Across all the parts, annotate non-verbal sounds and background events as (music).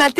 Cerchi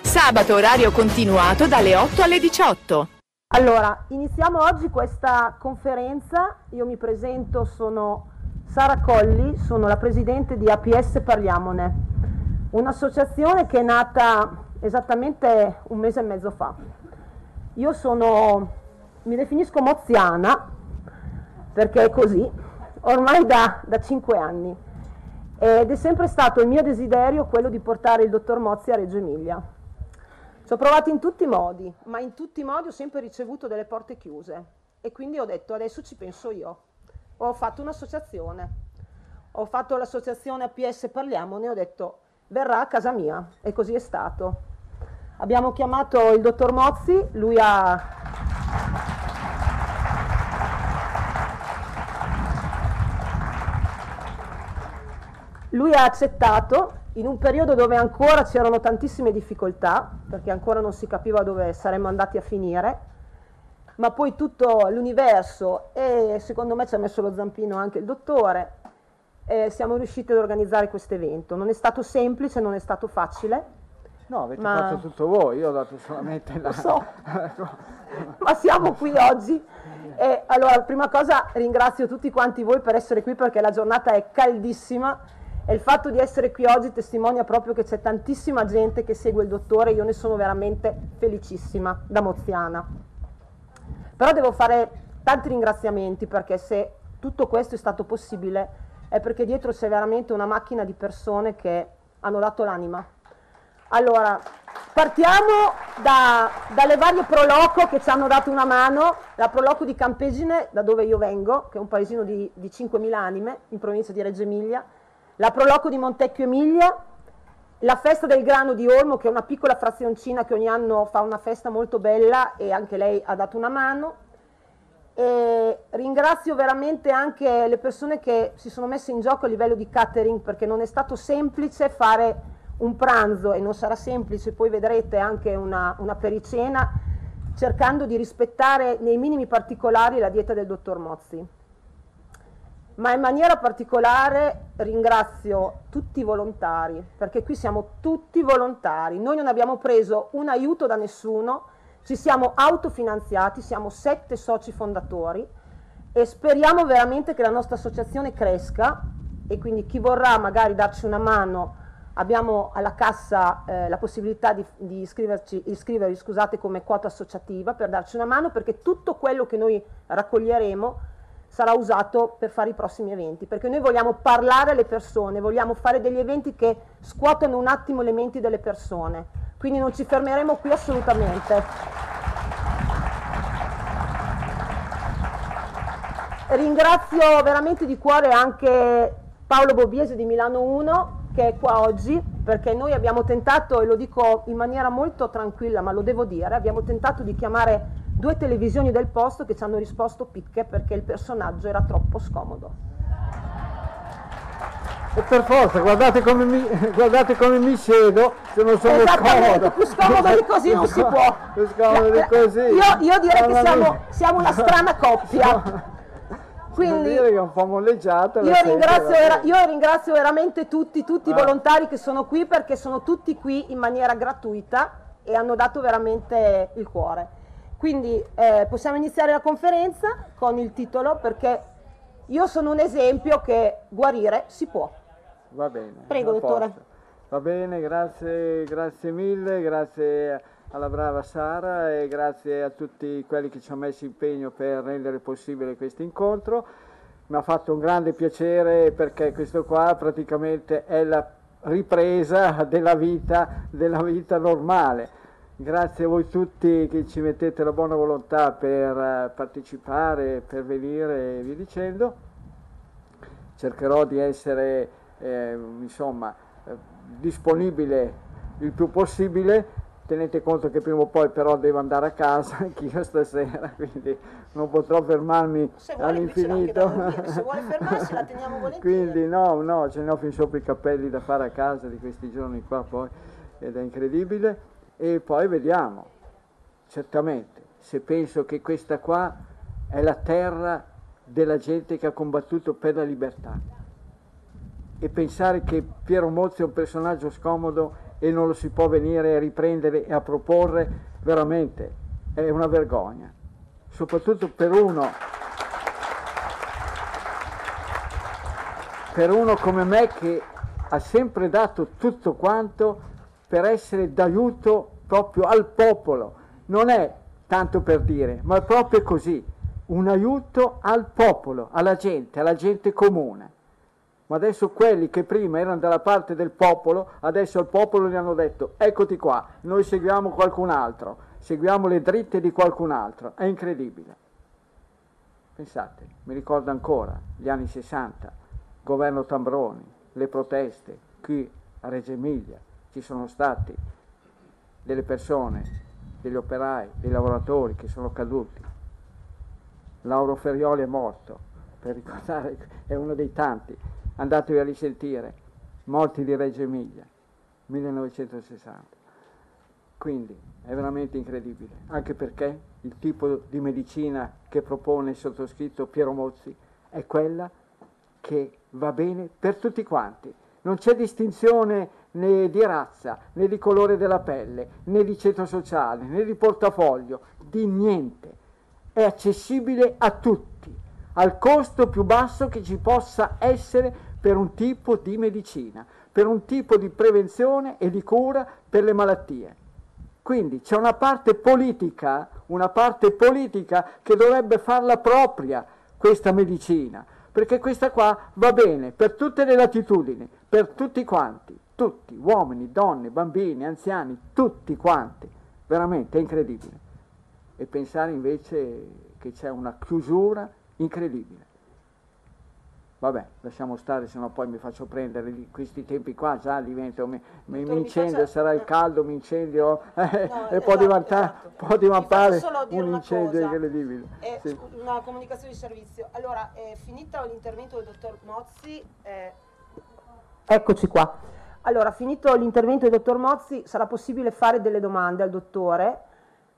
Sabato orario continuato dalle 8 alle 18. Allora, iniziamo oggi questa conferenza. Io mi presento, sono Sara Colli, sono la presidente di APS Parliamone, un'associazione che è nata esattamente un mese e mezzo fa. Io sono, mi definisco moziana, perché è così, ormai da, da 5 anni ed è sempre stato il mio desiderio quello di portare il dottor Mozzi a Reggio Emilia. Ci ho provato in tutti i modi, ma in tutti i modi ho sempre ricevuto delle porte chiuse e quindi ho detto adesso ci penso io. Ho fatto un'associazione, ho fatto l'associazione APS Parliamone e ho detto verrà a casa mia e così è stato. Abbiamo chiamato il dottor Mozzi, lui ha Lui ha accettato in un periodo dove ancora c'erano tantissime difficoltà, perché ancora non si capiva dove saremmo andati a finire, ma poi tutto l'universo e secondo me ci ha messo lo zampino anche il dottore, siamo riusciti ad organizzare questo evento. Non è stato semplice, non è stato facile. No, avete ma... fatto tutto voi, io ho dato solamente la... Lo so, (laughs) ma siamo qui oggi. E allora, prima cosa ringrazio tutti quanti voi per essere qui perché la giornata è caldissima e il fatto di essere qui oggi testimonia proprio che c'è tantissima gente che segue il dottore, io ne sono veramente felicissima da moziana. Però devo fare tanti ringraziamenti perché se tutto questo è stato possibile è perché dietro c'è veramente una macchina di persone che hanno dato l'anima. Allora, partiamo da, dalle varie Proloco che ci hanno dato una mano, la Proloco di Campesine, da dove io vengo, che è un paesino di, di 5.000 anime, in provincia di Reggio Emilia, la Proloco di Montecchio Emilia, la festa del grano di Olmo, che è una piccola frazioncina che ogni anno fa una festa molto bella e anche lei ha dato una mano. E ringrazio veramente anche le persone che si sono messe in gioco a livello di catering perché non è stato semplice fare un pranzo e non sarà semplice, poi vedrete anche una, una pericena, cercando di rispettare nei minimi particolari la dieta del dottor Mozzi ma in maniera particolare ringrazio tutti i volontari, perché qui siamo tutti volontari, noi non abbiamo preso un aiuto da nessuno, ci siamo autofinanziati, siamo sette soci fondatori e speriamo veramente che la nostra associazione cresca e quindi chi vorrà magari darci una mano, abbiamo alla cassa eh, la possibilità di, di iscrivervi scusate, come quota associativa per darci una mano perché tutto quello che noi raccoglieremo sarà usato per fare i prossimi eventi, perché noi vogliamo parlare alle persone, vogliamo fare degli eventi che scuotono un attimo le menti delle persone, quindi non ci fermeremo qui assolutamente. Ringrazio veramente di cuore anche Paolo Bobbiese di Milano 1 che è qua oggi, perché noi abbiamo tentato, e lo dico in maniera molto tranquilla, ma lo devo dire, abbiamo tentato di chiamare due televisioni del posto che ci hanno risposto picche perché il personaggio era troppo scomodo. E per forza, guardate come mi, (laughs) guardate come mi siedo, se non sono scomodo. più scomodo di così non si può. (laughs) Più scomodo di così. Io, io direi che siamo, siamo, una strana coppia. (laughs) Quindi, dire che è un po' molleggiata. Io ringrazio, vera, io ringrazio, veramente tutti, tutti ah. i volontari che sono qui perché sono tutti qui in maniera gratuita e hanno dato veramente il cuore. Quindi eh, possiamo iniziare la conferenza con il titolo perché io sono un esempio che guarire si può. Va bene. Prego, dottore. Va bene, grazie, grazie mille, grazie alla brava Sara e grazie a tutti quelli che ci hanno messo impegno per rendere possibile questo incontro. Mi ha fatto un grande piacere perché questo qua praticamente è la ripresa della vita, della vita normale Grazie a voi tutti che ci mettete la buona volontà per eh, partecipare, per venire e via dicendo. Cercherò di essere eh, insomma, eh, disponibile il più possibile, tenete conto che prima o poi però devo andare a casa (laughs) anch'io stasera, quindi non potrò fermarmi all'infinito. Se vuole fermarsi la teniamo (laughs) volentieri. quindi no, no, ce ne ho fin sopra i capelli da fare a casa di questi giorni qua poi, ed è incredibile. E poi vediamo, certamente, se penso che questa qua è la terra della gente che ha combattuto per la libertà. E pensare che Piero Mozzi è un personaggio scomodo e non lo si può venire a riprendere e a proporre, veramente è una vergogna. Soprattutto per uno, per uno come me che ha sempre dato tutto quanto per essere d'aiuto proprio al popolo. Non è tanto per dire, ma è proprio così un aiuto al popolo, alla gente, alla gente comune. Ma adesso quelli che prima erano dalla parte del popolo, adesso al popolo gli hanno detto eccoti qua, noi seguiamo qualcun altro, seguiamo le dritte di qualcun altro. È incredibile. Pensate, mi ricordo ancora gli anni 60, governo Tambroni, le proteste, qui a Reggio Emilia ci sono stati delle persone, degli operai, dei lavoratori che sono caduti Lauro Ferrioli è morto, per ricordare, è uno dei tanti, andatevi a risentire, morti di Reggio Emilia, 1960. Quindi è veramente incredibile, anche perché il tipo di medicina che propone il sottoscritto Piero Mozzi è quella che va bene per tutti quanti. Non c'è distinzione né di razza, né di colore della pelle, né di ceto sociale, né di portafoglio, di niente è accessibile a tutti, al costo più basso che ci possa essere per un tipo di medicina, per un tipo di prevenzione e di cura per le malattie. Quindi c'è una parte politica, una parte politica che dovrebbe farla propria questa medicina, perché questa qua va bene per tutte le latitudini, per tutti quanti, tutti, uomini, donne, bambini, anziani, tutti quanti, veramente è incredibile e pensare invece che c'è una chiusura incredibile. Vabbè, lasciamo stare, se no poi mi faccio prendere di questi tempi qua, già divento, mi, mi, mi incendio, sarà il caldo, mi incendio (laughs) eh, no, e esatto, può diventare, esatto. può diventare un incendio incredibile. Eh, sì. Una comunicazione di servizio. Allora, è finito l'intervento del dottor Mozzi. Eh... Eccoci qua. Allora, finito l'intervento del dottor Mozzi, sarà possibile fare delle domande al dottore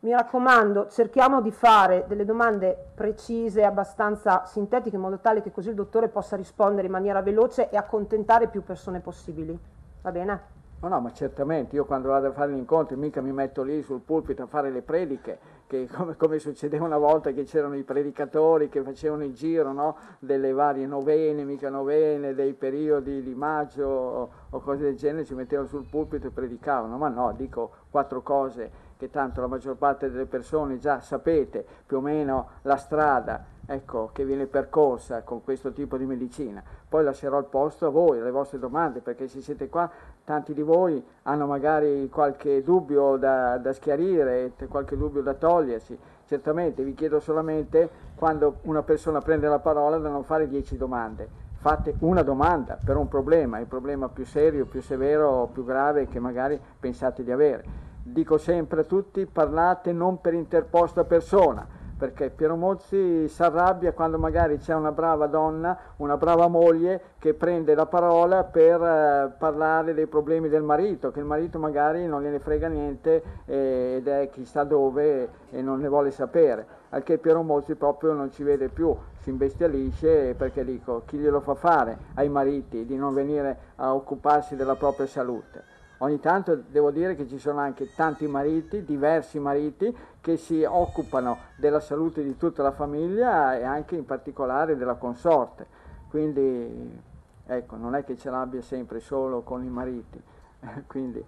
mi raccomando, cerchiamo di fare delle domande precise, abbastanza sintetiche, in modo tale che così il dottore possa rispondere in maniera veloce e accontentare più persone possibili. Va bene? No, no, ma certamente, io quando vado a fare gli incontri mica mi metto lì sul pulpito a fare le prediche, che (laughs) come, come succedeva una volta che c'erano i predicatori che facevano il giro no? delle varie novene, mica novene, dei periodi di maggio o, o cose del genere, ci mettevano sul pulpito e predicavano, ma no, dico quattro cose che tanto la maggior parte delle persone già sapete più o meno la strada ecco, che viene percorsa con questo tipo di medicina. Poi lascerò il posto a voi, alle vostre domande, perché se siete qua, tanti di voi hanno magari qualche dubbio da, da schiarire, qualche dubbio da togliersi. Certamente vi chiedo solamente, quando una persona prende la parola, da non fare dieci domande. Fate una domanda per un problema, il problema più serio, più severo, più grave che magari pensate di avere dico sempre a tutti, parlate non per interposta persona, perché Piero Mozzi si arrabbia quando magari c'è una brava donna, una brava moglie che prende la parola per eh, parlare dei problemi del marito, che il marito magari non gliene frega niente eh, ed è chissà dove e non ne vuole sapere. Al che Piero Mozzi proprio non ci vede più, si imbestialisce perché dico chi glielo fa fare ai mariti di non venire a occuparsi della propria salute. Ogni tanto devo dire che ci sono anche tanti mariti, diversi mariti, che si occupano della salute di tutta la famiglia e anche in particolare della consorte. Quindi ecco, non è che ce l'abbia sempre solo con i mariti. (laughs) Quindi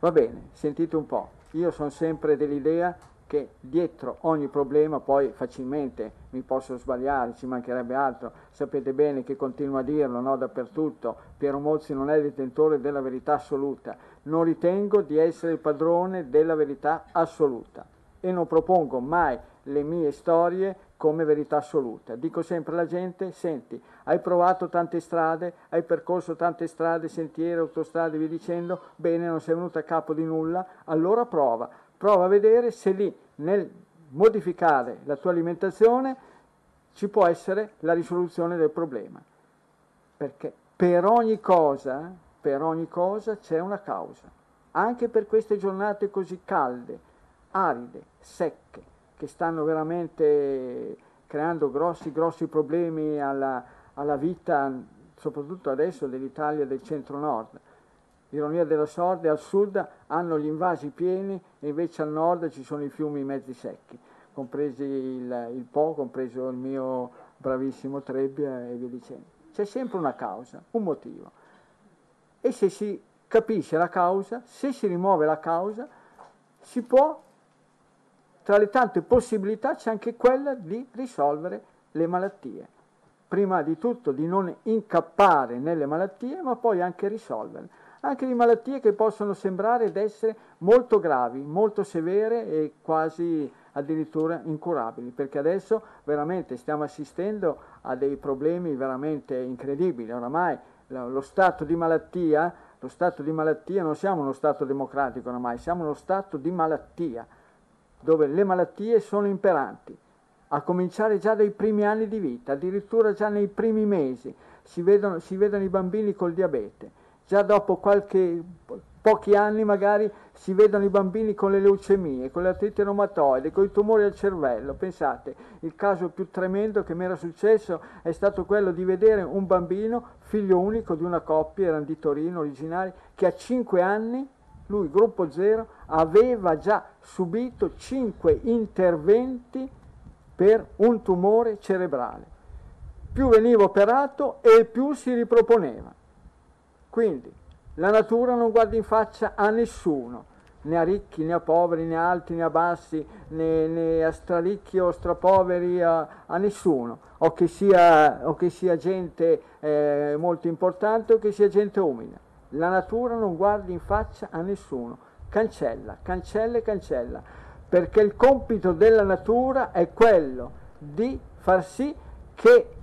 va bene, sentite un po'. Io sono sempre dell'idea che dietro ogni problema poi facilmente mi posso sbagliare, ci mancherebbe altro, sapete bene che continuo a dirlo no, dappertutto, Piero Mozzi non è detentore della verità assoluta, non ritengo di essere il padrone della verità assoluta e non propongo mai le mie storie come verità assoluta. Dico sempre alla gente, senti, hai provato tante strade, hai percorso tante strade, sentieri, autostrade, vi dicendo, bene, non sei venuto a capo di nulla, allora prova, prova a vedere se lì nel modificare la tua alimentazione ci può essere la risoluzione del problema. Perché per ogni cosa, per ogni cosa c'è una causa. Anche per queste giornate così calde, aride, secche, che stanno veramente creando grossi, grossi problemi alla, alla vita, soprattutto adesso dell'Italia del centro-nord. Ironia della sorte, al sud hanno gli invasi pieni e invece al nord ci sono i fiumi mezzi secchi, compresi il, il Po, compreso il mio bravissimo Trebbia e via dicendo. C'è sempre una causa, un motivo. E se si capisce la causa, se si rimuove la causa, si può tra le tante possibilità c'è anche quella di risolvere le malattie. Prima di tutto di non incappare nelle malattie, ma poi anche risolverle. Anche di malattie che possono sembrare ed essere molto gravi, molto severe e quasi addirittura incurabili, perché adesso veramente stiamo assistendo a dei problemi veramente incredibili. Oramai lo stato di malattia, lo stato di malattia non siamo uno stato democratico oramai, siamo uno stato di malattia dove le malattie sono imperanti, a cominciare già dai primi anni di vita, addirittura già nei primi mesi si vedono, si vedono i bambini col diabete, già dopo qualche, pochi anni magari si vedono i bambini con le leucemie, con le artriti reumatoide, con i tumori al cervello. Pensate, il caso più tremendo che mi era successo è stato quello di vedere un bambino, figlio unico di una coppia, erano di Torino originari, che a 5 anni lui, gruppo zero, aveva già subito cinque interventi per un tumore cerebrale. Più veniva operato e più si riproponeva. Quindi la natura non guarda in faccia a nessuno, né a ricchi, né a poveri, né a alti, né a bassi, né, né a straricchi o strapoveri, a, a nessuno, o che, sia, o che sia gente eh, molto importante o che sia gente umile la natura non guarda in faccia a nessuno, cancella, cancella e cancella, perché il compito della natura è quello di far sì che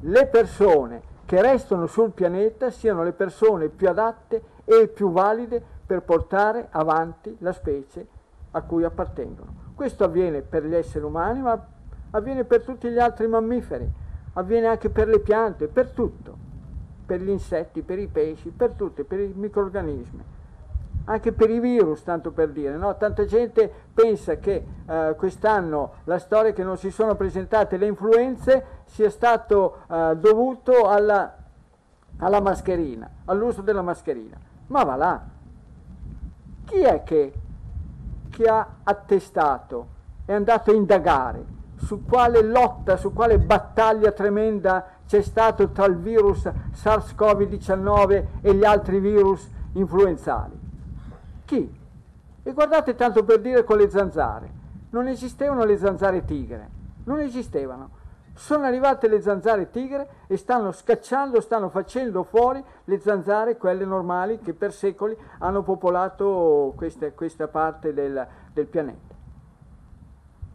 le persone che restano sul pianeta siano le persone più adatte e più valide per portare avanti la specie a cui appartengono. Questo avviene per gli esseri umani, ma avviene per tutti gli altri mammiferi, avviene anche per le piante, per tutto per gli insetti, per i pesci, per tutti, per i microorganismi, anche per i virus, tanto per dire. No? Tanta gente pensa che eh, quest'anno la storia che non si sono presentate le influenze sia stato eh, dovuto alla, alla mascherina, all'uso della mascherina. Ma va là, chi è che, che ha attestato, è andato a indagare su quale lotta, su quale battaglia tremenda c'è stato tra il virus SARS-CoV-19 e gli altri virus influenzali? Chi? E guardate tanto per dire con le zanzare. Non esistevano le zanzare tigre, non esistevano. Sono arrivate le zanzare tigre e stanno scacciando, stanno facendo fuori le zanzare, quelle normali che per secoli hanno popolato questa, questa parte del, del, pianeta.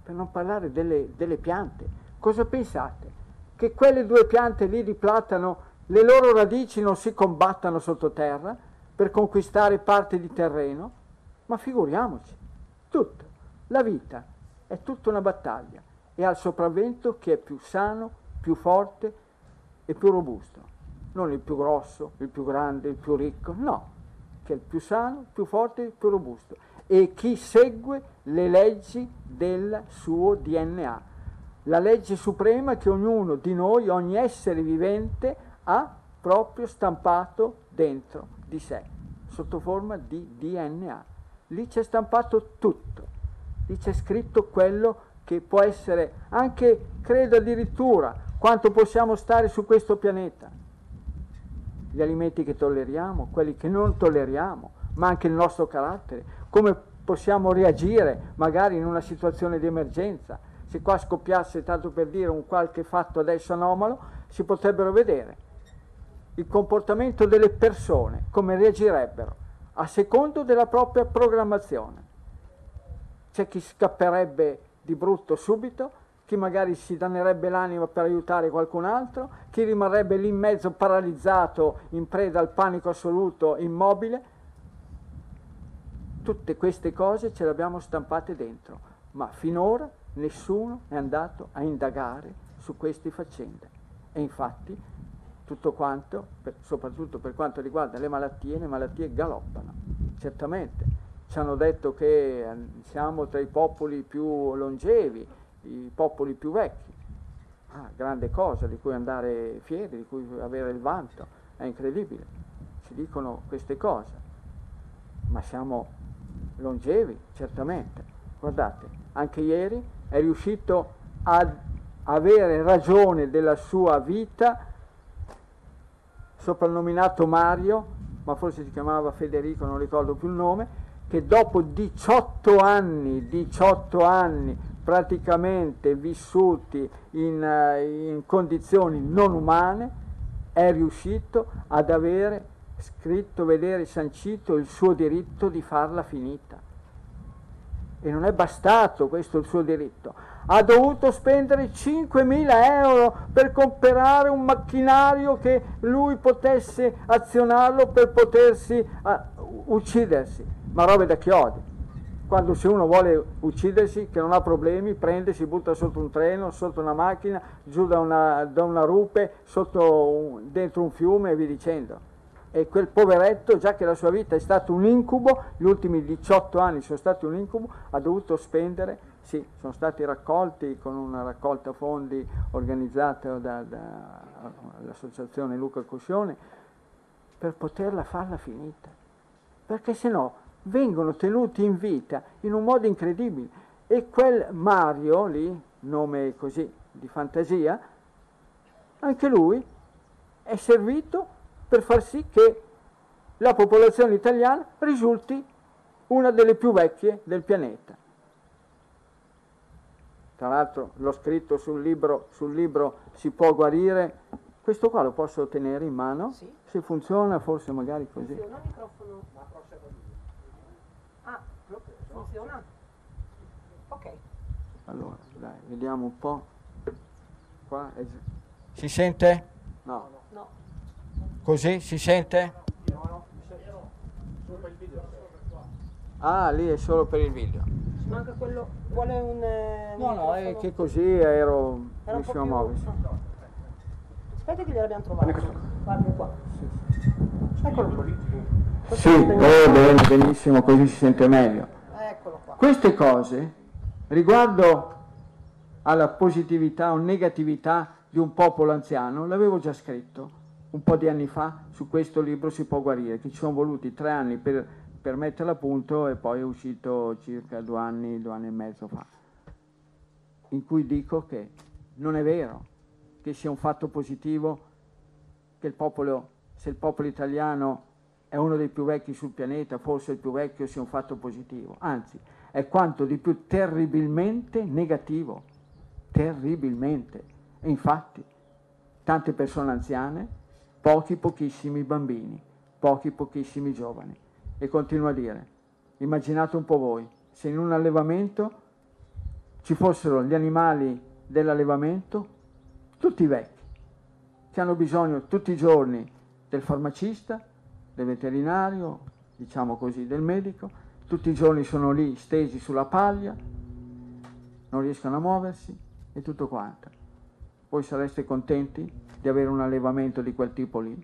Per non parlare delle, delle piante. Cosa pensate? Che quelle due piante lì di platano, le loro radici non si combattano sottoterra per conquistare parte di terreno? Ma figuriamoci, tutto, la vita è tutta una battaglia e al sopravvento chi è più sano, più forte e più robusto. Non il più grosso, il più grande, il più ricco, no, che è il più sano, più forte e più robusto. E chi segue le leggi del suo DNA la legge suprema che ognuno di noi, ogni essere vivente, ha proprio stampato dentro di sé, sotto forma di DNA. Lì c'è stampato tutto, lì c'è scritto quello che può essere anche, credo addirittura, quanto possiamo stare su questo pianeta. Gli alimenti che tolleriamo, quelli che non tolleriamo, ma anche il nostro carattere, come possiamo reagire magari in una situazione di emergenza se qua scoppiasse, tanto per dire, un qualche fatto adesso anomalo, si potrebbero vedere il comportamento delle persone, come reagirebbero, a secondo della propria programmazione. C'è chi scapperebbe di brutto subito, chi magari si dannerebbe l'anima per aiutare qualcun altro, chi rimarrebbe lì in mezzo paralizzato, in preda al panico assoluto, immobile. Tutte queste cose ce le abbiamo stampate dentro, ma finora nessuno è andato a indagare su queste faccende. E infatti tutto quanto, per, soprattutto per quanto riguarda le malattie, le malattie galoppano, certamente. Ci hanno detto che eh, siamo tra i popoli più longevi, i popoli più vecchi. Ah, grande cosa di cui andare fieri, di cui avere il vanto, è incredibile. Ci dicono queste cose, ma siamo longevi, certamente. Guardate, anche ieri è riuscito a avere ragione della sua vita, soprannominato Mario, ma forse si chiamava Federico, non ricordo più il nome, che dopo 18 anni, 18 anni praticamente vissuti in, eh, in condizioni non umane, è riuscito ad avere scritto, vedere sancito il suo diritto di farla finita. E non è bastato questo il suo diritto. Ha dovuto spendere 5.000 euro per comprare un macchinario che lui potesse azionarlo per potersi uh, uccidersi. Ma robe da chiodi quando se uno vuole uccidersi, che non ha problemi, prende, si butta sotto un treno, sotto una macchina, giù da una, da una rupe, un, dentro un fiume e via dicendo. E quel poveretto, già che la sua vita è stato un incubo, gli ultimi 18 anni sono stati un incubo, ha dovuto spendere, sì, sono stati raccolti con una raccolta fondi organizzata dall'associazione da, Luca Coscione, per poterla farla finita. Perché se no vengono tenuti in vita in un modo incredibile. E quel Mario lì, nome così di fantasia, anche lui è servito per far sì che la popolazione italiana risulti una delle più vecchie del pianeta. Tra l'altro l'ho scritto sul libro, sul libro Si può guarire. Questo qua lo posso tenere in mano? Sì. Se funziona, forse magari così. Funziona il microfono? Funziona? Ok. Allora, dai, vediamo un po'. Qua è... Si sente? No. Così si sente? Ah, lì è solo per il video. Manca quello, vuole un... Eh, no, no, è che così ero, Era riuscivo a muoversi. Aspetta che gliel'abbiamo trovato. Guarda qua. Eccolo qui. Sì, oh, bene, benissimo, così si sente meglio. Queste cose, riguardo alla positività o negatività di un popolo anziano, l'avevo già scritto un po' di anni fa, su questo libro si può guarire, che ci sono voluti tre anni per, per metterlo a punto e poi è uscito circa due anni, due anni e mezzo fa, in cui dico che non è vero che sia un fatto positivo che il popolo, se il popolo italiano è uno dei più vecchi sul pianeta, forse il più vecchio sia un fatto positivo, anzi è quanto di più terribilmente negativo, terribilmente. E infatti, tante persone anziane, pochi pochissimi bambini, pochi pochissimi giovani. E continuo a dire, immaginate un po' voi, se in un allevamento ci fossero gli animali dell'allevamento, tutti vecchi, che hanno bisogno tutti i giorni del farmacista, del veterinario, diciamo così, del medico, tutti i giorni sono lì stesi sulla paglia, non riescono a muoversi e tutto quanto. Voi sareste contenti di avere un allevamento di quel tipo lì?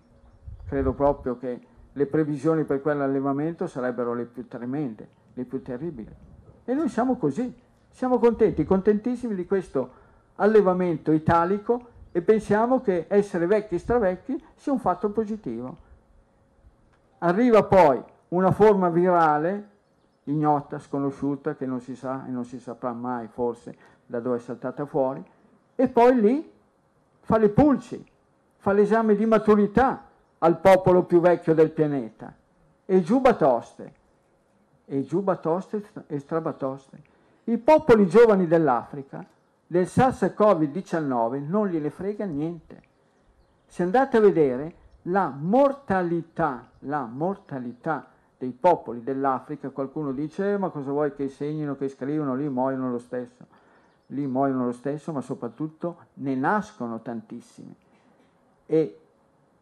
Credo proprio che le previsioni per quell'allevamento sarebbero le più tremende, le più terribili. E noi siamo così, siamo contenti, contentissimi di questo allevamento italico e pensiamo che essere vecchi e stravecchi sia un fatto positivo. Arriva poi una forma virale ignota, sconosciuta, che non si sa e non si saprà mai forse da dove è saltata fuori, e poi lì fa le pulci, fa l'esame di maturità al popolo più vecchio del pianeta, e giù batoste, e giù batoste e strabatoste. I popoli giovani dell'Africa del SARS-CoV-19 non gliene frega niente. Se andate a vedere la mortalità, la mortalità dei popoli dell'Africa, qualcuno dice eh, ma cosa vuoi che segnino, che scrivono lì, muoiono lo stesso. Lì muoiono lo stesso, ma soprattutto ne nascono tantissimi. E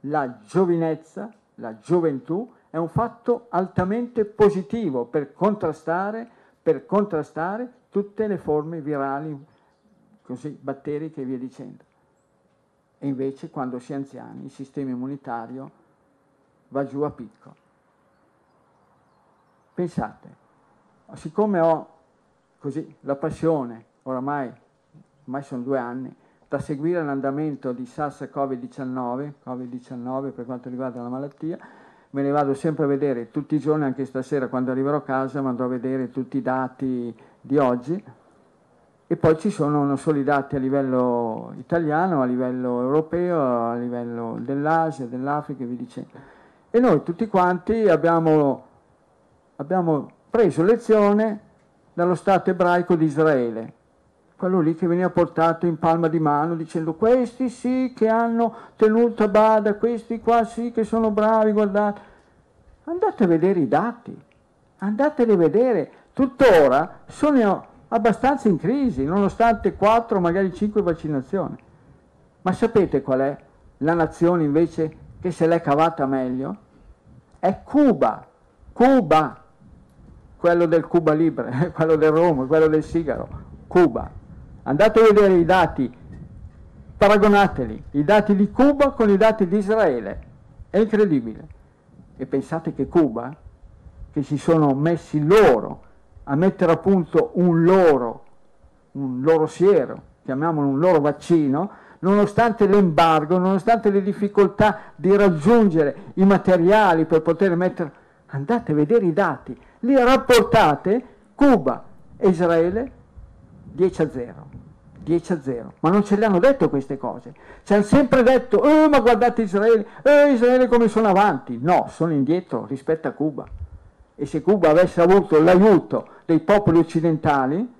la giovinezza, la gioventù, è un fatto altamente positivo per contrastare, per contrastare tutte le forme virali, così, batteriche e via dicendo. E invece quando si è anziani il sistema immunitario va giù a picco. Pensate, siccome ho così la passione, oramai, ormai sono due anni, da seguire l'andamento di SARS-CoV-19, COVID-19 per quanto riguarda la malattia, me ne vado sempre a vedere tutti i giorni, anche stasera quando arriverò a casa, andrò a vedere tutti i dati di oggi e poi ci sono non solo i dati a livello italiano, a livello europeo, a livello dell'Asia, dell'Africa e via dicendo. E noi tutti quanti abbiamo, abbiamo preso lezione dallo Stato ebraico di Israele, quello lì che veniva portato in palma di mano dicendo questi sì che hanno tenuto a bada, questi qua sì che sono bravi, guardate. Andate a vedere i dati, andateli a vedere. Tuttora sono abbastanza in crisi, nonostante 4, magari 5 vaccinazioni. Ma sapete qual è la nazione invece che se l'è cavata meglio? È Cuba. Cuba, quello del Cuba Libre, (laughs) quello del Roma, quello del sigaro. Cuba Andate a vedere i dati, paragonateli, i dati di Cuba con i dati di Israele. È incredibile. E pensate che Cuba, che si sono messi loro a mettere a punto un loro, un loro siero, chiamiamolo un loro vaccino, nonostante l'embargo, nonostante le difficoltà di raggiungere i materiali per poter mettere... Andate a vedere i dati, li rapportate Cuba e Israele 10 a 0. 10 a 0. Ma non ce le hanno detto queste cose. Ci hanno sempre detto, oh, ma guardate Israele, eh, Israele come sono avanti. No, sono indietro rispetto a Cuba. E se Cuba avesse avuto l'aiuto dei popoli occidentali,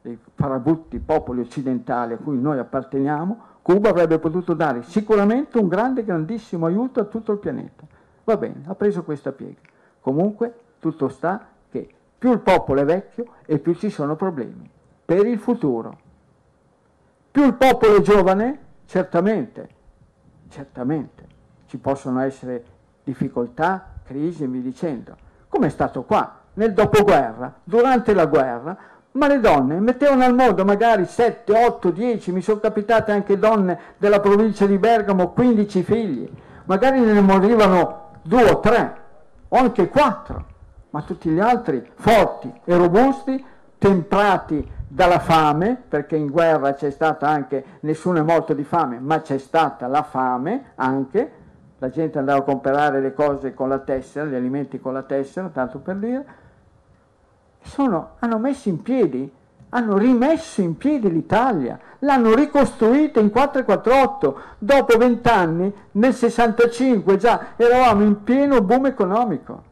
dei farabutti popoli occidentali a cui noi apparteniamo, Cuba avrebbe potuto dare sicuramente un grande, grandissimo aiuto a tutto il pianeta. Va bene, ha preso questa piega. Comunque, tutto sta che più il popolo è vecchio e più ci sono problemi per il futuro. Più il popolo è giovane, certamente, certamente, ci possono essere difficoltà, crisi via dicendo, come è stato qua, nel dopoguerra, durante la guerra, ma le donne mettevano al mondo magari 7, 8, 10, mi sono capitate anche donne della provincia di Bergamo, 15 figli, magari ne morivano due o tre, o anche quattro, ma tutti gli altri forti e robusti, temprati dalla fame, perché in guerra c'è stata anche, nessuno è morto di fame, ma c'è stata la fame anche, la gente andava a comprare le cose con la tessera, gli alimenti con la tessera, tanto per dire, sono, hanno messo in piedi, hanno rimesso in piedi l'Italia, l'hanno ricostruita in 448, dopo vent'anni, nel 65 già eravamo in pieno boom economico.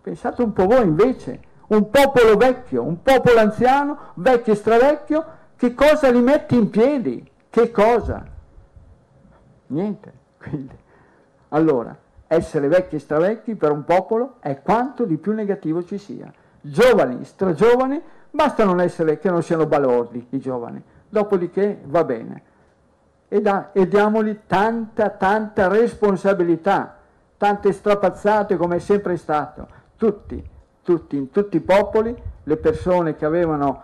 Pensate un po' voi invece, un popolo vecchio, un popolo anziano, vecchio e stravecchio, che cosa li metti in piedi? Che cosa? Niente. Quindi, allora, essere vecchi e stravecchi per un popolo è quanto di più negativo ci sia. Giovani, stragiovani, basta non essere che non siano balordi i giovani, dopodiché va bene. E, da, e diamogli tanta, tanta responsabilità, tante strapazzate come è sempre stato, tutti tutti, in tutti i popoli le persone che avevano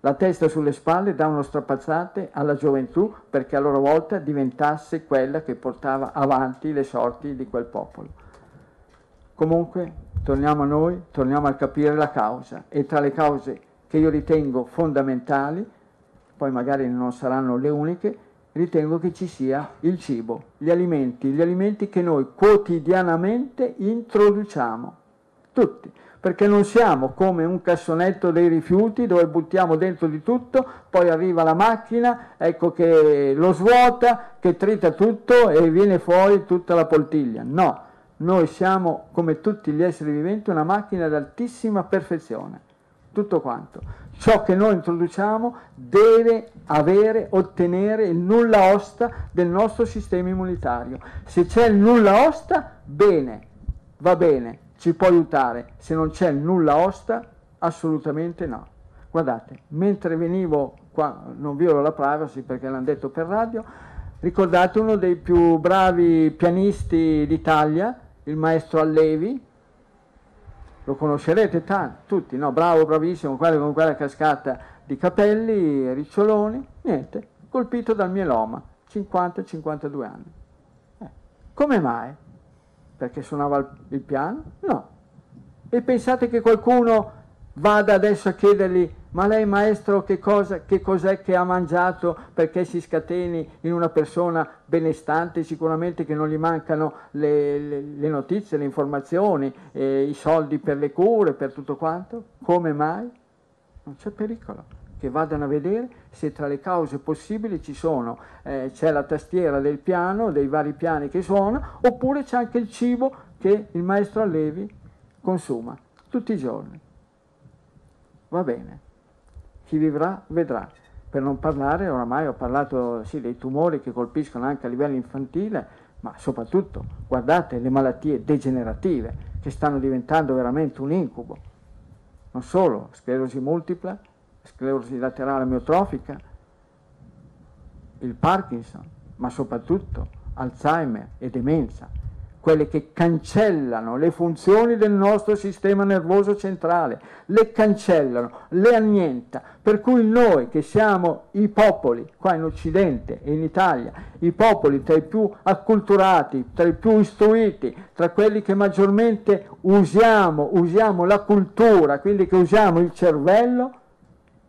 la testa sulle spalle davano strapazzate alla gioventù perché a loro volta diventasse quella che portava avanti le sorti di quel popolo. Comunque, torniamo a noi, torniamo a capire la causa. E tra le cause che io ritengo fondamentali, poi magari non saranno le uniche, ritengo che ci sia il cibo, gli alimenti, gli alimenti che noi quotidianamente introduciamo, tutti perché non siamo come un cassonetto dei rifiuti dove buttiamo dentro di tutto, poi arriva la macchina, ecco che lo svuota, che trita tutto e viene fuori tutta la poltiglia. No, noi siamo come tutti gli esseri viventi una macchina ad altissima perfezione, tutto quanto. Ciò che noi introduciamo deve avere, ottenere il nulla osta del nostro sistema immunitario. Se c'è il nulla osta, bene, va bene, ci può aiutare, se non c'è nulla osta, assolutamente no. Guardate, mentre venivo qua, non violo la privacy perché l'hanno detto per radio, ricordate uno dei più bravi pianisti d'Italia, il maestro Allevi, lo conoscerete tanti, tutti, no? Bravo, bravissimo, con quella cascata di capelli, riccioloni, niente, colpito dal mieloma, 50-52 anni. Eh, come mai? Perché suonava il, piano? No. E pensate che qualcuno vada adesso a chiedergli ma lei maestro che, cosa, che cos'è che ha mangiato perché si scateni in una persona benestante, sicuramente che non gli mancano le, le, le notizie, le informazioni, eh, i soldi per le cure, per tutto quanto? Come mai? Non c'è pericolo che vadano a vedere se tra le cause possibili ci sono, eh, c'è la tastiera del piano, dei vari piani che suona, oppure c'è anche il cibo che il maestro Allevi consuma tutti i giorni. Va bene chi vivrà vedrà. Per non parlare, oramai ho parlato sì, dei tumori che colpiscono anche a livello infantile, ma soprattutto guardate le malattie degenerative che stanno diventando veramente un incubo. Non solo sclerosi multipla, sclerosi laterale amiotrofica, il Parkinson, ma soprattutto Alzheimer e demenza quelle che cancellano le funzioni del nostro sistema nervoso centrale, le cancellano, le annienta, per cui noi che siamo i popoli, qua in Occidente e in Italia, i popoli tra i più acculturati, tra i più istruiti, tra quelli che maggiormente usiamo, usiamo la cultura, quindi che usiamo il cervello,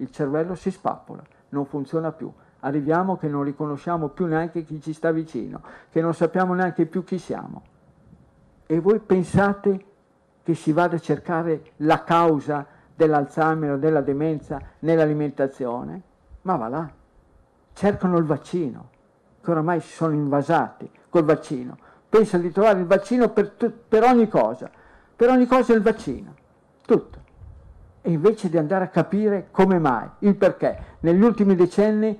il cervello si spappola, non funziona più arriviamo che non riconosciamo più neanche chi ci sta vicino, che non sappiamo neanche più chi siamo e voi pensate che si vada a cercare la causa dell'Alzheimer o della demenza nell'alimentazione? Ma va là, cercano il vaccino, che oramai si sono invasati col vaccino. Pensano di trovare il vaccino per, per ogni cosa, per ogni cosa il vaccino, tutto. E invece di andare a capire come mai, il perché. Negli ultimi decenni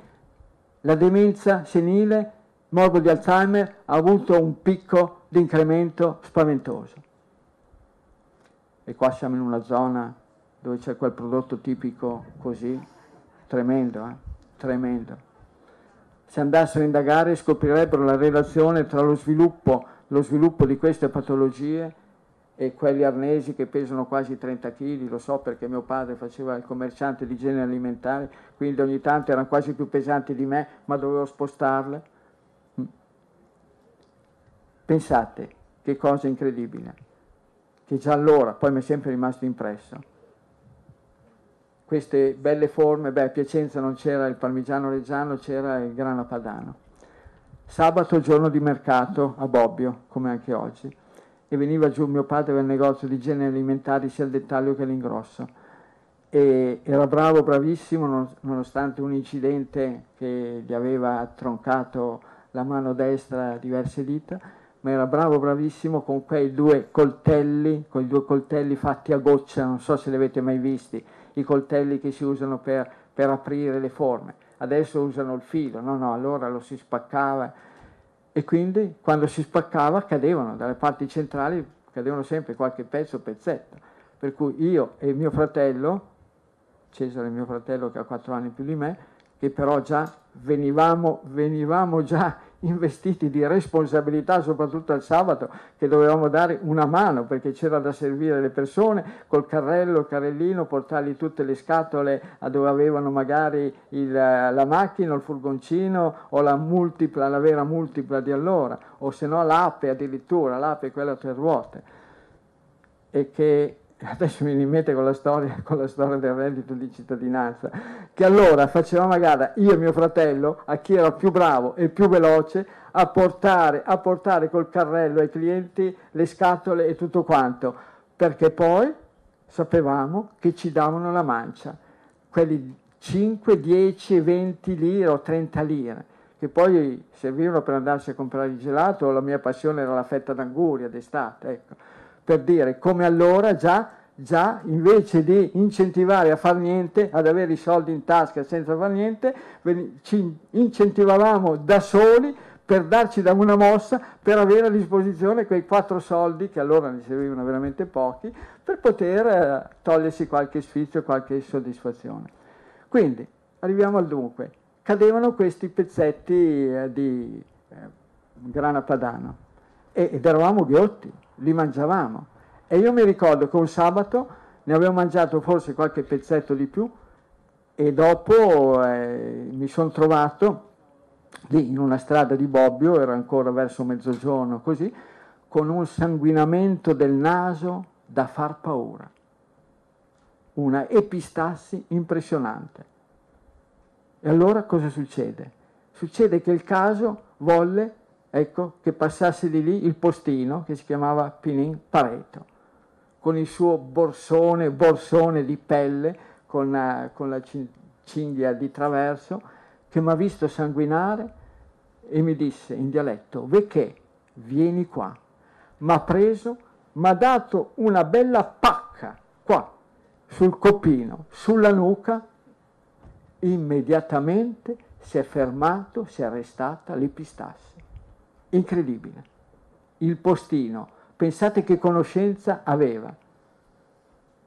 la demenza senile, morbo di Alzheimer, ha avuto un picco di incremento spaventoso. E qua siamo in una zona dove c'è quel prodotto tipico così, tremendo, eh? tremendo. Se andassero a indagare scoprirebbero la relazione tra lo sviluppo, lo sviluppo di queste patologie e quelli arnesi che pesano quasi 30 kg, lo so perché mio padre faceva il commerciante di generi alimentari, quindi ogni tanto erano quasi più pesanti di me, ma dovevo spostarle. Pensate che cosa incredibile, che già allora, poi mi è sempre rimasto impresso, queste belle forme, beh a Piacenza non c'era il parmigiano reggiano, c'era il grana padano. Sabato giorno di mercato a Bobbio, come anche oggi, e veniva giù mio padre nel negozio di generi alimentari sia al dettaglio che all'ingrosso. E era bravo, bravissimo, nonostante un incidente che gli aveva troncato la mano destra diverse dita, ma era bravo, bravissimo con quei due coltelli, con i due coltelli fatti a goccia, non so se li avete mai visti, i coltelli che si usano per, per aprire le forme. Adesso usano il filo, no, no, allora lo si spaccava e quindi quando si spaccava cadevano dalle parti centrali, cadevano sempre qualche pezzo, pezzetto. Per cui io e mio fratello, Cesare mio fratello che ha quattro anni più di me, che però già venivamo, venivamo già investiti di responsabilità, soprattutto al sabato, che dovevamo dare una mano perché c'era da servire le persone col carrello, il carrellino, portargli tutte le scatole a dove avevano magari il, la macchina, il furgoncino o la multipla, la vera multipla di allora, o se no l'ape addirittura, l'ape quella a tre ruote. E che adesso mi rimette con la storia, con la storia del reddito di cittadinanza, che allora facevamo a gara io e mio fratello, a chi era più bravo e più veloce, a portare, a portare col carrello ai clienti le scatole e tutto quanto, perché poi sapevamo che ci davano la mancia, quelli 5, 10, 20 lire o 30 lire, che poi servivano per andarsi a comprare il gelato, la mia passione era la fetta d'anguria d'estate, ecco per dire come allora già, già invece di incentivare a far niente, ad avere i soldi in tasca senza far niente, ci incentivavamo da soli per darci da una mossa, per avere a disposizione quei quattro soldi, che allora ne servivano veramente pochi, per poter eh, togliersi qualche sfizio, qualche soddisfazione. Quindi, arriviamo al dunque, cadevano questi pezzetti eh, di eh, grana padano ed eravamo ghiotti, li mangiavamo. E io mi ricordo che un sabato ne avevo mangiato forse qualche pezzetto di più e dopo eh, mi sono trovato lì in una strada di Bobbio, era ancora verso mezzogiorno così, con un sanguinamento del naso da far paura, una epistassi impressionante. E allora cosa succede? Succede che il caso volle ecco, che passasse di lì il postino che si chiamava Pinin Pareto, con il suo borsone, borsone di pelle, con la, con la cinghia di traverso, che mi ha visto sanguinare e mi disse in dialetto, Vecché, vieni qua. Mi ha preso, mi ha dato una bella pacca qua, sul copino, sulla nuca, immediatamente si è fermato, si è arrestata l'epistasse. Incredibile. Il postino, pensate che conoscenza aveva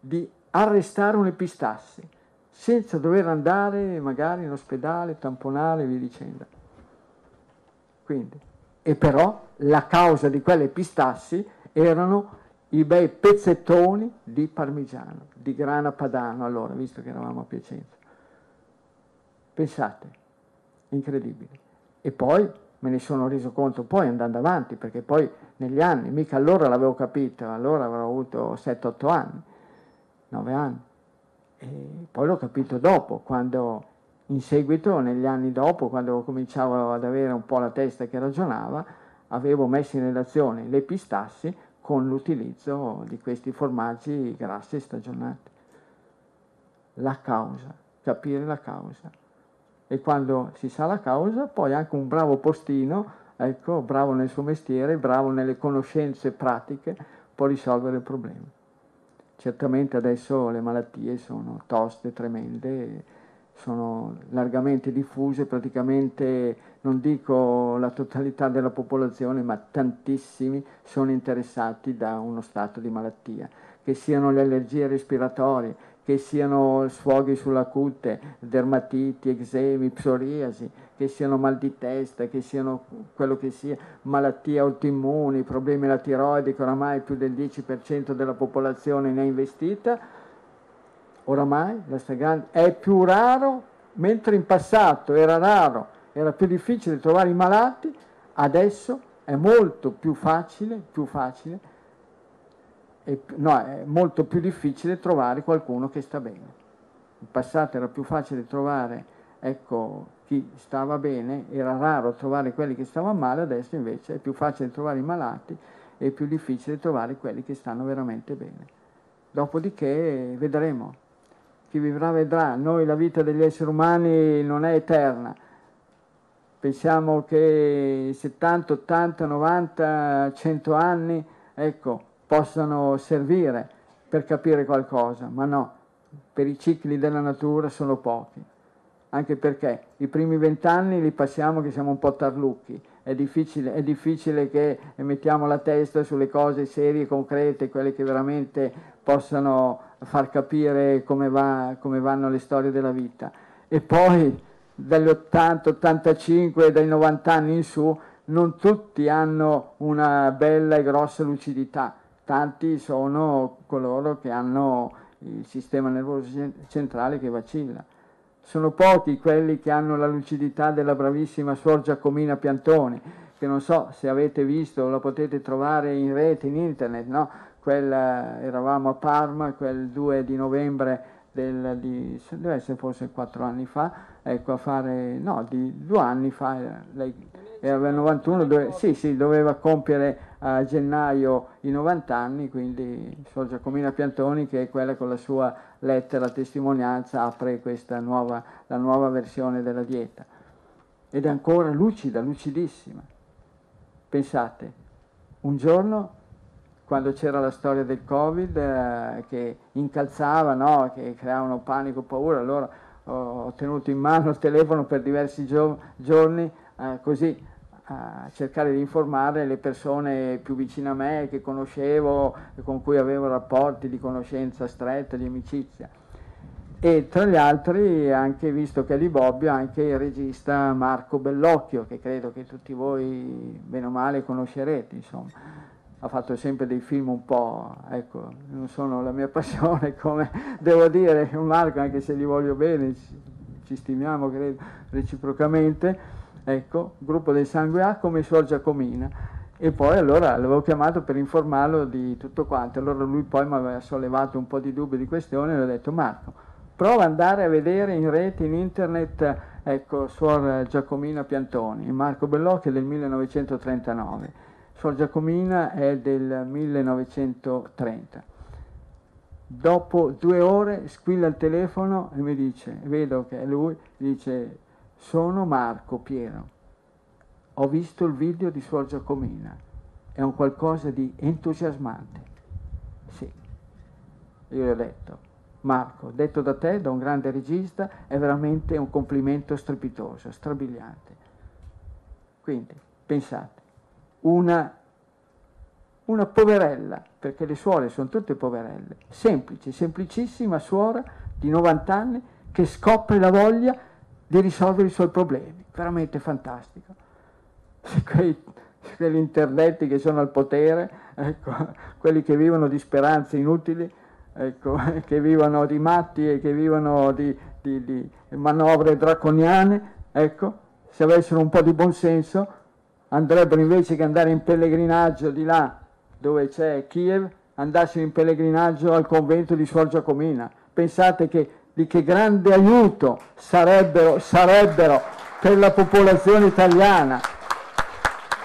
di arrestare un epistasse senza dover andare magari in ospedale, tamponare via dicendo. Quindi, e però la causa di quelle pistassi erano i bei pezzettoni di parmigiano, di grana padano, allora, visto che eravamo a Piacenza. Pensate, incredibile. E poi me ne sono reso conto poi andando avanti, perché poi negli anni, mica allora l'avevo capito, allora avrò avuto 7-8 anni, 9 anni. E poi l'ho capito dopo, quando in seguito, negli anni dopo, quando cominciavo ad avere un po' la testa che ragionava, avevo messo in relazione le pistassi con l'utilizzo di questi formaggi grassi stagionati. La causa, capire la causa. E quando si sa la causa, poi anche un bravo postino, ecco, bravo nel suo mestiere, bravo nelle conoscenze pratiche, può risolvere il problema. Certamente adesso le malattie sono toste, tremende, sono largamente diffuse, praticamente non dico la totalità della popolazione, ma tantissimi sono interessati da uno stato di malattia, che siano le allergie respiratorie, che siano sfoghi sulla cute, dermatiti, eczemi, psoriasi, che siano mal di testa, che siano quello che sia, malattie autoimmuni, problemi alla tiroide che oramai più del 10% della popolazione ne è investita, oramai la stragrande è più raro, mentre in passato era raro, era più difficile trovare i malati, adesso è molto più facile, più facile è, no, è molto più difficile trovare qualcuno che sta bene. In passato era più facile trovare ecco, chi stava bene, era raro trovare quelli che stavano male, adesso invece è più facile trovare i malati e più difficile trovare quelli che stanno veramente bene. Dopodiché vedremo, chi vivrà vedrà, noi la vita degli esseri umani non è eterna, pensiamo che 70, 80, 90, 100 anni, ecco, possano servire per capire qualcosa, ma no, per i cicli della natura sono pochi, anche perché i primi vent'anni li passiamo che siamo un po' tarlucchi, è difficile, è difficile che mettiamo la testa sulle cose serie, concrete, quelle che veramente possano far capire come, va, come vanno le storie della vita. E poi dagli 80, 85, dai 90 anni in su, non tutti hanno una bella e grossa lucidità tanti sono coloro che hanno il sistema nervoso centrale che vacilla. Sono pochi quelli che hanno la lucidità della bravissima Suor Giacomina Piantoni, che non so se avete visto, la potete trovare in rete, in internet, no? Quella, eravamo a Parma quel 2 di novembre del, di, deve essere forse quattro anni fa, ecco a fare, no, di due anni fa, lei era 91, dove, sì, sì, doveva compiere a gennaio i 90 anni, quindi Sor Giacomina Piantoni che è quella con la sua lettera testimonianza apre questa nuova, la nuova versione della dieta. Ed è ancora lucida, lucidissima. Pensate, un giorno quando c'era la storia del Covid eh, che incalzava, no? che creavano panico, paura, allora ho tenuto in mano il telefono per diversi gio- giorni eh, così a cercare di informare le persone più vicine a me, che conoscevo e con cui avevo rapporti di conoscenza stretta, di amicizia. E tra gli altri, anche visto che è di Bobbio, anche il regista Marco Bellocchio, che credo che tutti voi, bene o male, conoscerete, insomma. Ha fatto sempre dei film un po', ecco, non sono la mia (laughs) passione, come devo dire, Marco, anche se gli voglio bene, ci, ci stimiamo, credo, reciprocamente ecco, gruppo del sangue A come Suor Giacomina. E poi allora l'avevo chiamato per informarlo di tutto quanto, allora lui poi mi aveva sollevato un po' di dubbi di questione e ho detto Marco, prova ad andare a vedere in rete, in internet, ecco, Suor Giacomina Piantoni, Marco Bellocchi è del 1939, Suor Giacomina è del 1930. Dopo due ore squilla il telefono e mi dice, vedo che è lui, dice sono Marco Piero. Ho visto il video di Suor Giacomina. È un qualcosa di entusiasmante. Sì. Io gli ho detto, Marco, detto da te, da un grande regista, è veramente un complimento strepitoso, strabiliante. Quindi, pensate, una, una poverella, perché le suore sono tutte poverelle, semplice, semplicissima suora di 90 anni che scopre la voglia di risolvere i suoi problemi, veramente fantastico. Quei, quegli internetti che sono al potere, ecco, (laughs) quelli che vivono di speranze inutili, ecco, (laughs) che vivono di matti e che vivono di, di, di manovre draconiane, ecco, se avessero un po' di buonsenso, andrebbero invece che andare in pellegrinaggio di là dove c'è Kiev, andassero in pellegrinaggio al convento di Suor Giacomina. Pensate che di che grande aiuto sarebbero, sarebbero per la popolazione italiana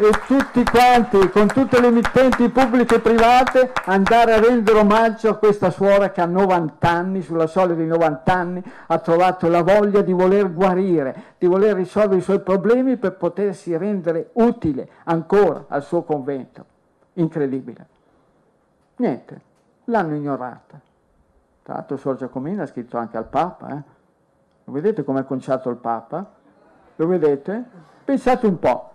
e tutti quanti, con tutte le emittenti pubbliche e private, andare a rendere omaggio a questa suora che a 90 anni, sulla soglia di 90 anni, ha trovato la voglia di voler guarire, di voler risolvere i suoi problemi per potersi rendere utile ancora al suo convento. Incredibile. Niente, l'hanno ignorata. Tra l'altro Suor Giacomina ha scritto anche al Papa. Eh? Lo vedete come è conciato il Papa? Lo vedete? Pensate un po'.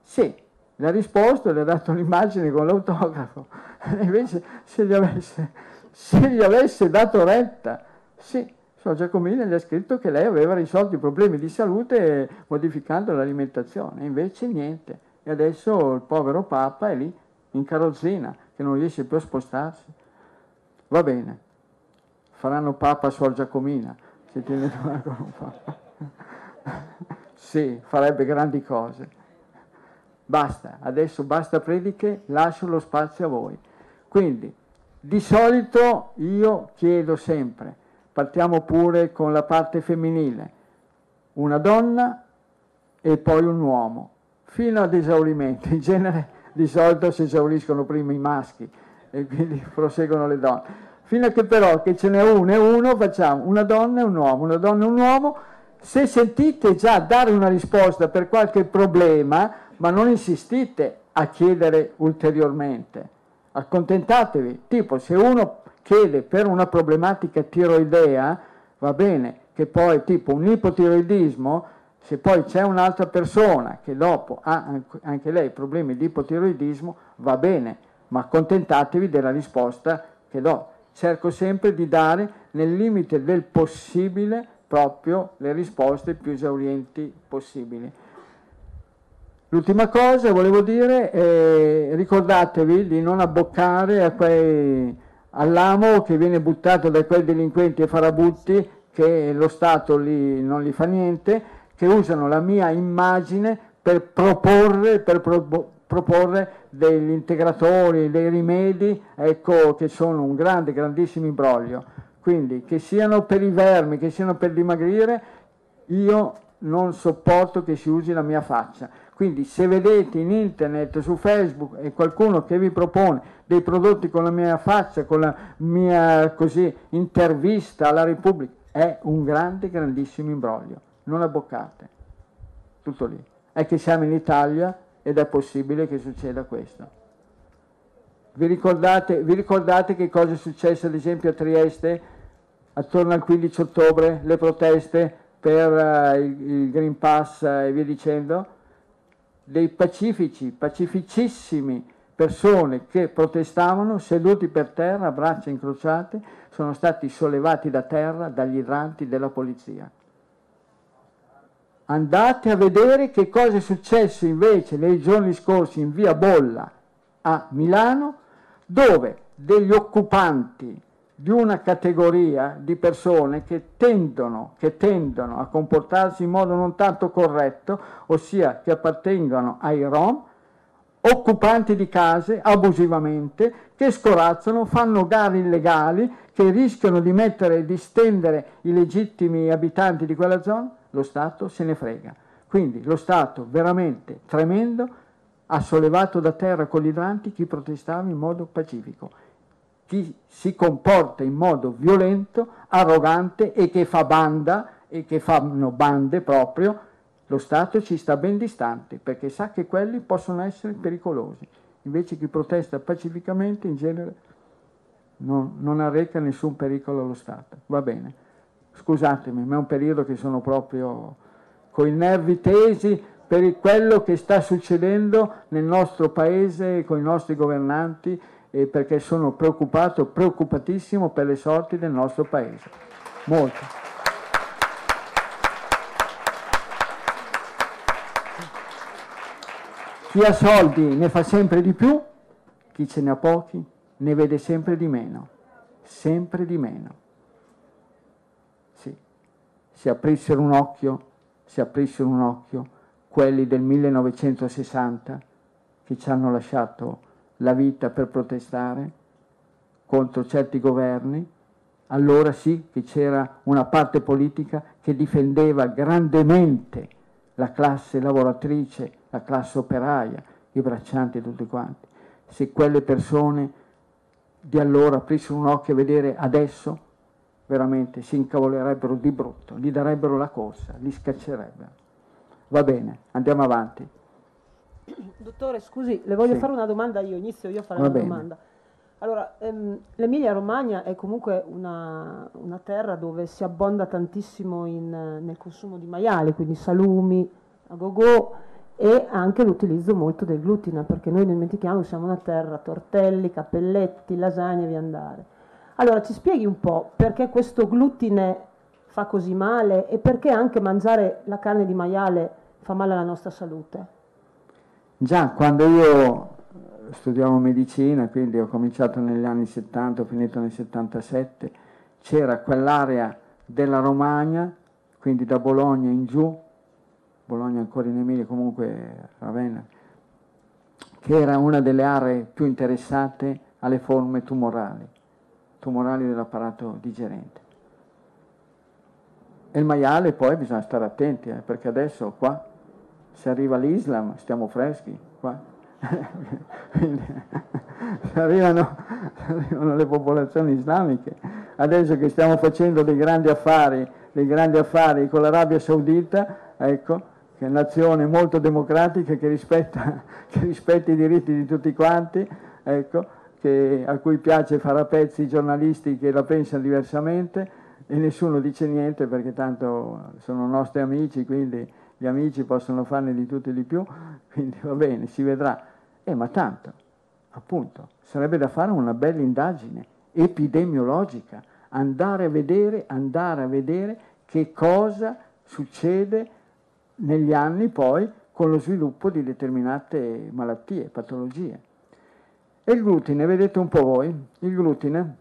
Sì, le ha risposto, le ha dato l'immagine con l'autografo. (laughs) Invece se gli, avesse, se gli avesse dato retta, sì, Suor Giacomina gli ha scritto che lei aveva risolto i problemi di salute modificando l'alimentazione. Invece niente. E adesso il povero Papa è lì, in carrozzina, che non riesce più a spostarsi. Va bene, faranno Papa Suor Giacomina, se tiene (laughs) con un Papa. sì, farebbe grandi cose. Basta, adesso basta prediche, lascio lo spazio a voi. Quindi, di solito io chiedo sempre, partiamo pure con la parte femminile, una donna e poi un uomo, fino ad esaurimento. In genere di solito si esauriscono prima i maschi, e quindi (laughs) proseguono le donne. Fino a che però che ce n'è uno e uno facciamo una donna e un uomo, una donna e un uomo. Se sentite già dare una risposta per qualche problema, ma non insistite a chiedere ulteriormente, accontentatevi. Tipo se uno chiede per una problematica tiroidea, va bene, che poi tipo un ipotiroidismo, se poi c'è un'altra persona che dopo ha anche lei problemi di ipotiroidismo, va bene, ma accontentatevi della risposta che do. Cerco sempre di dare nel limite del possibile proprio le risposte più esaurienti possibili. L'ultima cosa volevo dire, è, ricordatevi di non abboccare quei, all'amo che viene buttato da quei delinquenti e farabutti che lo Stato li, non gli fa niente, che usano la mia immagine per proporre, per pro, proporre degli integratori, dei rimedi, ecco che sono un grande, grandissimo imbroglio. Quindi che siano per i vermi, che siano per dimagrire, io non sopporto che si usi la mia faccia. Quindi se vedete in internet, su Facebook, e qualcuno che vi propone dei prodotti con la mia faccia, con la mia così, intervista alla Repubblica, è un grande, grandissimo imbroglio. Non abboccate. Tutto lì. È che siamo in Italia ed è possibile che succeda questo. Vi ricordate, vi ricordate che cosa è successo ad esempio a Trieste attorno al 15 ottobre, le proteste per uh, il, il, Green Pass uh, e via dicendo? dei pacifici, pacificissimi persone che protestavano seduti per terra, braccia incrociate, sono stati sollevati da terra dagli idranti della polizia. Andate a vedere che cosa è successo invece nei giorni scorsi in via Bolla a Milano, dove degli occupanti di una categoria di persone che tendono, che tendono a comportarsi in modo non tanto corretto, ossia che appartengono ai Rom, occupanti di case abusivamente, che scorazzano, fanno gare illegali, che rischiano di mettere e di stendere i legittimi abitanti di quella zona, lo Stato se ne frega. Quindi lo Stato veramente tremendo ha sollevato da terra con gli idranti chi protestava in modo pacifico chi si comporta in modo violento, arrogante e che fa banda e che fanno bande proprio, lo Stato ci sta ben distante perché sa che quelli possono essere pericolosi. Invece chi protesta pacificamente in genere non, non arreca nessun pericolo allo Stato. Va bene. Scusatemi, ma è un periodo che sono proprio con i nervi tesi per quello che sta succedendo nel nostro paese con i nostri governanti e perché sono preoccupato, preoccupatissimo per le sorti del nostro Paese. Molto. Chi ha soldi ne fa sempre di più, chi ce ne ha pochi ne vede sempre di meno, sempre di meno. Se aprissero un occhio, se aprissero un occhio, quelli del 1960 che ci hanno lasciato la vita per protestare contro certi governi, allora sì che c'era una parte politica che difendeva grandemente la classe lavoratrice, la classe operaia, i braccianti e tutti quanti. Se quelle persone di allora aprissero un occhio a vedere adesso, veramente si incavolerebbero di brutto, gli darebbero la corsa, li scaccerebbero. Va bene, andiamo avanti. Dottore, scusi, le voglio Sì. fare una domanda io, inizio io a fare Va una bene. domanda. Allora, ehm, l'Emilia Romagna è comunque una, una terra dove si abbonda tantissimo in, nel consumo di maiali, quindi salumi, a go-go e anche l'utilizzo molto del glutine, perché noi non dimentichiamo che siamo una terra, tortelli, cappelletti, lasagne e via andare. Allora, ci spieghi un po' perché questo glutine fa così male e perché anche mangiare la carne di maiale fa male alla nostra salute? Già quando io eh, studiavo medicina, quindi ho cominciato negli anni 70, ho finito nel 77, c'era quell'area della Romagna, quindi da Bologna in giù, Bologna ancora in Emilia, comunque Ravenna, che era una delle aree più interessate alle forme tumorali, tumorali dell'apparato digerente. E il maiale poi bisogna stare attenti, eh, perché adesso qua se arriva l'Islam stiamo freschi qua. (laughs) (laughs) Se arrivano, se arrivano le popolazioni islamiche, adesso che stiamo facendo dei grandi affari, dei grandi affari con l'Arabia Saudita, ecco, che è nazione molto democratica che rispetta, (laughs) che rispetta i diritti di tutti quanti, ecco, che- a cui piace fare a pezzi i giornalisti che la pensano diversamente e nessuno dice niente perché tanto sono nostri amici, quindi gli amici possono farne di tutto e di più, (laughs) quindi va bene, si vedrà. Eh, ma tanto, appunto, sarebbe da fare una bella indagine epidemiologica, andare a vedere, andare a vedere che cosa succede negli anni poi con lo sviluppo di determinate malattie, patologie. E il glutine, vedete un po' voi, il glutine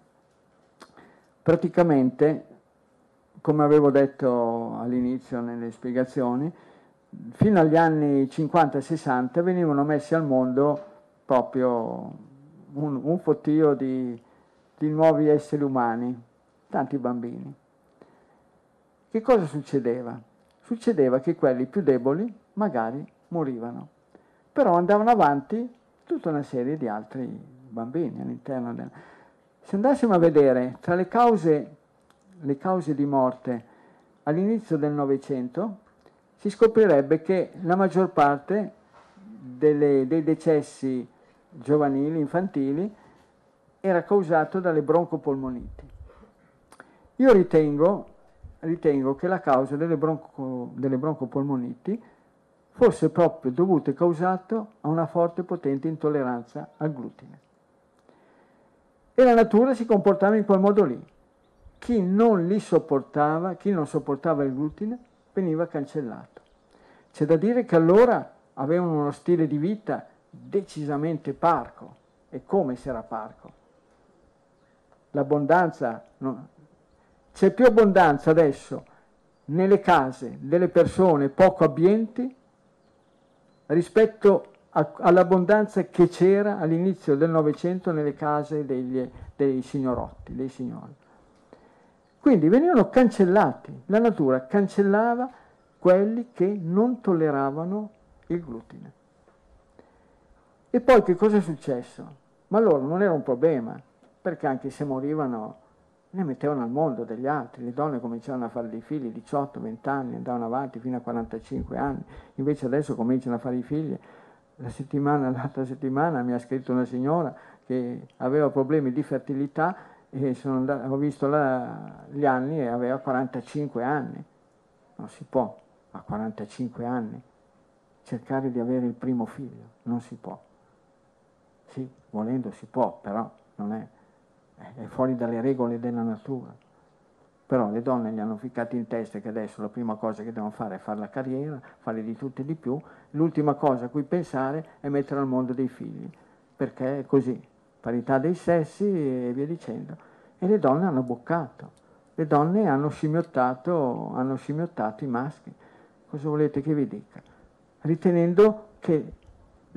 praticamente, come avevo detto all'inizio nelle spiegazioni, fino agli anni 50-60 venivano messi al mondo proprio un, un fottio di, di nuovi esseri umani, tanti bambini. Che cosa succedeva? Succedeva che quelli più deboli magari morivano, però andavano avanti tutta una serie di altri bambini all'interno del... Se andassimo a vedere tra le cause, le cause di morte all'inizio del Novecento, si scoprirebbe che la maggior parte delle- dei decessi giovanili, infantili, era causato dalle broncopolmoniti. Io ritengo, ritengo che la causa delle, bronco- delle broncopolmoniti fosse proprio dovuto e causato a una forte e potente intolleranza al glutine. E la natura si comportava in quel modo lì. Chi non li sopportava, chi non sopportava il glutine, veniva cancellato. C'è da dire che allora avevano uno stile di vita decisamente parco. E come se era parco? L'abbondanza, no? c'è più abbondanza adesso nelle case delle persone poco abbienti rispetto a, all'abbondanza che c'era all'inizio del Novecento nelle case degli, dei signorotti, dei signori. Quindi venivano cancellati, la natura cancellava quelli che non tolleravano il glutine. E poi che cosa è successo? Ma loro non era un problema, perché anche se morivano ne mettevano al mondo degli altri, le donne cominciavano a fare dei figli 18, 20 anni, andavano avanti fino a 45 anni, invece adesso cominciano a fare i figli. La settimana, l'altra settimana mi ha scritto una signora che aveva problemi di fertilità e andato, ho visto la, gli anni e aveva 45 anni. Non si può a 45 anni cercare di avere il primo figlio, non si può. Sì, volendo si può, però non è è fuori dalle regole della natura. Però le donne gli hanno ficcato in testa che adesso la prima cosa che devono fare è fare la carriera, fare di tutto e di più, l'ultima cosa a cui pensare è mettere al mondo dei figli, perché è così, parità dei sessi e via dicendo. E le donne hanno boccato, le donne hanno scimmiottato, hanno scimmiottato i maschi. Cosa volete che vi dica? Ritenendo che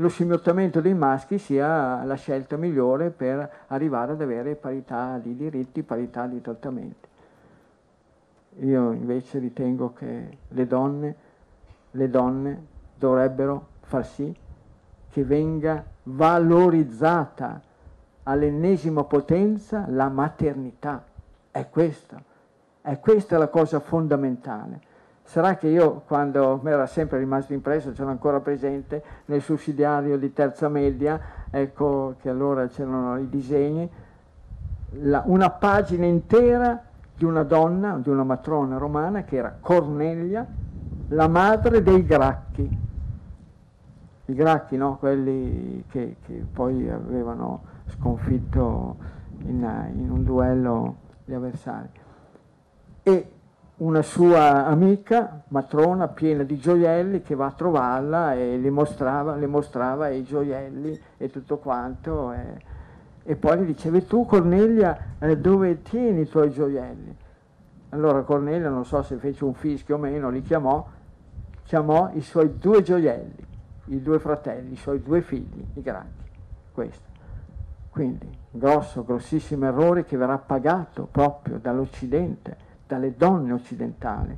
lo scimmiottamento dei maschi sia la scelta migliore per arrivare ad avere parità di diritti, parità di trattamenti. Io invece ritengo che le donne, le donne dovrebbero far sì che venga valorizzata all'ennesima potenza la maternità. È questa, è questa la cosa fondamentale. Sarà che io, quando mi era sempre rimasto impresso, c'era ancora presente nel sussidiario di terza media, ecco che allora c'erano i disegni, la, una pagina intera di una donna, di una matrona romana che era Cornelia, la madre dei Gracchi. I Gracchi, no? quelli che, che poi avevano sconfitto in, in un duello gli avversari. E una sua amica, matrona, piena di gioielli, che va a trovarla e le mostrava, le mostrava i gioielli e tutto quanto. E, e poi gli diceva, tu Cornelia, eh, dove tieni i tuoi gioielli? Allora Cornelia, non so se fece un fischio o meno, li chiamò, chiamò i suoi due gioielli, i due fratelli, i suoi due figli, i grandi. Questo. Quindi, grosso, grossissimo errore che verrà pagato proprio dall'Occidente dalle donne occidentali,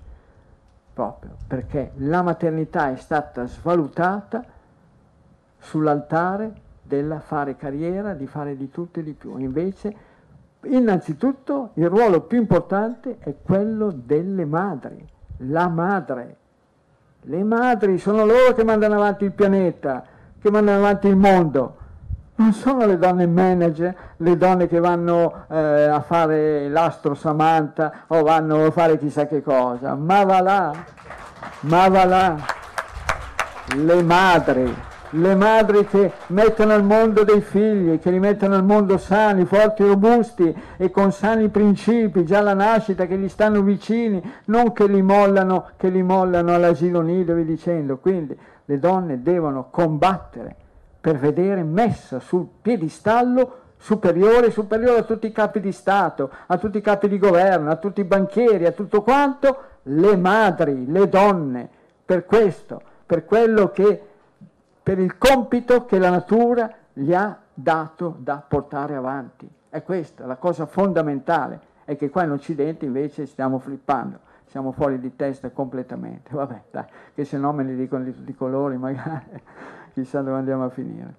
proprio perché la maternità è stata svalutata sull'altare della fare carriera, di fare di tutto e di più. Invece, innanzitutto, il ruolo più importante è quello delle madri, la madre. Le madri sono loro che mandano avanti il pianeta, che mandano avanti il mondo non sono le donne manager, le donne che vanno eh, a fare l'astro Samantha o vanno a fare chissà che cosa, ma va là, ma va là, le madri, le madri che mettono al mondo dei figli, che li mettono al mondo sani, forti, robusti e con sani principi, già alla nascita, che gli stanno vicini, non che li mollano, che li mollano all'asilo nido e dicendo. Quindi le donne devono combattere per vedere messa sul piedistallo superiore, superiore a tutti i capi di Stato, a tutti i capi di governo, a tutti i banchieri, a tutto quanto, le madri, le donne, per questo, per quello che, per il compito che la natura gli ha dato da portare avanti. È questa la cosa fondamentale, è che qua in Occidente invece stiamo flippando, siamo fuori di testa completamente. (laughs) Vabbè, dai, che se no me ne dicono di tutti i colori magari chissà dove andiamo a finire.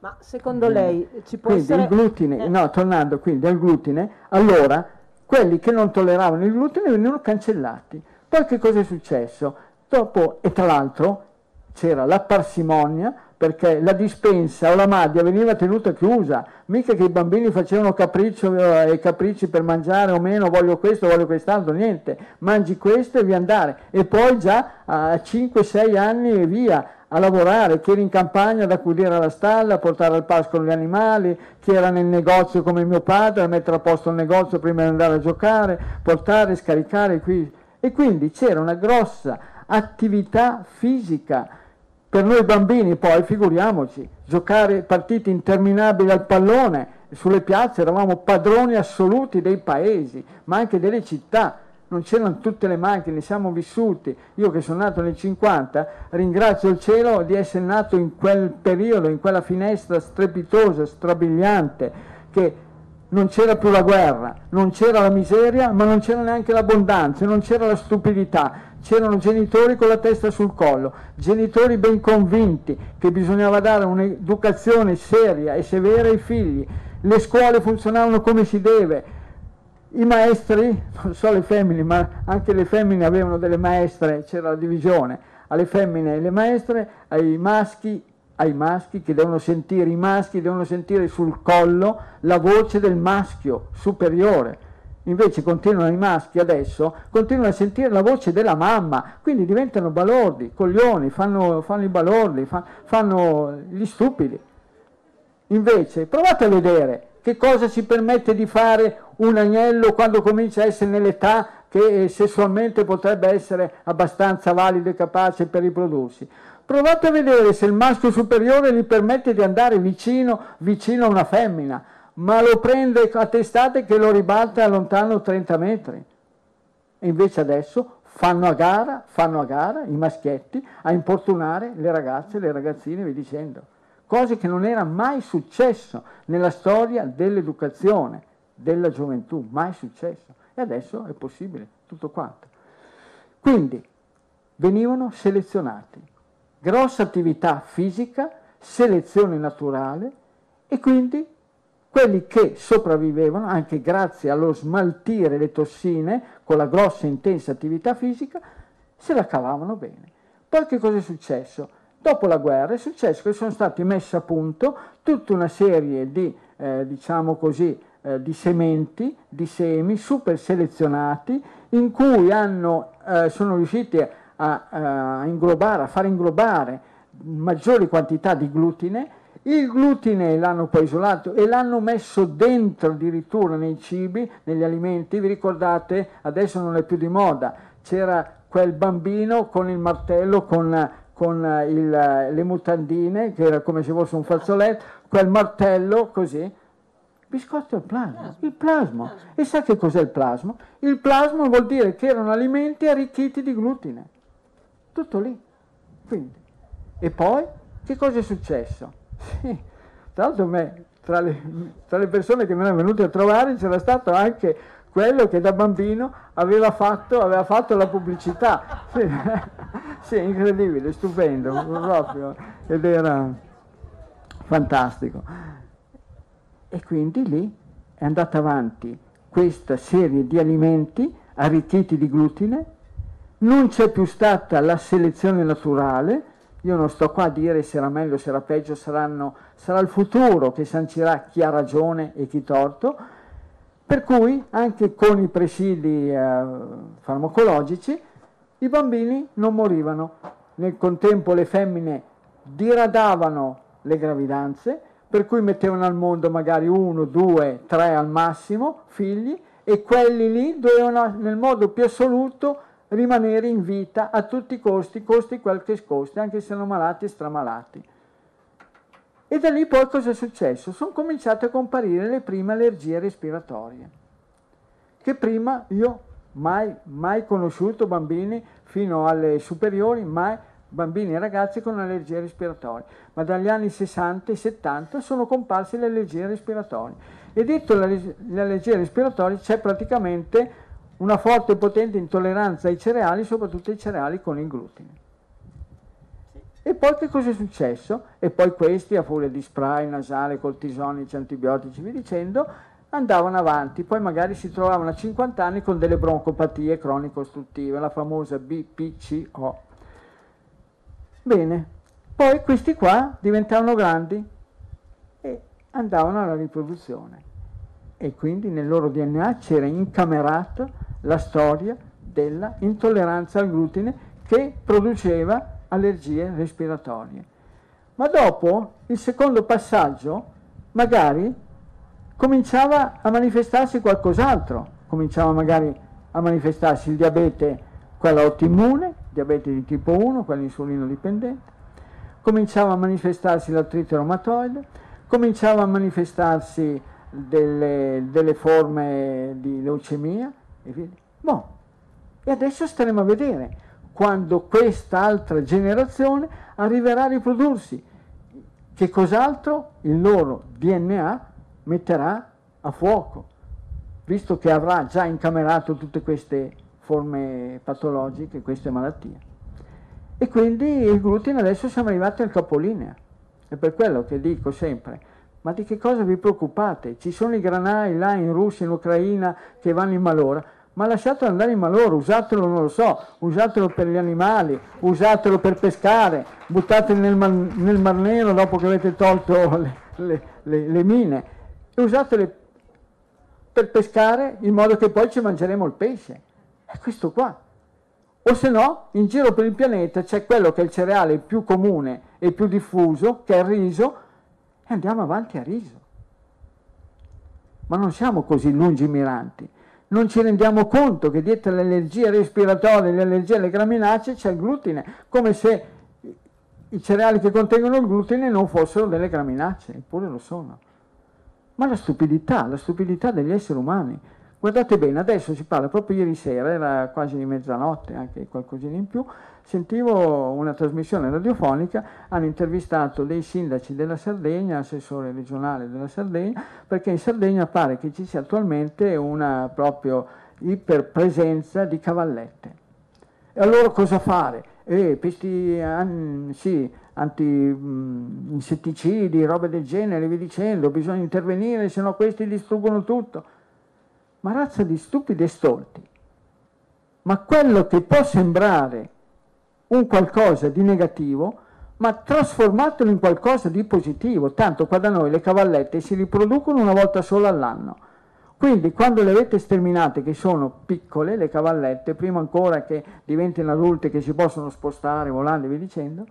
Ma secondo lei ci può quindi essere... il glutine, eh. no, tornando quindi al glutine, allora quelli che non tolleravano il glutine venivano cancellati. Poi che cosa è successo? Dopo, e tra l'altro c'era la parsimonia, perché la dispensa o la madia veniva tenuta chiusa, mica che i bambini facevano capriccio e eh, capricci per mangiare o meno, voglio questo, voglio quest'altro, niente, mangi questo e via andare. E poi già a 5-6 anni e via a lavorare, chi era in campagna ad accudire alla stalla, a portare al pascolo gli animali, chi era nel negozio come mio padre, a mettere a posto il negozio prima di andare a giocare, portare, scaricare qui. E quindi c'era una grossa attività fisica per noi bambini poi, figuriamoci, giocare partite interminabili al pallone sulle piazze, eravamo padroni assoluti dei paesi, ma anche delle città. Non c'erano tutte le macchine, siamo vissuti. Io che sono nato nel 50, ringrazio il cielo di essere nato in quel periodo, in quella finestra strepitosa, strabiliante, che non c'era più la guerra, non c'era la miseria, ma non c'era neanche l'abbondanza, non c'era la stupidità, c'erano genitori con la testa sul collo, genitori ben convinti che bisognava dare un'educazione seria e severa ai figli, le scuole funzionavano come si deve, i maestri, non so le femmine, ma anche le femmine avevano delle maestre, c'era la divisione, alle femmine e le maestre, ai maschi, ai maschi che devono sentire, i maschi devono sentire sul collo la voce del maschio superiore. Invece continuano i maschi adesso, continuano a sentire la voce della mamma, quindi diventano balordi, coglioni, fanno, fanno i balordi, fa, fanno gli stupidi. Invece provate a vedere che cosa ci permette di fare un agnello quando comincia a essere nell'età che sessualmente potrebbe essere abbastanza valido e capace per riprodursi. Provate a vedere se il maschio superiore gli permette di andare vicino, vicino a una femmina ma lo prende a testate che lo ribalta lontano 30 metri. E invece adesso fanno a gara, fanno a gara i maschietti a importunare le ragazze, le ragazzine, vi dicendo. Cose che non era mai successo nella storia dell'educazione, della gioventù, mai successo. E adesso è possibile, tutto quanto. Quindi venivano selezionati. Grossa attività fisica, selezione naturale e quindi quelli che sopravvivevano anche grazie allo smaltire le tossine con la grossa intensa attività fisica, se la cavavano bene. Poi che cosa è successo? Dopo la guerra è successo che sono stati messi a punto tutta una serie di, eh, diciamo così, eh, di sementi, di semi super selezionati in cui hanno, eh, sono riusciti a, a, inglobare, a far inglobare maggiori quantità di glutine il glutine l'hanno poi isolato e l'hanno messo dentro addirittura nei cibi, negli alimenti. Vi ricordate? Adesso non è più di moda. C'era quel bambino con il martello, con, con il, le mutandine, che era come se fosse un fazzoletto, quel martello così. Biscotto al plasma, il plasma. E sa che cos'è il plasma? Il plasma vuol dire che erano alimenti arricchiti di glutine. Tutto lì. Quindi. E poi che cosa è successo? Sì, tra l'altro me, tra, le, tra le persone che mi erano venute a trovare c'era stato anche quello che da bambino aveva fatto, aveva fatto la pubblicità. Sì, (laughs) sì, incredibile, stupendo, proprio, ed era fantastico. E quindi lì è andata avanti questa serie di alimenti arricchiti di glutine, non c'è più stata la selezione naturale, io non sto qua a dire se era meglio, se era peggio, saranno, sarà il futuro che sancirà chi ha ragione e chi torto, per cui anche con i presidi eh, farmacologici i bambini non morivano. Nel contempo le femmine diradavano le gravidanze, per cui mettevano al mondo magari uno, due, tre al massimo figli e quelli lì dovevano nel modo più assoluto rimanere in vita a tutti i costi, costi quel che costi, anche se sono malati e stramalati. E da lì poi cosa è successo? Sono cominciate a comparire le prime allergie respiratorie, che prima io mai, mai conosciuto bambini fino alle superiori, mai bambini e ragazzi con allergie respiratorie, ma dagli anni 60 e 70 sono comparse le allergie respiratorie. E detto le allergie respiratorie c'è praticamente una forte e potente intolleranza ai cereali, soprattutto ai cereali con il glutine. E poi che cosa è successo? E poi questi, a furia di spray nasale, cortisonici, antibiotici, vi dicendo, andavano avanti, poi magari si trovavano a 50 anni con delle broncopatie cronico-ostruttive, la famosa BPCO. Bene, Poi questi qua diventavano grandi e andavano alla riproduzione. E quindi nel loro DNA c'era incamerata la storia della intolleranza al glutine che produceva allergie respiratorie. Ma dopo, il secondo passaggio, magari cominciava a manifestarsi qualcos'altro, cominciava magari a manifestarsi il diabete, quello autoimmune, diabete di tipo 1, quello insulino dipendente, cominciava a manifestarsi l'artrite reumatoide, cominciava a manifestarsi delle, delle forme di leucemia e via. Boh. E adesso staremo a vedere quando questa altra generazione arriverà a riprodursi, che cos'altro il loro DNA metterà a fuoco, visto che avrà già incamerato tutte queste forme patologiche, queste malattie. E quindi il glutine adesso siamo arrivati al capolinea. È per quello che dico sempre, ma di che cosa vi preoccupate? Ci sono i granai là in Russia, in Ucraina, che vanno in malora ma lasciatelo andare in maloro, usatelo, non lo so, usatelo per gli animali, usatelo per pescare, buttatelo nel mar, nel mar Nero dopo che avete tolto (laughs) le, le, le, le mine e usatele per pescare in modo che poi ci mangeremo il pesce. È questo qua. O se no, in giro per il pianeta c'è quello che è il cereale più comune e più diffuso, che è il riso, e andiamo avanti a riso. Ma non siamo così lungimiranti non ci rendiamo conto che dietro le allergie respiratorie, le allergie alle graminacee c'è il glutine, come se i cereali che contengono il glutine non fossero delle graminacee, eppure lo sono. Ma la stupidità, la stupidità degli esseri umani. Guardate bene, adesso si parla, proprio ieri sera, era quasi di mezzanotte, anche qualcosina in più, sentivo una trasmissione radiofonica, hanno intervistato dei sindaci della Sardegna, assessore regionale della Sardegna, perché in Sardegna pare che ci sia attualmente una proprio iperpresenza di cavallette. E allora cosa fare? Eh, pesti, an, sì, anti-insetticidi, robe del genere, vi dicendo, bisogna intervenire, se no questi distruggono tutto. Ma razza di stupidi e stolti. Ma quello che può sembrare un qualcosa di negativo, ma trasformatelo in qualcosa di positivo. Tanto qua da noi le cavallette si riproducono una volta sola all'anno. Quindi quando le avete sterminate, che sono piccole, le cavallette, prima ancora che diventino adulte, che si possono spostare volando e via dicendo,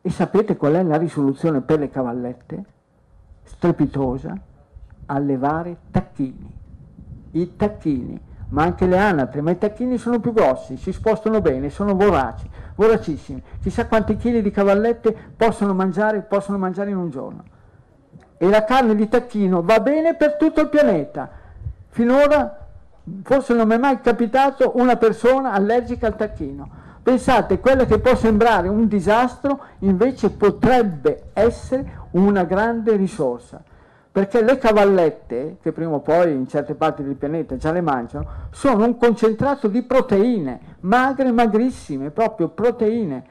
e sapete qual è la risoluzione per le cavallette? Strepitosa, allevare tacchini. I tacchini ma anche le anatre, ma i tacchini sono più grossi, si spostano bene, sono voraci, voracissimi. Chissà quanti chili di cavallette possono mangiare, possono mangiare in un giorno. E la carne di tacchino va bene per tutto il pianeta. Finora forse non mi è mai capitato una persona allergica al tacchino. Pensate, quello che può sembrare un disastro invece potrebbe essere una grande risorsa perché le cavallette, che prima o poi in certe parti del pianeta già le mangiano, sono un concentrato di proteine, magre, magrissime, proprio proteine.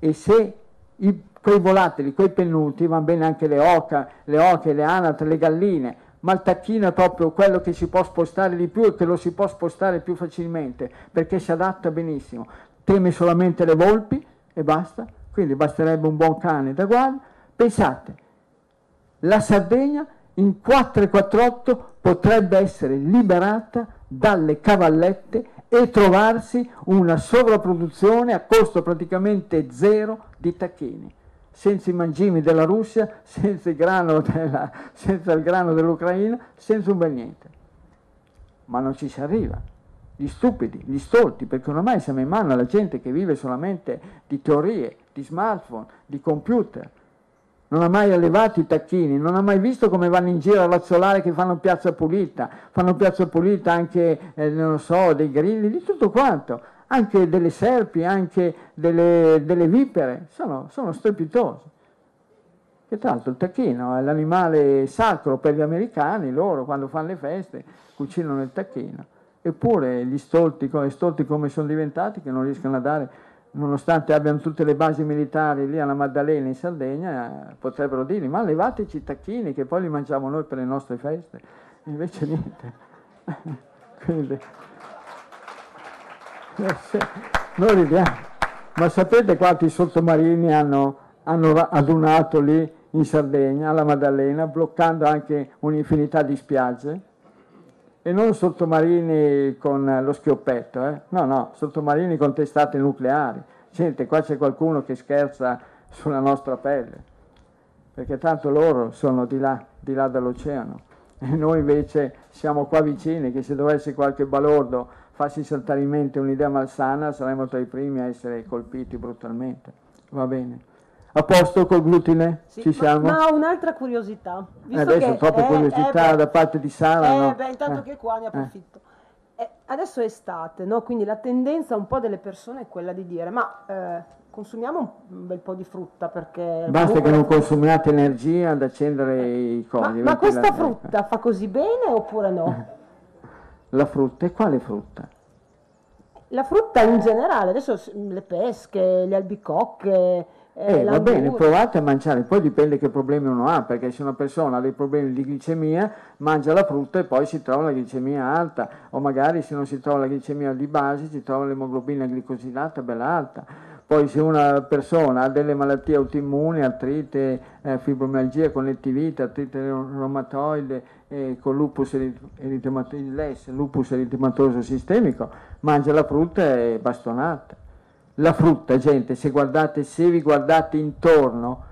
E se i, quei volatili, quei pennuti, vanno bene anche le oca, le oche, le anatre, le galline, ma il tacchino è proprio quello che si può spostare di più e che lo si può spostare più facilmente, perché si adatta benissimo. Teme solamente le volpi e basta, quindi basterebbe un buon cane da guardia. Pensate, la Sardegna in 448 potrebbe essere liberata dalle cavallette e trovarsi una sovrapproduzione a costo praticamente zero di tacchini, senza i mangimi della Russia, senza il grano, della, senza il grano dell'Ucraina, senza un bel niente. Ma non ci si arriva. Gli stupidi, gli stolti, perché ormai siamo in mano alla gente che vive solamente di teorie, di smartphone, di computer, non ha mai allevato i tacchini, non ha mai visto come vanno in giro a razzolare che fanno piazza pulita, fanno piazza pulita anche, eh, non so, dei grilli, di tutto quanto, anche delle serpi, anche delle, delle vipere, sono, sono strepitosi. Che tra l'altro il tacchino è l'animale sacro per gli americani, loro quando fanno le feste cucinano il tacchino. Eppure gli stolti, stolti come sono diventati, che non riescono a dare nonostante abbiano tutte le basi militari lì alla Maddalena in Sardegna, potrebbero dirgli ma levateci i tacchini che poi li mangiamo noi per le nostre feste. Invece niente. (laughs) Quindi, (laughs) noi ridiamo. Ma sapete quanti sottomarini hanno, hanno adunato lì in Sardegna, alla Maddalena, bloccando anche un'infinità di spiagge? E non sottomarini con lo schioppetto, eh? no, no, sottomarini con testate nucleari. Sente, qua c'è qualcuno che scherza sulla nostra pelle, perché tanto loro sono di là, di là dall'oceano. E noi invece siamo qua vicini, che se dovesse qualche balordo farsi saltare in mente un'idea malsana, saremmo tra i primi a essere colpiti brutalmente. Va bene. A posto col glutine? Sì, Ci siamo? Ma, ho un'altra curiosità. Eh, adesso che, troppe eh, curiosità eh, da parte di Sara. Eh, no? beh, intanto eh, che qua ne approfitto. Eh, adesso è estate, no? quindi la tendenza un po' delle persone è quella di dire ma eh, consumiamo un bel po' di frutta perché... Basta che non consumiate energia ad accendere i cosi. Ma, ma questa frutta fa così bene oppure no? (laughs) La frutta? E quale frutta? La frutta in generale, adesso le pesche, le albicocche eh, va bene, provate a mangiare, poi dipende che problemi uno ha, perché se una persona ha dei problemi di glicemia, mangia la frutta e poi si trova la glicemia alta, o magari se non si trova la glicemia di base, si trova l'emoglobina glicosilata bella alta. Poi se una persona ha delle malattie autoimmuni, artrite, eh, fibromialgia, connettivite, artrite reumatoide, eh, con lupus, eritematoso, lupus eritematoso sistemico, mangia la frutta e bastonata la frutta, gente, se, guardate, se vi guardate intorno,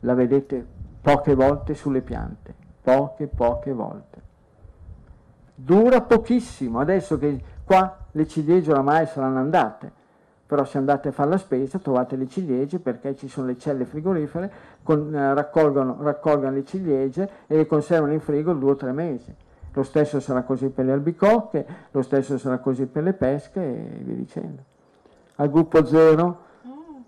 la vedete poche volte sulle piante, poche, poche volte. Dura pochissimo, adesso che qua le ciliegie oramai saranno andate, però se andate a fare la spesa trovate le ciliegie perché ci sono le celle frigorifere, con, eh, raccolgono, raccolgono le ciliegie e le conservano in frigo due o tre mesi. Lo stesso sarà così per le albicocche, lo stesso sarà così per le pesche e via dicendo al gruppo zero,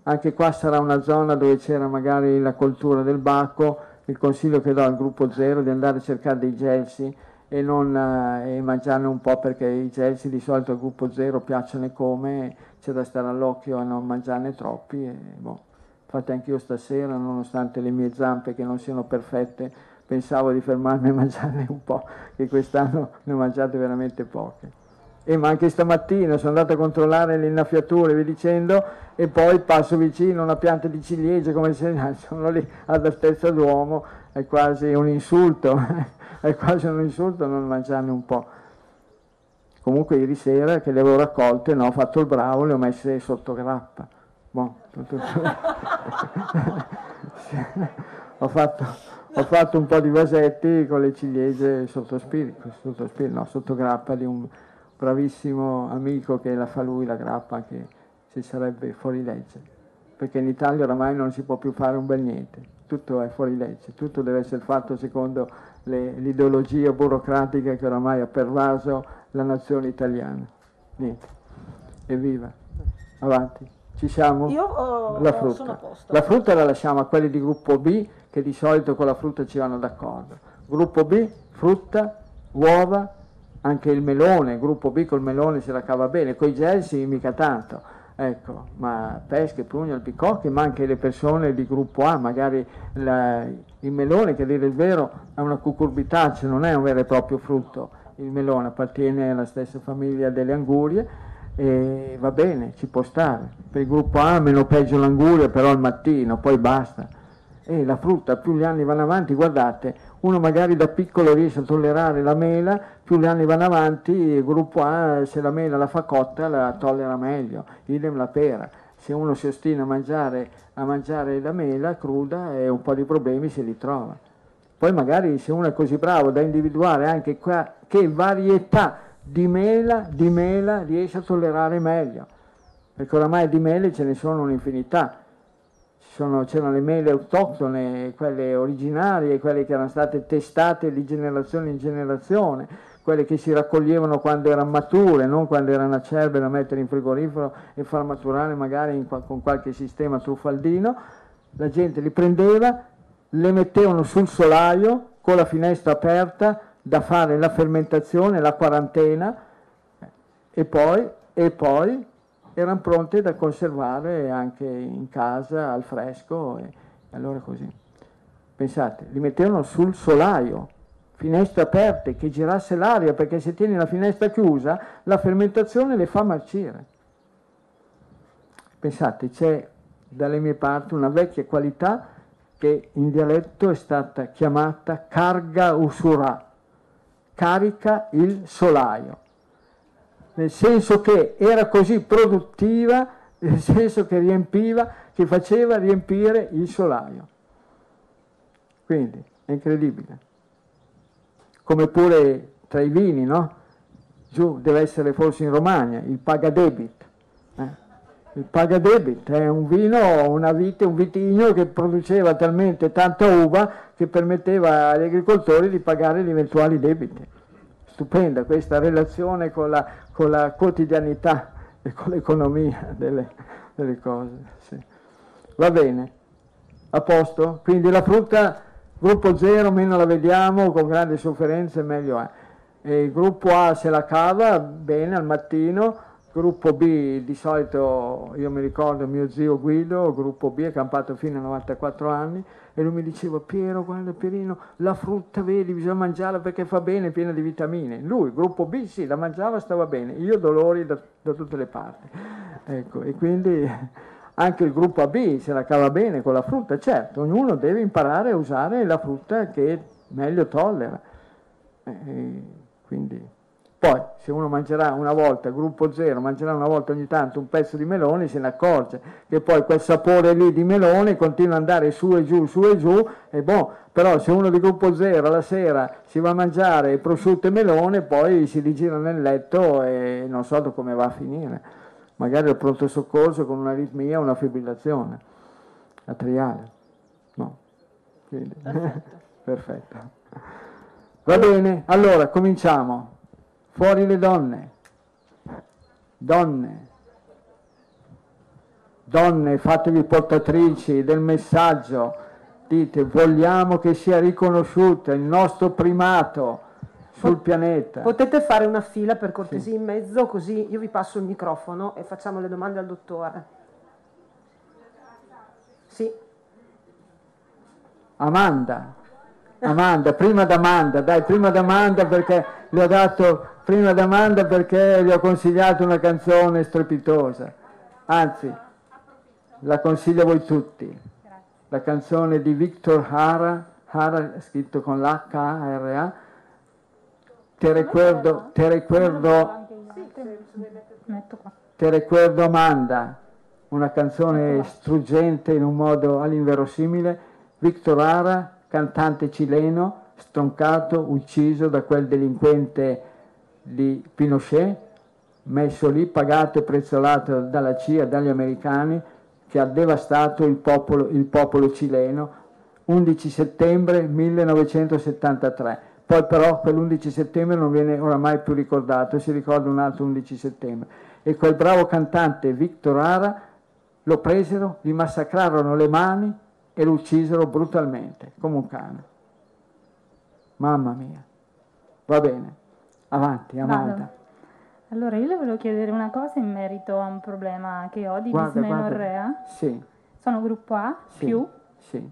anche qua sarà una zona dove c'era magari la coltura del bacco, il consiglio che do al gruppo zero è di andare a cercare dei gelsi e, non, eh, e mangiarne un po' perché i gelsi di solito al gruppo zero piacciono come, c'è da stare all'occhio a non mangiarne troppi. E, boh. Infatti anche io stasera, nonostante le mie zampe che non siano perfette, pensavo di fermarmi a (laughs) mangiarne un po', che quest'anno ne ho mangiate veramente poche e ma anche stamattina sono andato a controllare le innaffiature, vi dicendo, e poi passo vicino a una pianta di ciliegie come se (laughs) sono lì all'altezza d'uomo, è quasi un insulto, (laughs) è quasi un insulto non mangiarne un po'. Comunque ieri sera che le avevo raccolte, no, ho fatto il bravo, le ho messe sotto grappa. Bon, tutto, tutto. (laughs) ho, fatto, ho, fatto, un po' di vasetti con le ciliegie sotto spirito, sotto, spirito, no, sotto grappa di un bravissimo amico che la fa lui la grappa che si sarebbe fuori legge. Perché in Italia oramai non si può più fare un bel niente. Tutto è fuori legge. Tutto deve essere fatto secondo l'ideologia burocratica che oramai ha pervaso la nazione italiana. Niente. Evviva avanti. Ci siamo? Io oh, la frutta. La frutta la lasciamo a quelli di gruppo B che di solito con la frutta ci vanno d'accordo. Gruppo B, frutta, uova, anche il melone, il gruppo B col melone se la cava bene, con i gelsi mica tanto, ecco, ma pesche, prugno, albicocche, ma anche le persone di gruppo A, magari la, il melone, che a dire il vero è una cucurbitacea, non è un vero e proprio frutto, il melone appartiene alla stessa famiglia delle angurie e va bene, ci può stare, per il gruppo A meno peggio l'anguria, però al mattino, poi basta. E la frutta, più gli anni vanno avanti, guardate, uno magari da piccolo riesce a tollerare la mela, più gli anni vanno avanti, il gruppo A se la mela la fa cotta la tollera meglio, idem la pera. Se uno si ostina a mangiare, a mangiare la mela cruda e un po' di problemi se li trova. Poi magari se uno è così bravo da individuare anche qua che varietà di mela, di mela riesce a tollerare meglio, perché oramai di mele ce ne sono un'infinità c'erano le mele autoctone, quelle originarie, quelle che erano state testate di generazione in generazione, quelle che si raccoglievano quando erano mature, non quando erano acerbe da mettere in frigorifero e far maturare magari in, con qualche sistema truffaldino. La gente li prendeva, le mettevano sul solaio con la finestra aperta da fare la fermentazione, la quarantena e poi, e poi erano pronte da conservare anche in casa al fresco e allora così. Pensate, li mettevano sul solaio, finestre aperte, che girasse l'aria, perché se tieni la finestra chiusa la fermentazione le fa marcire. pensate, c'è dalle mie parti una vecchia qualità che in dialetto è stata chiamata carga usura, carica il solaio, nel senso che era così produttiva, nel senso che riempiva, che faceva riempire il solaio. Quindi è incredibile. Come pure tra i vini, no? Giù deve essere forse in Romagna, il pagadebit il pagadebit è un vino, una vite, un vitigno che produceva talmente tanta uva che permetteva agli agricoltori di pagare gli eventuali debiti. Stupenda questa relazione con la, con la quotidianità e con l'economia delle, delle cose. Sì. Va bene, a posto? Quindi la frutta gruppo 0 meno la vediamo, con grande sofferenza meglio è. E il gruppo A se la cava bene al mattino, Gruppo B di solito, io mi ricordo mio zio Guido, gruppo B, è campato fino a 94 anni, e lui mi diceva Piero, guarda Pierino, la frutta vedi, bisogna mangiarla perché fa bene, è piena di vitamine. Lui, gruppo B, sì, la mangiava, stava bene, io dolori da, da tutte le parti. Ecco, e quindi anche il gruppo AB se la cava bene con la frutta, certo, ognuno deve imparare a usare la frutta che meglio tollera. E quindi poi se uno mangerà una volta, gruppo zero, mangerà una volta ogni tanto un pezzo di melone, se ne accorge che poi quel sapore lì di melone continua ad andare su e giù, su e giù, e boh, però se uno di gruppo zero la sera si va a mangiare prosciutto e melone, poi si rigira nel letto e non so come va a finire. Magari al pronto soccorso con un'aritmia o una fibrillazione atriale. No. Quindi, perfetto. (laughs) perfetto. Va bene, allora cominciamo. Fuori le donne. Donne. Donne, fatevi portatrici del messaggio. Dite, vogliamo che sia riconosciuto il nostro primato sul pianeta. Potete fare una fila per cortesia sì. in mezzo, così io vi passo il microfono e facciamo le domande al dottore. Sì. Amanda. Amanda, prima d'Amanda, dai, prima d'Amanda perché le ho dato prima Amanda perché gli ho consigliato una canzone strepitosa, anzi la consiglio a voi tutti, la canzone di Victor Hara, Hara scritto con l'H-A-R-A, Te recuerdo, te recuerdo, te recuerdo Amanda, una canzone struggente in un modo all'inverosimile, Victor Hara, cantante cileno, stroncato, ucciso da quel delinquente di Pinochet, messo lì, pagato e prezzolato dalla CIA, dagli americani, che ha devastato il popolo, il popolo cileno, 11 settembre 1973. Poi però quell'11 settembre non viene oramai più ricordato, si ricorda un altro 11 settembre. E quel bravo cantante Victor Ara lo presero, gli massacrarono le mani e lo uccisero brutalmente, come un cane. Mamma mia. Va bene. Avanti. Vado. Allora, io le volevo chiedere una cosa in merito a un problema che ho di guarda, dismenorrea. Sì. Sono gruppo A, sì. più. Sì.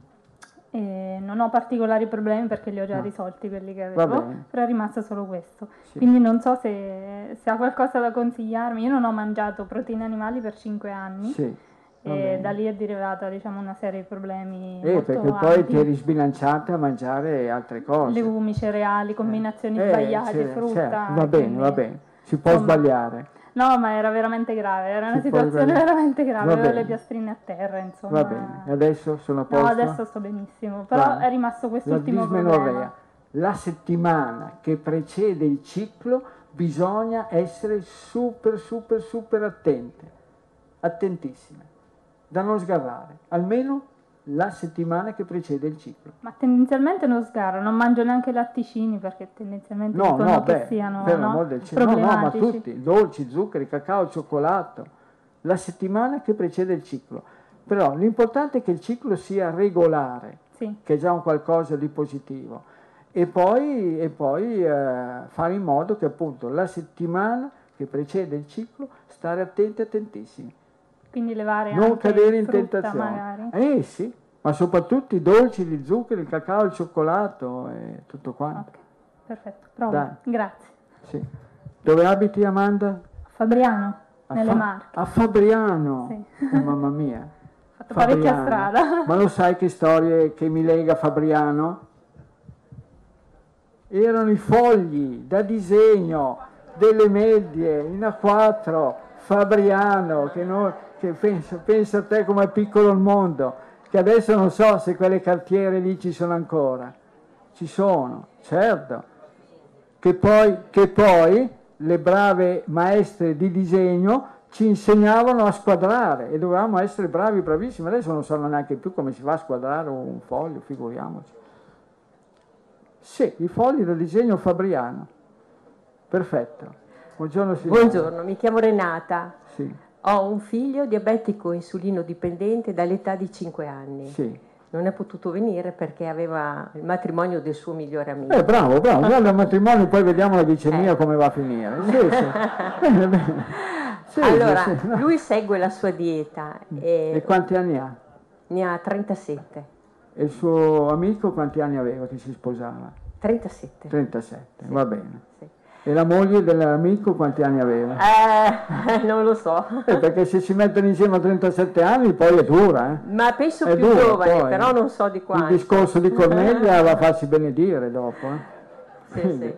E non ho particolari problemi perché li ho già no. risolti quelli che avevo, però è rimasto solo questo. Sì. Quindi non so se, se, ha qualcosa da consigliarmi. Io non ho mangiato proteine animali per 5 anni. Sì. E da lì è derivata diciamo, una serie di problemi. Eh, perché alti. poi ti eri sbilanciata a mangiare altre cose. Legumi, cereali, combinazioni eh, sbagliate, frutta. Certo. Va bene, va bene, si può insomma, sbagliare. No, ma era veramente grave, era una si situazione veramente grave, avevo le piastrine a terra, insomma. Va bene, adesso sono a posto? No, adesso sto benissimo, però va. è rimasto quest'ultimo problema. La settimana che precede il ciclo bisogna essere super, super, super attente, attentissime da non sgarrare, almeno la settimana che precede il ciclo. Ma tendenzialmente non sgarro, non mangio neanche latticini perché tendenzialmente no, dicono no, che beh, siano per no? del cielo. No, no, ma tutti, dolci, zuccheri, cacao, cioccolato, la settimana che precede il ciclo. Però l'importante è che il ciclo sia regolare, sì. che è già un qualcosa di positivo. E poi, e poi eh, fare in modo che appunto la settimana che precede il ciclo stare attenti, attentissimi quindi levare non anche cadere in tentazione. Magari. Eh sì, ma soprattutto i dolci, gli zuccheri, il cacao, il cioccolato e tutto quanto. Ok, perfetto, provo. Grazie. Sì. Dove abiti Amanda? Fabriano. A Nelle Fa- Marche. A Fabriano. Sì. Oh, mamma mia. (laughs) Ho fatto parecchia strada. (laughs) Ma lo sai che storie che mi lega Fabriano? Erano i fogli da disegno delle medie in A4, Fabriano, che, noi, che pensa, pensa a te come è piccolo il mondo, che adesso non so se quelle cartiere lì ci sono ancora. Ci sono, certo. Che poi, che poi le brave maestre di disegno ci insegnavano a squadrare e dovevamo essere bravi, bravissimi. Adesso non sanno neanche più come si fa a squadrare un foglio, figuriamoci. Sì, i fogli del disegno fabriano. Perfetto. Buongiorno signora. Buongiorno, mi chiamo Renata. Sì. Ho un figlio diabetico insulino dipendente dall'età di 5 anni. Sì non è potuto venire perché aveva il matrimonio del suo migliore amico. Eh, bravo, bravo, guarda il matrimonio, poi vediamo la glicemia eh. come va a finire. Sì, sì. (laughs) bene, bene. Sì, allora, sì, no. lui segue la sua dieta. E, e quanti anni ha? Ne ha 37. E il suo amico quanti anni aveva che si sposava? 37. 37, sì. va bene. E la moglie dell'amico quanti anni aveva? Eh, (laughs) non lo so. Eh, perché se si mettono insieme a 37 anni poi è dura, eh? Ma penso è più dura, giovane, poi. però non so di quanto. Il discorso di Cornelia (laughs) va a farsi benedire dopo, eh? Sì, sì.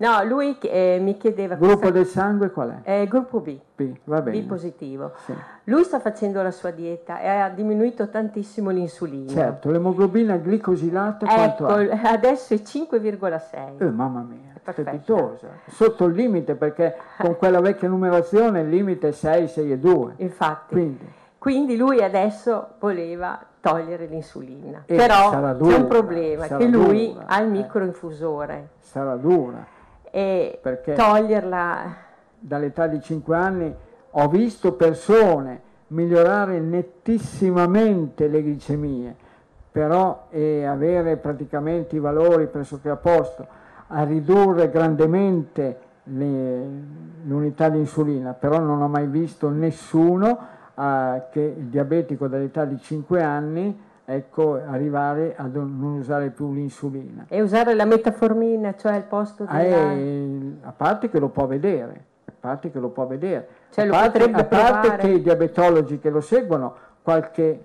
No, lui eh, mi chiedeva... Gruppo sta... del sangue qual è? Eh, gruppo B. B, va bene. B positivo. Sì. Lui sta facendo la sua dieta e ha diminuito tantissimo l'insulina. Certo, l'emoglobina glicosilata ecco, adesso è 5,6. Eh, mamma mia, è strepitosa. Sotto il limite perché con quella vecchia numerazione il limite è 6, 6 e 2. Infatti. Quindi, Quindi lui adesso voleva togliere l'insulina. E Però c'è un problema, che lui dura, ha il eh. microinfusore. Sarà dura e Perché toglierla. Dall'età di 5 anni ho visto persone migliorare nettissimamente le glicemie, però e avere praticamente i valori pressoché a posto, a ridurre grandemente l'unità di insulina, però non ho mai visto nessuno uh, che il diabetico dall'età di 5 anni ecco, arrivare a non usare più l'insulina. E usare la metaformina, cioè al posto della... Eh, a parte che lo può vedere, a parte che lo può vedere. Cioè, a, parte, a parte che i diabetologi che lo seguono, qualche,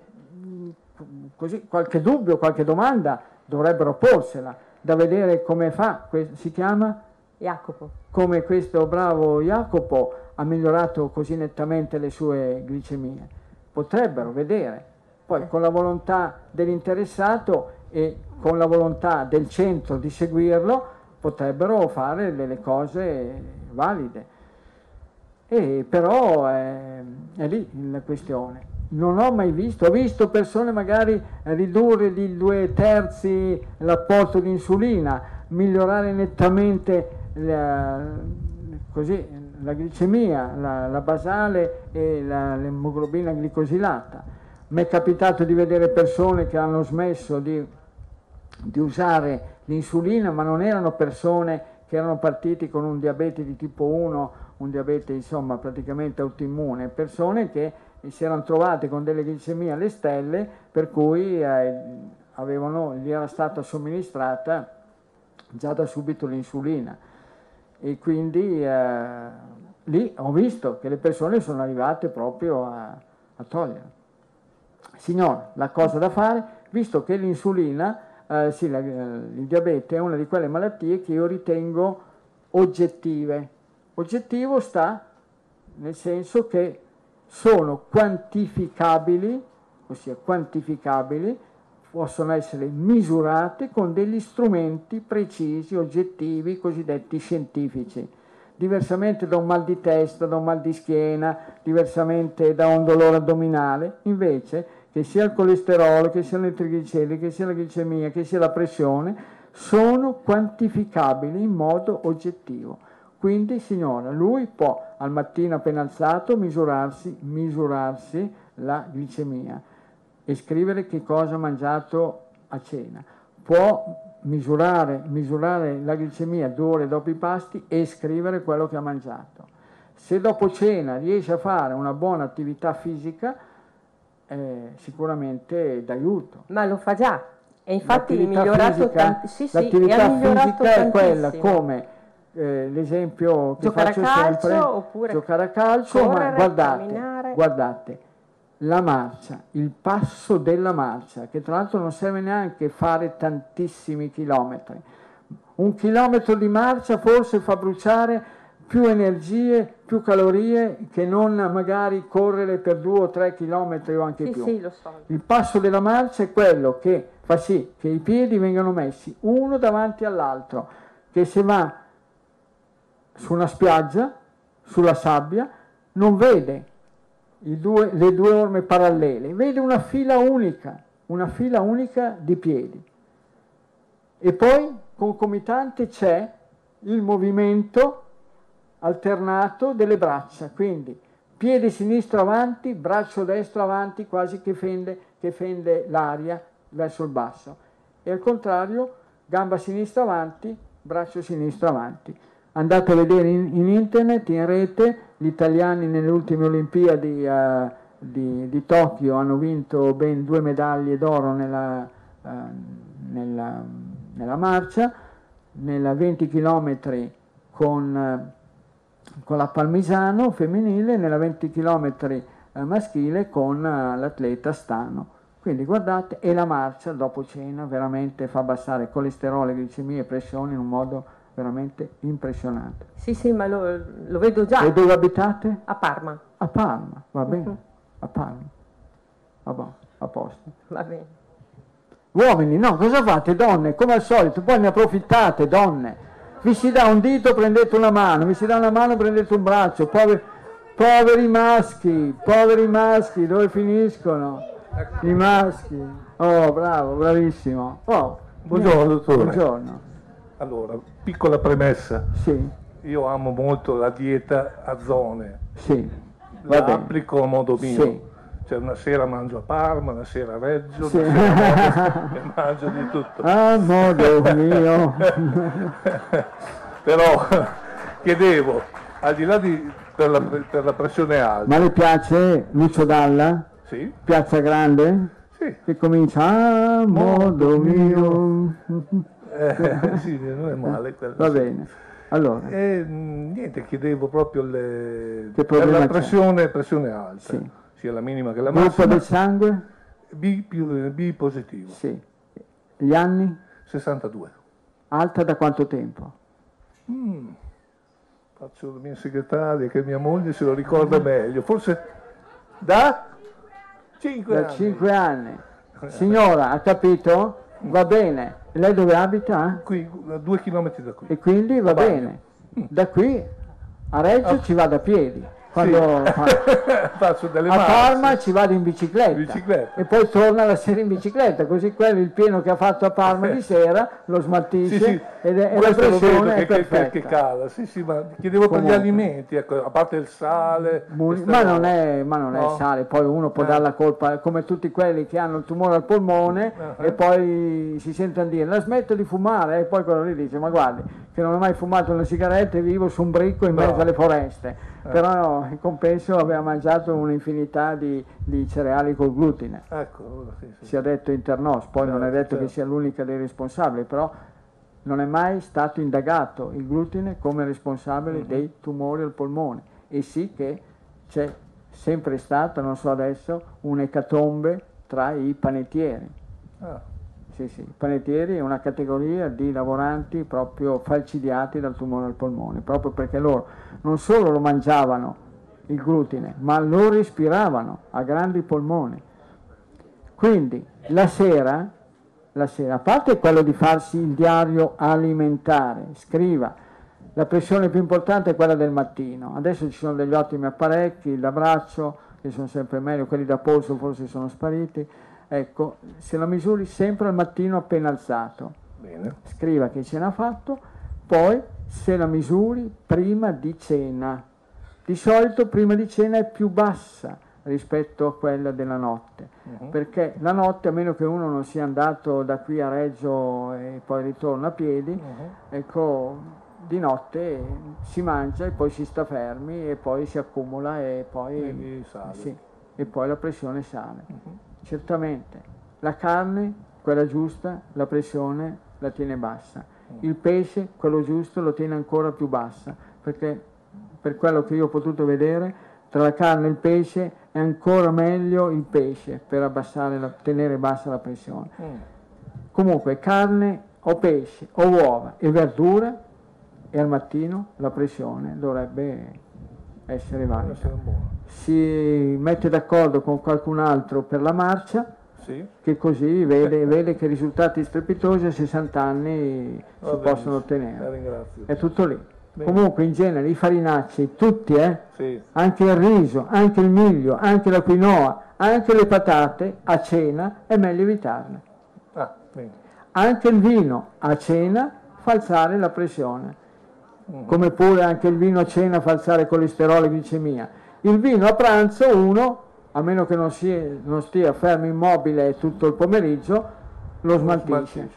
così, qualche dubbio, qualche domanda dovrebbero porsela, da vedere come fa, si chiama? Jacopo. Come questo bravo Jacopo ha migliorato così nettamente le sue glicemie. Potrebbero vedere poi con la volontà dell'interessato e con la volontà del centro di seguirlo potrebbero fare delle cose valide. E però è, è lì la questione. Non ho mai visto, ho visto persone magari ridurre di due terzi l'apporto di insulina, migliorare nettamente la, così, la glicemia, la, la basale e l'emoglobina glicosilata mi è capitato di vedere persone che hanno smesso di, di usare l'insulina, ma non erano persone che erano partiti con un diabete di tipo 1, un diabete insomma praticamente autoimmune, persone che si erano trovate con delle glicemie alle stelle per cui eh, avevano, gli era stata somministrata già da subito l'insulina e quindi eh, lì ho visto che le persone sono arrivate proprio a, a togliere. Signora, la cosa da fare, visto che l'insulina, eh, sì, la, il diabete è una di quelle malattie che io ritengo oggettive. Oggettivo sta nel senso che sono quantificabili, ossia quantificabili, possono essere misurate con degli strumenti precisi, oggettivi, cosiddetti scientifici. Diversamente da un mal di testa, da un mal di schiena, diversamente da un dolore addominale, invece che sia il colesterolo, che siano i trigliceridi, che sia la glicemia, che sia la pressione, sono quantificabili in modo oggettivo. Quindi, signora, lui può al mattino appena alzato misurarsi, misurarsi la glicemia e scrivere che cosa ha mangiato a cena. Può misurare, misurare la glicemia due ore dopo i pasti e scrivere quello che ha mangiato. Se dopo cena riesce a fare una buona attività fisica, eh, sicuramente d'aiuto. Ma lo fa già, e infatti è migliorato, fisica, tant- sì, l'attività sì, fisica è quella come eh, l'esempio che giocare faccio a calcio, sempre, oppure giocare a calcio, correre, ma guardate, camminare. guardate, la marcia, il passo della marcia, che tra l'altro non serve neanche fare tantissimi chilometri. Un chilometro di marcia forse fa bruciare più energie, più calorie che non magari correre per due o tre chilometri o anche sì, più. Sì, lo so. Il passo della marcia è quello che fa sì che i piedi vengano messi uno davanti all'altro, che se va su una spiaggia, sulla sabbia, non vede due, le due orme parallele, vede una fila unica, una fila unica di piedi. E poi concomitante c'è il movimento alternato delle braccia, quindi piede sinistro avanti, braccio destro avanti, quasi che fende, che fende l'aria verso il basso. E al contrario, gamba sinistra avanti, braccio sinistro avanti. Andate a vedere in, in internet, in rete, gli italiani nelle ultime Olimpiadi uh, di, di, Tokyo hanno vinto ben due medaglie d'oro nella, uh, nella, nella marcia, nella 20 km con... Uh, con la Palmisano femminile, nella 20 km eh, maschile con eh, l'atleta Stano. Quindi guardate, e la marcia dopo cena veramente fa abbassare colesterolo, glicemia e pressione in un modo veramente impressionante. Sì, sì, ma lo, lo vedo già. E dove abitate? A Parma. A Parma, va bene, uh-huh. a Parma. Vabbè, a posto. Va bene. Uomini, no, cosa fate donne? Come al solito, poi ne approfittate donne vi si dà un dito, prendete una mano, vi si dà una mano, prendete un braccio, poveri, poveri maschi, poveri maschi, dove finiscono? I maschi. Oh, bravo, bravissimo. Oh, buongiorno dottore. Buongiorno. Allora, piccola premessa. Sì. Io amo molto la dieta a zone. Sì. La applico a modo mio. Sì. Cioè una sera mangio a Parma, una sera a Reggio, sì. una sera a (laughs) mangio di tutto. A modo mio. (laughs) Però chiedevo, al di là di per la, per la, pressione alta. Ma le piace Lucio Dalla? Sì. Piazza Grande? Sì. Che comincia a modo mio. (laughs) Eh, sì, non è male quello. Va bene. Allora. E, niente, chiedevo proprio le, per la pressione, pressione alta. Sì sia la minima che la massima. Gruppo del sangue? B, B positivo. Sì. Gli anni? 62. Alta da quanto tempo? Mm. Faccio la mia segretaria che mia moglie se lo ricorda meglio. Forse da 5 da anni. 5 anni. Signora, ha capito? Va bene. Lei dove abita? Qui, a due chilometri da qui. E quindi va bene. Da qui a Reggio ah. ci va da piedi quando sì. (laughs) faccio delle a Parma ci vado in bicicletta, bicicletta, e poi torna la sera in bicicletta così quello il pieno che ha fatto a Parma di sera lo smaltisce sì, sì. ed è, e la pressione che, è perfetta che, che cala sì, sì, ma chiedevo Comunque. per gli alimenti ecco, a parte il sale Muni, ma non è, ma non no. è il sale poi uno può eh. dare la colpa come tutti quelli che hanno il tumore al polmone uh-huh. e poi si sentono dire la smetto di fumare e poi quello lì dice ma guardi che non ho mai fumato una sigaretta e vivo su un bricco in mezzo alle foreste eh. Però in compenso aveva mangiato un'infinità di, di cereali col glutine. Ecco, sì, sì. Si è detto internos, poi certo, non è detto certo. che sia l'unica dei responsabili, però non è mai stato indagato il glutine come responsabile mm-hmm. dei tumori al polmone e sì che c'è sempre stata, non so adesso, un'ecatombe tra i panettieri. Ah. Sì, sì, i panettieri è una categoria di lavoranti proprio falcidiati dal tumore al polmone, proprio perché loro non solo lo mangiavano il glutine, ma lo respiravano a grandi polmoni. Quindi la sera, la sera, a parte quello di farsi il diario alimentare, scriva, la pressione più importante è quella del mattino. Adesso ci sono degli ottimi apparecchi, da braccio, che sono sempre meglio, quelli da polso forse sono spariti. Ecco, se la misuri sempre al mattino appena alzato. Bene. Scriva che cena ha fatto, poi se la misuri prima di cena di solito prima di cena è più bassa rispetto a quella della notte, uh-huh. perché la notte, a meno che uno non sia andato da qui a Reggio e poi ritorna a piedi, uh-huh. ecco, di notte si mangia e poi si sta fermi e poi si accumula e poi, sì, e poi la pressione sale. Uh-huh. Certamente, la carne, quella giusta, la pressione la tiene bassa Il pesce, quello giusto, lo tiene ancora più bassa, perché per quello che io ho potuto vedere, tra la carne e il pesce è ancora meglio il pesce per abbassare la, tenere bassa la pressione. Mm. Comunque carne o pesce o uova e verdura e al mattino la pressione dovrebbe essere valida. Si mette d'accordo con qualcun altro per la marcia sì. che così vede, vede, che risultati strepitosi a 60 anni Va si bene, possono ottenere. È tutto lì. Bene. Comunque in genere i farinacei, tutti, eh? sì. anche il riso, anche il miglio, anche la quinoa, anche le patate, a cena è meglio evitarle. Ah, anche il vino a cena fa alzare la pressione, mm. come pure anche il vino a cena fa alzare colesterolo e glicemia. Il vino a pranzo uno a meno che non, sia, non stia fermo immobile tutto il pomeriggio, lo smaltisce.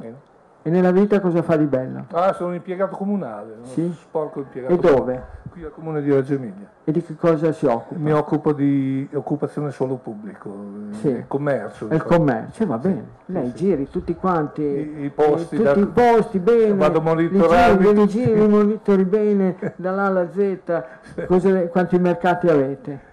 Eh. E nella vita cosa fa di bello? Ah, sono un impiegato comunale, sì? sporco impiegato. E dove? Qui al comune di Reggio Emilia. E di che cosa si occupa? Mi occupo di occupazione solo pubblico, sì. commercio. Il commercio, va bene. Sì. Lei sì. giri tutti quanti, I, i posti, tutti da, i posti bene, vado a monitorare. Li giri, li monitori bene, (laughs) dall'A alla Z, cosa, quanti mercati avete?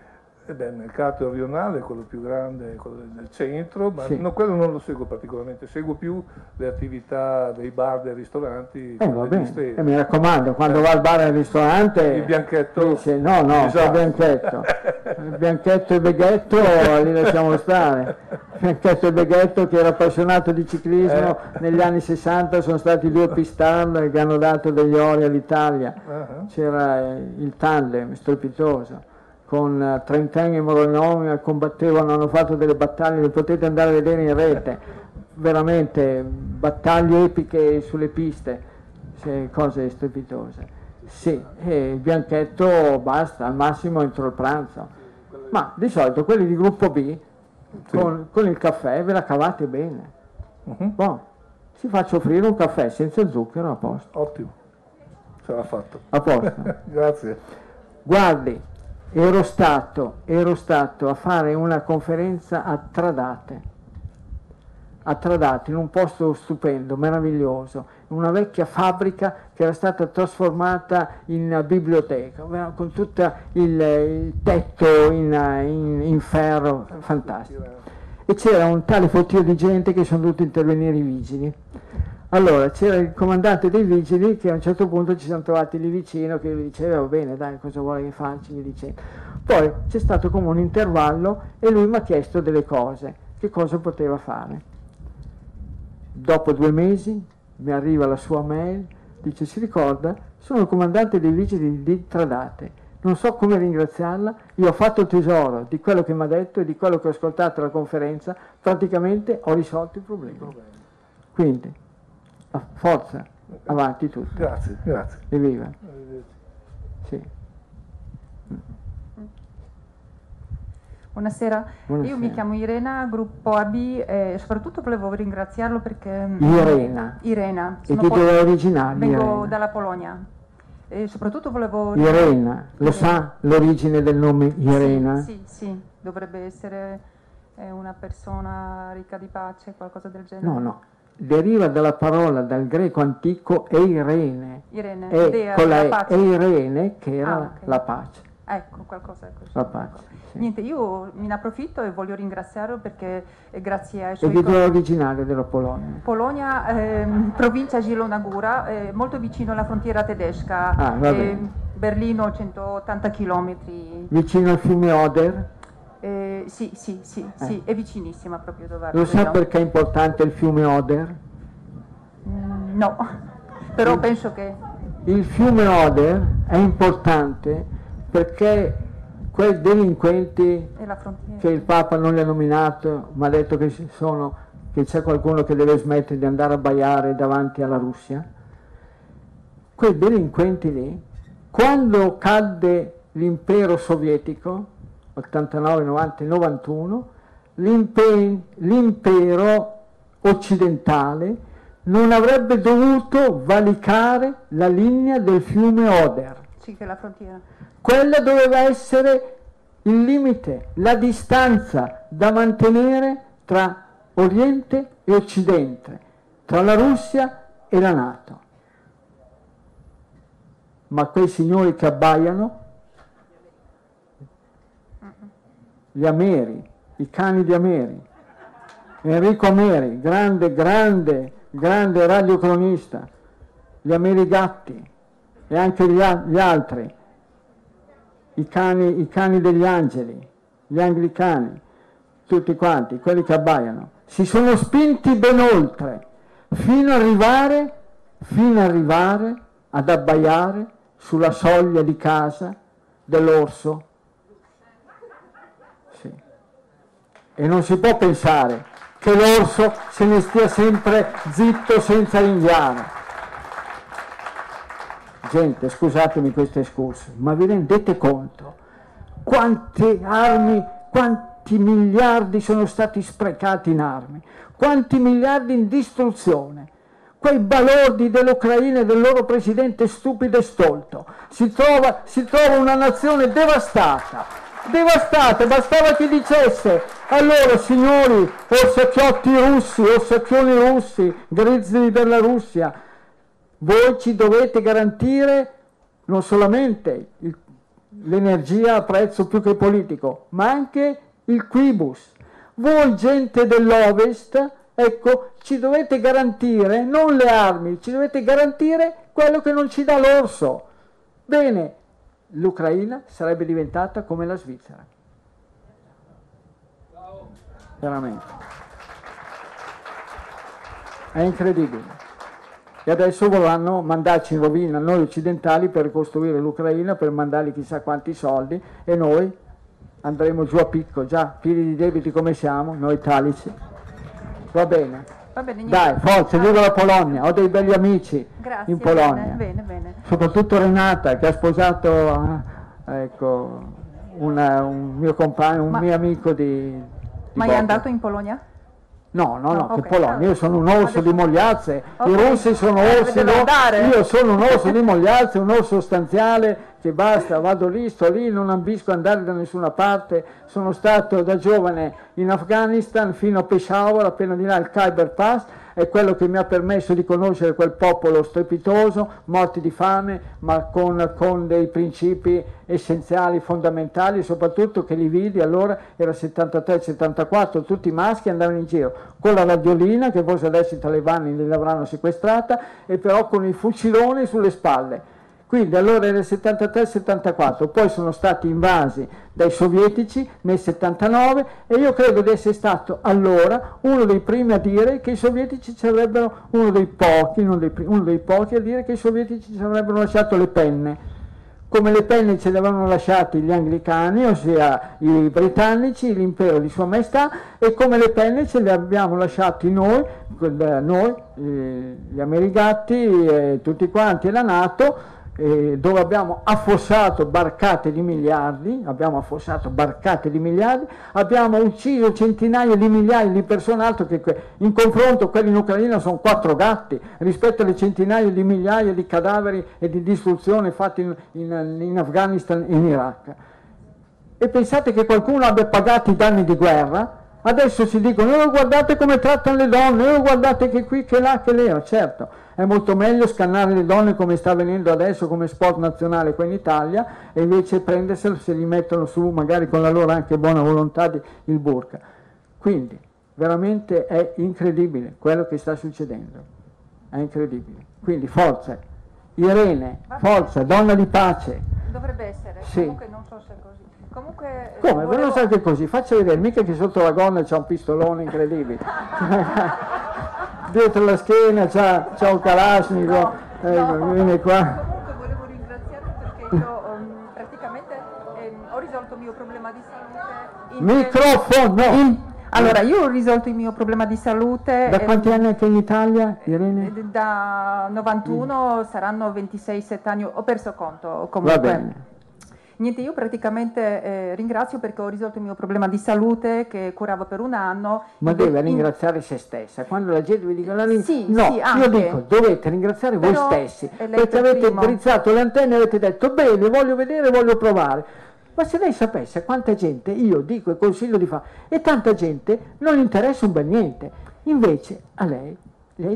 Eh beh, il mercato rionale è quello più grande, quello del centro, ma sì. no, quello non lo seguo particolarmente, seguo più le attività dei bar, dei ristoranti. Eh, va bene. Eh, mi raccomando, quando eh. va al bar e al ristorante... Il bianchetto... Dice, no, no, esatto. il bianchetto. Il bianchetto e il beghetto li lasciamo stare. Il bianchetto e il beghetto che era appassionato di ciclismo eh. negli anni 60 sono stati due pistar che hanno dato degli ori all'Italia. Uh-huh. C'era il tandem strepitoso con Trentin e Moronomi combattevano, hanno fatto delle battaglie, le potete andare a vedere in rete, veramente battaglie epiche sulle piste, cose strepitose. Sì, e il bianchetto basta, al massimo entro il pranzo. Ma di solito quelli di gruppo B con, con il caffè ve la cavate bene. Uh-huh. Bon, si faccia offrire un caffè senza zucchero a posto. Ottimo, ce l'ha fatto. A posto. (laughs) Grazie. Guardi, ero stato, ero stato a fare una conferenza a Tradate, a Tradate, in un posto stupendo, meraviglioso, una vecchia fabbrica che era stata trasformata in biblioteca, con tutto il, il tetto in, in, in ferro, fantastico. E c'era un tale fottio di gente che sono dovuti intervenire i vigili allora c'era il comandante dei vigili che a un certo punto ci siamo trovati lì vicino che gli diceva va bene dai cosa vuole che faccia, gli dicendo. Poi c'è stato come un intervallo e lui mi ha chiesto delle cose, che cosa poteva fare. Dopo due mesi mi arriva la sua mail, dice si ricorda, sono il comandante dei vigili di Tradate, non so come ringraziarla, io ho fatto tesoro di quello che mi ha detto e di quello che ho ascoltato alla conferenza, praticamente ho risolto il problema. Quindi forza, avanti tutti. Grazie, grazie. Evviva. Sì. Buonasera. Buonasera. io mi chiamo Irena, gruppo AB e soprattutto volevo ringraziarlo perché... Mm, Irena. Irena. E che dove è originale? Vengo Irena. dalla Polonia. E soprattutto volevo... Irena, lo sa l'origine del nome Irena? Sì, sì, sì. dovrebbe essere eh, una persona ricca di pace, qualcosa del genere. No, no, deriva dalla parola dal greco antico Eirene, Irene, e con la Eirene che era ah, okay. la pace. Ecco, qualcosa così. La pace. Sì. Niente, io me ne approfitto e voglio ringraziarlo perché grazie ai suoi... E di dove è originario della Polonia? Polonia, ehm, provincia Zielona eh, molto vicino alla frontiera tedesca, ah, eh, Berlino 180 km. Vicino al fiume Oder? Eh, sì, sì, sì, eh. sì, è vicinissima proprio dove Lo sa perché è importante il fiume Oder? Mm, no, (laughs) però il, penso che... Il fiume Oder è importante perché quei delinquenti che il Papa non li ha nominato, ma ha detto che, sono, che c'è qualcuno che deve smettere di andare a baiare davanti alla Russia, quei delinquenti lì, quando cadde l'impero sovietico, 89, 90 e 91, l'impero occidentale non avrebbe dovuto valicare la linea del fiume Oder. Sì, che è la frontiera. Quella doveva essere il limite, la distanza da mantenere tra Oriente e Occidente, tra la Russia e la Nato. Ma quei signori che abbaiano, gli Ameri, i cani di Ameri, Enrico Ameri, grande, grande, grande radiocronista, gli Ameri Gatti e anche gli, gli altri, i cani, i cani degli angeli, gli anglicani, tutti quanti, quelli che abbaiano, si sono spinti ben oltre, fino ad arrivare, fino ad arrivare ad abbaiare sulla soglia di casa dell'orso. Sì. E non si può pensare che l'orso se ne stia sempre zitto senza ringhiare. Gente, scusatemi questo escurso, ma vi rendete conto quante armi, quanti miliardi sono stati sprecati in armi, quanti miliardi in distruzione? Quei balordi dell'Ucraina e del loro presidente stupido e stolto. Si trova, si trova una nazione devastata, devastata, bastava che dicesse allora signori orsacchiotti russi, orsacchioni russi, grizzli della Russia, voi ci dovete garantire non solamente l'energia a prezzo più che politico, ma anche il quibus. Voi gente dell'Ovest, ecco, ci dovete garantire non le armi, ci dovete garantire quello che non ci dà l'orso. Bene, l'Ucraina sarebbe diventata come la Svizzera. Veramente. È incredibile. E adesso vorranno mandarci in rovina noi occidentali per costruire l'Ucraina, per mandargli chissà quanti soldi e noi andremo giù a picco, già pieni di debiti come siamo, noi italici. Va bene. Va bene Dai, forza, viva la Polonia, ho dei belli amici Grazie, in Polonia. Bene, bene, bene. Soprattutto Renata che ha sposato eh, ecco, una, un mio compagno, un ma, mio amico di... di ma è andato in Polonia? No, no, no, no okay. che Polonia, io sono un orso di Mogliazze, okay. i russi sono eh, orsi, io sono un orso di Mogliazze, un orso sostanziale che basta, vado lì, sto lì, non ambisco andare da nessuna parte, sono stato da giovane in Afghanistan fino a Peshawar, appena di là il Khyber Pass, è quello che mi ha permesso di conoscere quel popolo strepitoso, morti di fame, ma con, con dei principi essenziali, fondamentali, soprattutto che li vidi allora, era 73-74, tutti maschi andavano in giro con la radiolina, che forse adesso i talebani li avranno sequestrata, e però con i fuciloni sulle spalle quindi allora nel 73-74, poi sono stati invasi dai sovietici nel 79 e io credo di essere stato allora uno dei primi a dire che i sovietici ci avrebbero, uno dei pochi, uno dei, uno dei pochi a dire che i sovietici ci avrebbero lasciato le penne. Come le penne ce le avevano lasciate gli anglicani, ossia i britannici, l'impero di Sua Maestà, e come le penne ce le abbiamo lasciate noi, noi eh, gli americani, e tutti quanti, e la Nato, eh, dove abbiamo affossato barcate di miliardi, abbiamo affossato barcate di miliardi, abbiamo ucciso centinaia di migliaia di persone, altro che in confronto quelli in Ucraina sono quattro gatti rispetto alle centinaia di migliaia di cadaveri e di distruzione fatti in, in, in Afghanistan e in Iraq. E pensate che qualcuno abbia pagato i danni di guerra? Adesso si dicono, oh, guardate come trattano le donne, oh, guardate che qui, che là, che là, certo è molto meglio scannare le donne come sta avvenendo adesso come sport nazionale qua in Italia e invece prenderselo se gli mettono su magari con la loro anche buona volontà di, il burka. Quindi veramente è incredibile quello che sta succedendo, è incredibile. Quindi forza, Irene, forza, donna di pace. Dovrebbe essere, sì. comunque non so se così. Comunque, Come? Volevo... Non so che così, faccia vedere, mica che sotto la gonna c'è un pistolone incredibile. (laughs) dietro la schiena c'ha un Kalashnikov, no, ecco, no, viene qua. Comunque volevo ringraziarti perché io um, praticamente eh, ho risolto il mio problema di salute. Microfono! In, allora, io ho risolto il mio problema di salute. Da quanti anni è che in Italia, Irene? Da 91 mm. saranno 26-7 anni, ho perso conto comunque. Va bene. Niente, io praticamente eh, ringrazio perché ho risolto il mio problema di salute che curavo per un anno. Ma deve in... ringraziare se stessa. Quando la gente vi dice la ring... sì, no, sì, io dico dovete ringraziare Però voi stessi perché avete drizzato le antenne e avete detto bene, voglio vedere, voglio provare. Ma se lei sapesse quanta gente io dico e consiglio di fare, e tanta gente non interessa un bel niente. Invece a lei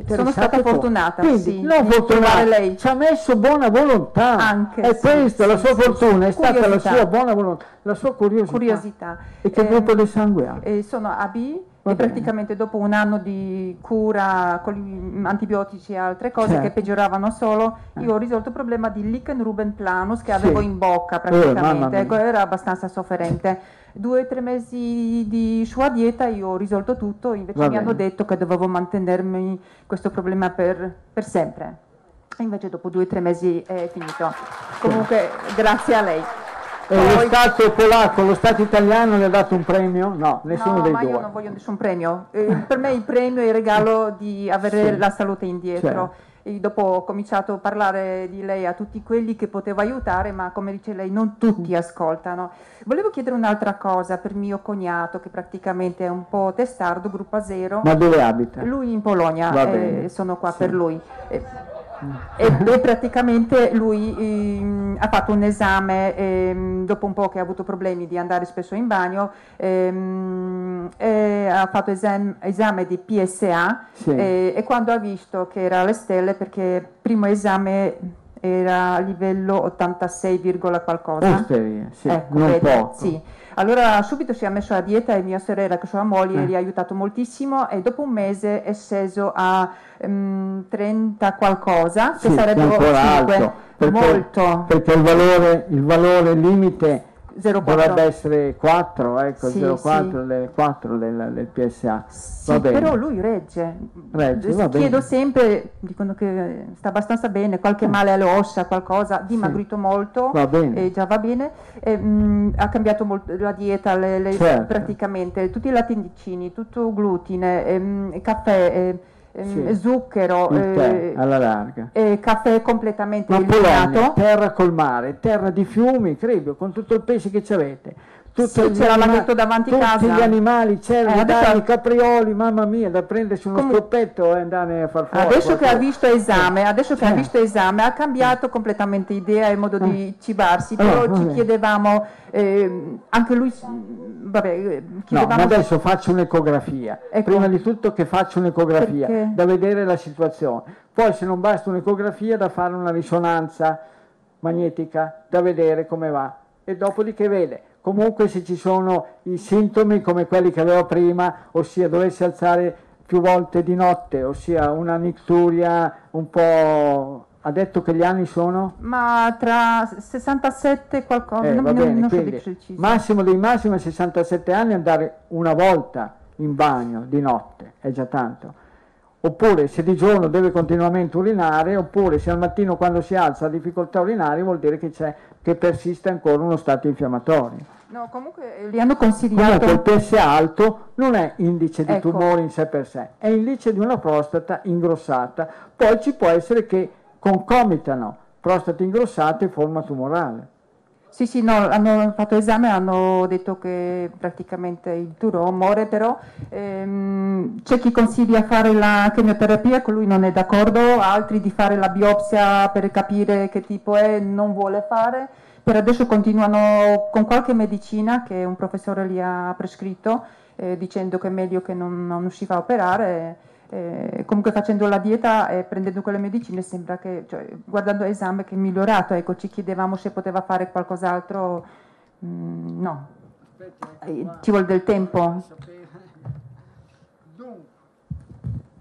sono stata fortunata, Quindi, sì, non fortunata, lei. ci ha messo buona volontà. Anche, è sì, questa, sì, la sua fortuna, è stata la sua buona volontà, la sua curiosità. curiosità. E che eh, gruppo di sangue ha? Eh, sono AB e praticamente dopo un anno di cura con antibiotici e altre cose certo. che peggioravano solo, eh. io ho risolto il problema di lichen ruben planus che avevo in bocca oh, praticamente, eh, era abbastanza sofferente due o tre mesi di sua dieta io ho risolto tutto, invece Va mi bene. hanno detto che dovevo mantenermi questo problema per, per sempre. E invece dopo due o tre mesi è finito. Comunque grazie a lei. E Poi... lo Stato polacco, lo Stato italiano le ha dato un premio? No, nessuno no, dei ma due. io non voglio nessun premio. Eh, per me il premio è il regalo di avere sì. la salute indietro. Certo e dopo ho cominciato a parlare di lei a tutti quelli che potevo aiutare, ma come dice lei non tutti ascoltano. Volevo chiedere un'altra cosa per mio cognato che praticamente è un po' testardo, gruppo a zero. Ma dove abita? Lui in Polonia, eh, sono qua sì. per lui. Eh, e, e, praticamente lui ehm, ha fatto un esame ehm, dopo un po' che ha avuto problemi di andare spesso in bagno ehm, ha fatto esame, esame di PSA sì. e, e, quando ha visto che era alle stelle perché primo esame era a livello 86, qualcosa Osteria, sì, ecco, non vede, poco. Sì. Allora subito si è messo a dieta e mia sorella, che sua moglie, gli ha aiutato moltissimo e dopo un mese è sceso a um, 30 qualcosa, che sì, sarebbe 5, alto, perché, molto. Perché il valore, il valore limite 04. Dovrebbe essere 4, ecco, sì, 04, sì. Le 4 del, del PSA. Sì, però lui regge. regge Chiedo sempre, dicono che sta abbastanza bene, qualche eh. male alle ossa, qualcosa, dimagrito sì. molto, va bene. E già va bene, e, mh, mm, ha cambiato molto la dieta, le, le, certo. praticamente tutti i latticini, tutto glutine, e, mh, caffè. E, Ehm, sì. zucchero, eh, alla larga. Eh, caffè completamente Ma Polonia, terra col mare, terra di fiumi, credo, con tutto il pesce che ci avete. Sì, c'era laghetto davanti tutti casa. gli animali, cervi, eh, dai, caprioli, mamma mia, da prendersi uno Com- scoppetto e andare a far fuori. Adesso che ha visto esame, adesso che ha visto esame, ha cambiato completamente idea e modo di cibarsi, però oh, ci chiedevamo, eh, anche lui, vabbè, eh, chiedevamo... No, ma adesso faccio un'ecografia, ecco. prima di tutto che faccio un'ecografia, Perché? da vedere la situazione, poi se non basta un'ecografia da fare una risonanza magnetica, da vedere come va, e dopodiché vede comunque se ci sono i sintomi come quelli che avevo prima, ossia doversi alzare più volte di notte, ossia una nicturia un po'... Ha detto che gli anni sono? Ma tra 67 e qualcosa, eh, non, va bene, non so Massimo dei massimi a 67 anni andare una volta in bagno di notte, è già tanto. Oppure se di giorno deve continuamente urinare, oppure se al mattino quando si alza ha difficoltà urinarie vuol dire che, che persiste ancora uno stato infiammatorio. No, comunque li hanno consigliato. Comunque il PSA alto non è indice di ecco. tumore in sé per sé, è indice di una prostata ingrossata. Poi ci può essere che concomitano prostate ingrossate e forma tumorale. Sì, sì, no, hanno fatto esame e hanno detto che praticamente il tumore, però ehm, c'è chi consiglia fare la chemioterapia, con lui non è d'accordo, altri di fare la biopsia per capire che tipo è, non vuole fare per adesso continuano con qualche medicina che un professore gli ha prescritto, eh, dicendo che è meglio che non, non si fa operare. Eh, comunque facendo la dieta e prendendo quelle medicine sembra che, cioè, guardando l'esame che è migliorato, ecco, ci chiedevamo se poteva fare qualcos'altro, mm, no, eh, ci vuole del tempo.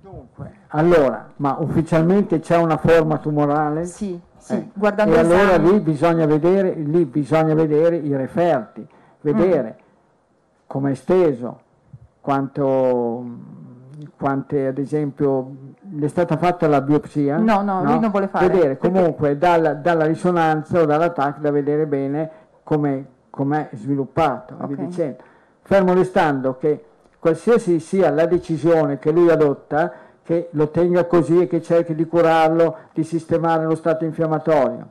Dunque, allora, ma ufficialmente c'è una forma tumorale? Sì. Sì, eh. guardando e allora lì bisogna, vedere, lì bisogna vedere i referti, vedere mm. come è esteso, quanto, quante ad esempio le è stata fatta la biopsia? No, no, no? lui non vuole fare. Vedere comunque dalla, dalla, risonanza o dall'attacco da vedere bene come è sviluppato, okay. Fermo restando che qualsiasi sia la decisione che lui adotta, che lo tenga così e che cerchi di curarlo, di sistemare lo stato infiammatorio,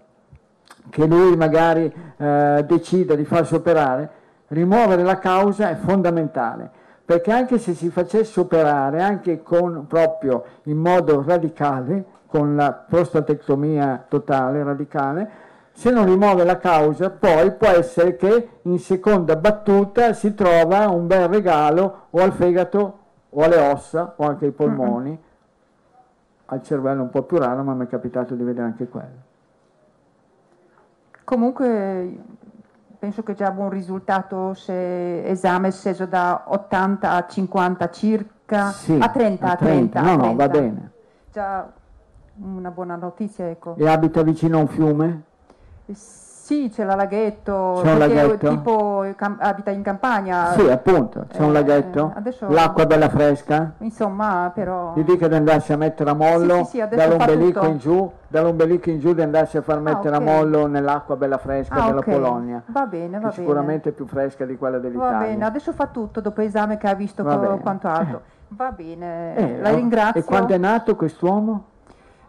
che lui magari eh, decida di farsi operare, rimuovere la causa è fondamentale, perché anche se si facesse operare, anche con, proprio in modo radicale, con la prostatectomia totale, radicale, se non rimuove la causa, poi può essere che in seconda battuta si trova un bel regalo o al fegato o alle ossa o anche ai polmoni al cervello un po' più raro, ma mi è capitato di vedere anche quello. Comunque penso che già buon risultato se esame sceso da 80 a 50 circa, sì, a 30, a 30. A 30. No, a 30. no, va bene. Già una buona notizia, ecco. E abita vicino a un fiume? Sì, c'è la laghetto, c'è un laghetto? tipo abita in campagna. Sì, appunto, c'è eh, un laghetto. Adesso, L'acqua bella fresca. Insomma, però. Gli dica di andarsi a mettere a mollo sì, sì, sì, dall'ombelico in giù, dall'ombelico in giù di andarsi a far mettere ah, okay. a mollo nell'acqua bella fresca ah, della okay. Polonia. Va bene, va bene. Sicuramente più fresca di quella dell'Italia. Va bene, adesso fa tutto dopo esame che ha visto quanto altro. (laughs) Va bene, eh, la ringrazio. E quando è nato quest'uomo?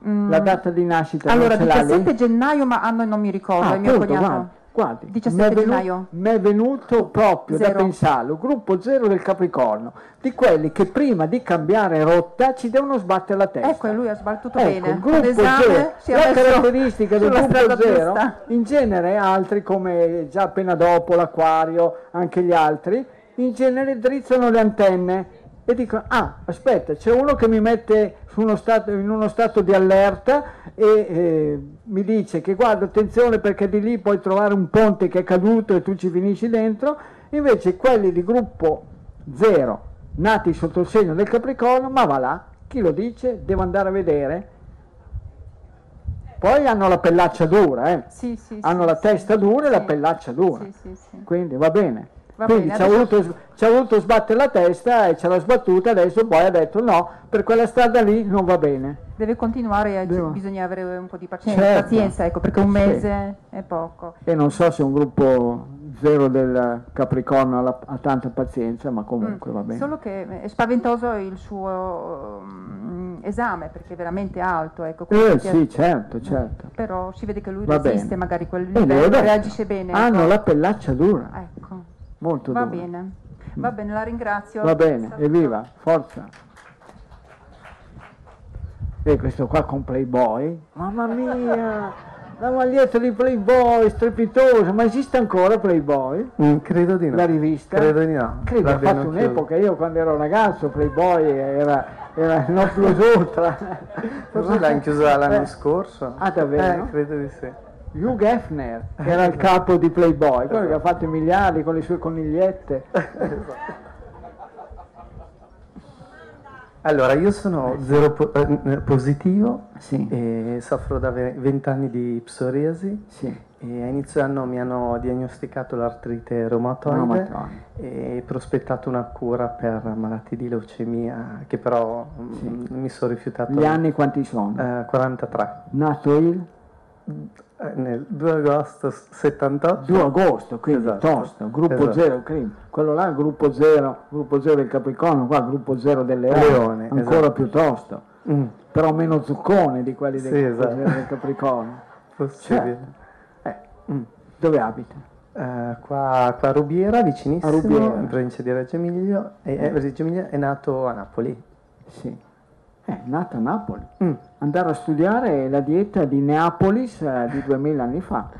Mm. La data di nascita allora 17 gennaio ma anno non mi ricordo ah, il mio appunto, cognato guarda. Guardi, 17 gennaio. Mi è venuto proprio zero. da pensarlo, gruppo zero del Capricorno, di quelli che prima di cambiare rotta ci devono sbattere la testa. Ecco, lui ha sbattuto ecco, bene. Gruppo zero, la caratteristica del gruppo zero, giusta. in genere altri come già appena dopo l'Aquario, anche gli altri, in genere drizzano le antenne e dicono, ah, aspetta, c'è uno che mi mette uno stato, in uno stato di allerta e eh, mi dice che guarda attenzione perché di lì puoi trovare un ponte che è caduto e tu ci finisci dentro, invece quelli di gruppo 0 nati sotto il segno del Capricorno, ma va là, chi lo dice, devo andare a vedere. Poi hanno la pellaccia dura, eh. sì, sì, hanno sì, la testa dura e la pellaccia dura, quindi va bene. Va Quindi ci, ha voluto, ci ha voluto sbattere la testa e ce l'ha sbattuta, adesso poi ha detto no, per quella strada lì non va bene. Deve continuare, Devo- bisogna avere un po' di pazienza, Certo. pazienza, ecco, perché un Sì. mese è poco. E non so se un gruppo zero del Capricorno ha, ha tanta pazienza, ma comunque Mm. va bene. Solo che è spaventoso il suo mm, esame perché è veramente alto, ecco. Eh sì, certo, certo. Però si vede che lui Va resiste bene. magari quel livello, reagisce bene. Hanno ecco. la pellaccia dura, Ecco, molto va dura. bene. Va bene, la ringrazio. Va bene, Saluto. evviva, forza. E questo qua con Playboy, mamma mia, la maglietta di Playboy, strepitosa, ma esiste ancora Playboy? Mm, credo di no. La rivista? Credo di no. Credo, ha L'abbiano fatto un'epoca, io quando ero ragazzo Playboy era, era il non plus ultra. Forse l'hanno chiusa l'anno Eh. scorso. Ah, davvero? Eh, credo di sì. Hugh Hefner, che era il capo di Playboy, quello che ha fatto i miliardi con le sue conigliette. Allora, io sono zero po- eh, positivo Sì. e soffro da ve- 20 anni di psoriasi Sì. e a inizio anno mi hanno diagnosticato l'artrite reumatoide Reumatoide. e prospettato una cura per malattie di leucemia che però mm, Sì. mi sono rifiutato. Gli anni quanti sono? Eh, 43. Nato il Eh, nel 2 agosto 78. 2 agosto, quindi Esatto. tosto, gruppo Esatto. 0, crim. quello là è il gruppo 0, gruppo 0 del Capricorno, qua gruppo 0 del Leone, Leone, ancora esatto. più tosto, Mm, però meno zuccone di quelli del Sì, esatto. 0 del Capricorno. possibile. Eh, mm, dove abita? Eh, qua, qua a Rubiera, vicinissimo, A Rubiera. in provincia di Reggio Emilia, e, eh, Reggio Emilia è nato a Napoli. Sì. È nato a Napoli. Mm. Andare a studiare la dieta di Neapolis eh, di 2000 anni fa.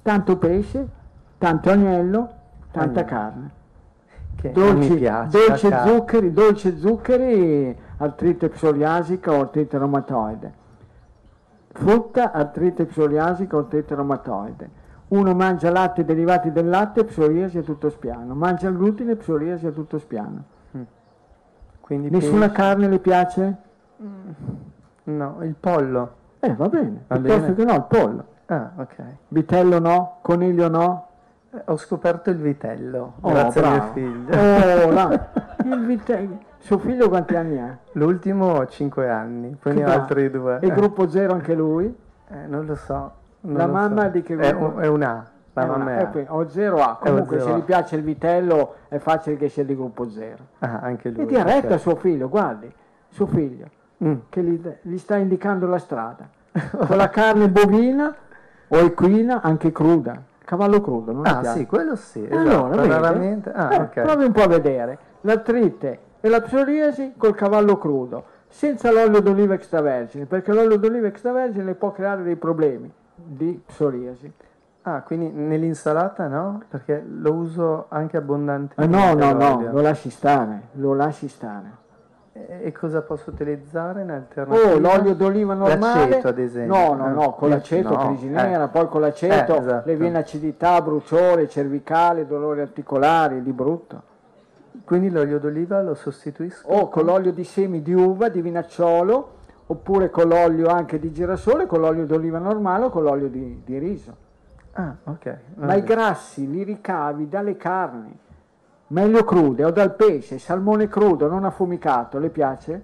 Tanto pesce, tanto agnello, tanta Agnello. carne. Che Dolci, piace. dolci la carne. zuccheri, dolci zuccheri, artrite psoriasica o artrite reumatoide. Frutta, artrite psoriasica o artrite reumatoide. Uno mangia latte derivati del latte, psoriasi a tutto spiano. Mangia glutine, psoriasi a tutto spiano. Quindi Nessuna pesce- carne le piace? No, il pollo. Eh, va bene. Va bene. che no, il pollo. Ah, ok. Vitello no, coniglio no. Eh, Ho scoperto il vitello, Oh, grazie a mio bravo. figlio. Oh, là. (laughs) Il vitello. Suo figlio quanti anni ha? L'ultimo ha 5 anni, poi ne ha bravo. altri due. E gruppo zero anche lui? Eh, non lo so. non La lo mamma so. di che È, gruppo? un, è un A. La Eh, mamma è eh, A. qui, o zero A. Comunque se zero gli A. piace il vitello è facile che sia di gruppo zero. Ah, anche lui. E dia retta a ok. suo figlio, guardi, suo figlio, Mm. che gli, gli sta indicando la strada. (laughs) Con la carne bovina o equina, anche cruda. Cavallo crudo, non gli Ah, sì, quello sì. E allora, esatto, raramente. Ah, Eh, ok. Provi un po' a vedere l'artrite e la psoriasi col cavallo crudo, senza l'olio d'oliva extravergine, perché l'olio d'oliva extravergine può creare dei problemi di psoriasi. Ah, quindi nell'insalata no? Perché lo uso anche Eh, abbondantemente. no, no, no, l'olio. lo lasci stare, lo lasci stare. E cosa posso utilizzare in alternativa? Oh, l'olio d'oliva normale. L'aceto, ad esempio. No, no, no, con l'aceto, no. crisi nera, eh. poi con l'aceto eh, esatto. le viene acidità, bruciore, cervicale, dolori articolari, di brutto. Quindi l'olio d'oliva lo sostituisco? O con l'olio di semi di uva, di vinacciolo, oppure con l'olio anche di girasole, con l'olio d'oliva normale o con l'olio di, di riso. Ah, ok. Ma i grassi li ricavi dalle carni Meglio crude o dal pesce, salmone crudo, non affumicato, le piace?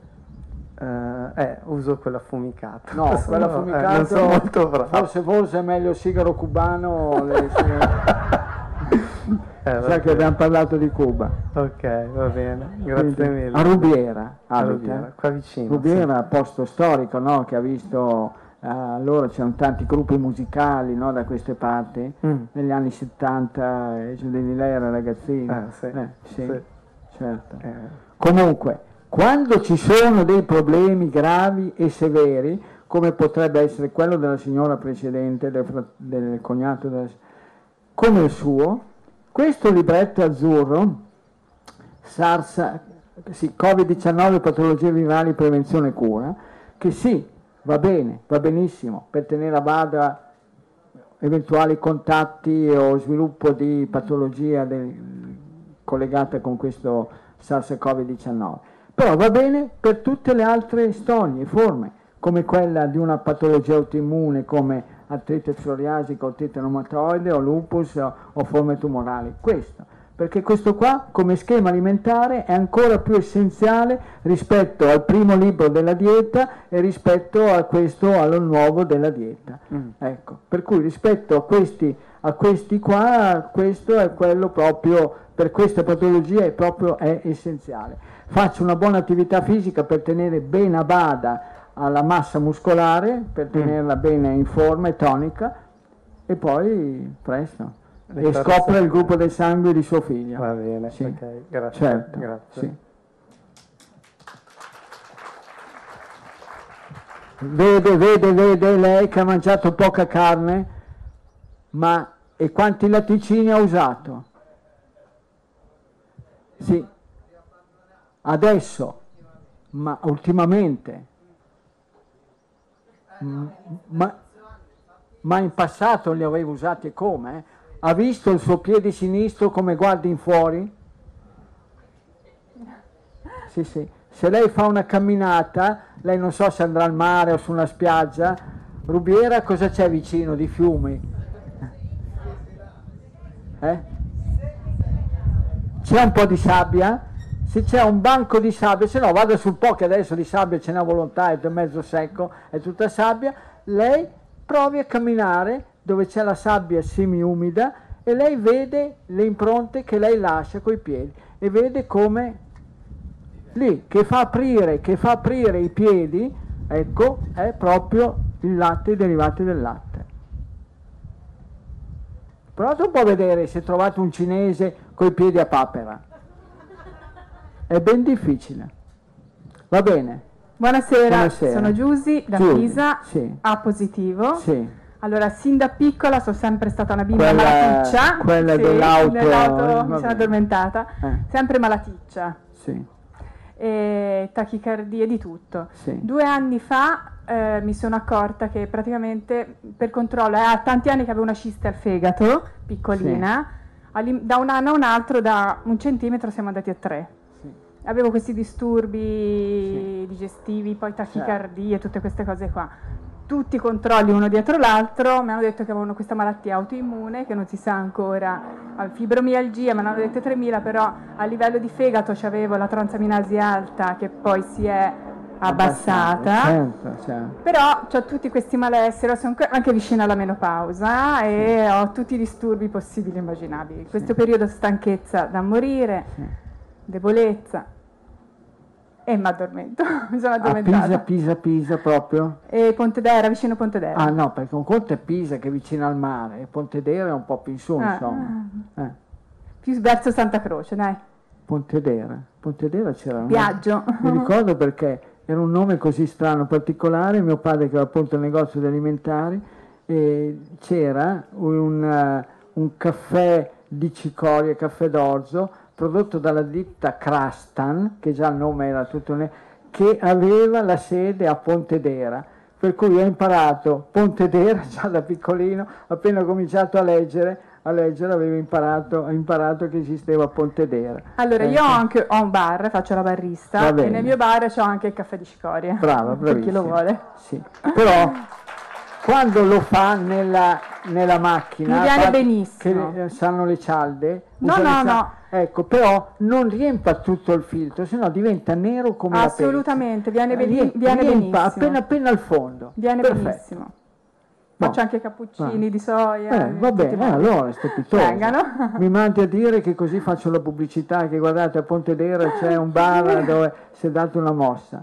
Uh, eh, uso quello affumicato. No, (laughs) quello affumicato. Eh, non sono molto bravo. Forse, forse è meglio il sigaro cubano. Le, (laughs) eh, Sai che abbiamo parlato di Cuba. Ok, va bene, grazie Quindi, mille. A Rubiera, a Rubiera, qua vicino. Rubiera, sì. posto storico, no? Che ha visto allora c'erano tanti gruppi musicali no, da queste parti, mm. negli anni 70, eh, lei era ragazzino. Ah, sì, eh, sì, sì. certo. Eh. Comunque, quando ci sono dei problemi gravi e severi, come potrebbe essere quello della signora precedente, del, del cognato, della, come il suo, questo libretto azzurro, SARS, sì, Covid-19, patologie virali, prevenzione e cura, che sì, va bene, va benissimo, per tenere a bada eventuali contatti o sviluppo di patologia del, collegata con questo SARS-CoV-19, però va bene per tutte le altre storie, forme, come quella di una patologia autoimmune come artrite psoriasica, artrite reumatoide o lupus o, o forme tumorali. Questo perché questo qua come schema alimentare è ancora più essenziale rispetto al primo libro della dieta e rispetto a questo, allo nuovo della dieta. Mm. Ecco, per cui rispetto a questi, a questi qua, questo è quello proprio, per queste patologie è proprio è essenziale. Faccio una buona attività fisica per tenere bene a bada alla massa muscolare, per mm. tenerla mm. bene in forma e tonica e poi presto e scopre il gruppo del sangue di suo figlio. Va bene, sì. ok, grazie. Certo, grazie. Sì. Vede, vede, vede lei che ha mangiato poca carne, ma e quanti latticini ha usato? Sì, adesso, ma ultimamente, ma, ma in passato li avevo usati come? Ha visto il suo piede sinistro come guarda in fuori? Sì, sì. Se lei fa una camminata, lei non so se andrà al mare o su una spiaggia, Rubiera cosa c'è vicino di fiumi? Eh? C'è un po' di sabbia? Se c'è un banco di sabbia, se no vada sul po' che adesso di sabbia ce n'è volontà, è mezzo secco, è tutta sabbia, lei provi a camminare dove c'è la sabbia semi-umida e lei vede le impronte che lei lascia coi piedi e vede come lì che fa aprire, che fa aprire i piedi, ecco, è proprio il latte, i derivati del latte. Provate un po' a vedere se trovate un cinese coi piedi a papera. È ben difficile. Va bene. Buonasera, Buonasera. sono Giusy da Giusy, Pisa, sì. A positivo. Sì. Allora, sin da piccola sono sempre stata una bimba quella, malaticcia. Quella sì, dell'auto. Nell'auto mi sono addormentata. Eh. Sempre malaticcia. Sì. E tachicardie di tutto. Sì. Due anni fa eh, mi sono accorta che praticamente per controllo, eh, tanti anni che avevo una ciste al fegato, piccolina, sì. da un anno a un altro, da un centimetro siamo andati a tre. Sì. Avevo questi disturbi digestivi, poi tachicardie, certo. tutte queste cose qua tutti i controlli uno dietro l'altro, mi hanno detto che avevano questa malattia autoimmune che non si sa ancora, fibromialgia, me ne hanno detto 3000, però a livello di fegato avevo la transaminasi alta che poi si è abbassata, certo, certo. però ho tutti questi malesseri, sono anche vicina alla menopausa e ho tutti i disturbi possibili e immaginabili. Questo periodo stanchezza da morire, debolezza, e mi addormento, (laughs) mi sono addormentata. A Pisa, Pisa, Pisa proprio? E Pontedera, vicino a Pontedera. Ah no, perché un conto è Pisa che è vicino al mare, e Pontedera è un po' più in su, ah, insomma. Ah. Eh. Più verso Santa Croce, dai. Pontedera, Pontedera c'era un... Viaggio. Mi ricordo perché era un nome così strano, particolare, mio padre che aveva appunto il negozio di alimentari, c'era un, uh, un caffè di cicoria, caffè d'orzo, prodotto dalla ditta Crastan, che già il nome era tutto, ne- che aveva la sede a Pontedera. Per cui ho imparato Pontedera (laughs) già da piccolino, appena ho cominciato a leggere, a leggere avevo imparato, ho imparato che esisteva Pontedera. Allora, ecco. io ho anche ho un bar, faccio la barista e nel mio bar c'ho anche il caffè di cicoria. Brava, bravissima. per chi lo vuole. Sì. Però quando lo fa nella, nella macchina, mi viene benissimo. Che sanno le cialde, no, no, no. Ecco, però non riempa tutto il filtro, sennò diventa nero come Assolutamente, la viene, beni- viene benissimo. appena appena al fondo. Viene Perfetto. benissimo. Faccio anche cappuccini Ah. di soia. Eh, va bene, eh, allora. Vengano. Mi mandi a dire che così faccio la pubblicità, che guardate a Pontedera c'è un bar (laughs) dove si è data una mossa.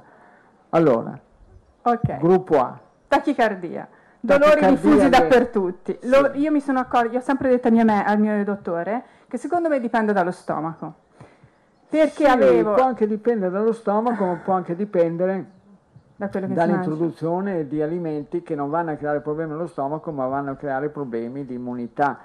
Allora, Ok. gruppo A. Tachicardia. Dolori diffusi dappertutto. Lo- Sì. io mi sono accorta, io ho sempre detto me- al mio dottore che secondo me dipende dallo stomaco. Perché Sì, avevo Può anche dipendere dallo stomaco, ma può anche dipendere da dall'introduzione di alimenti che non vanno a creare problemi allo stomaco, ma vanno a creare problemi di immunità.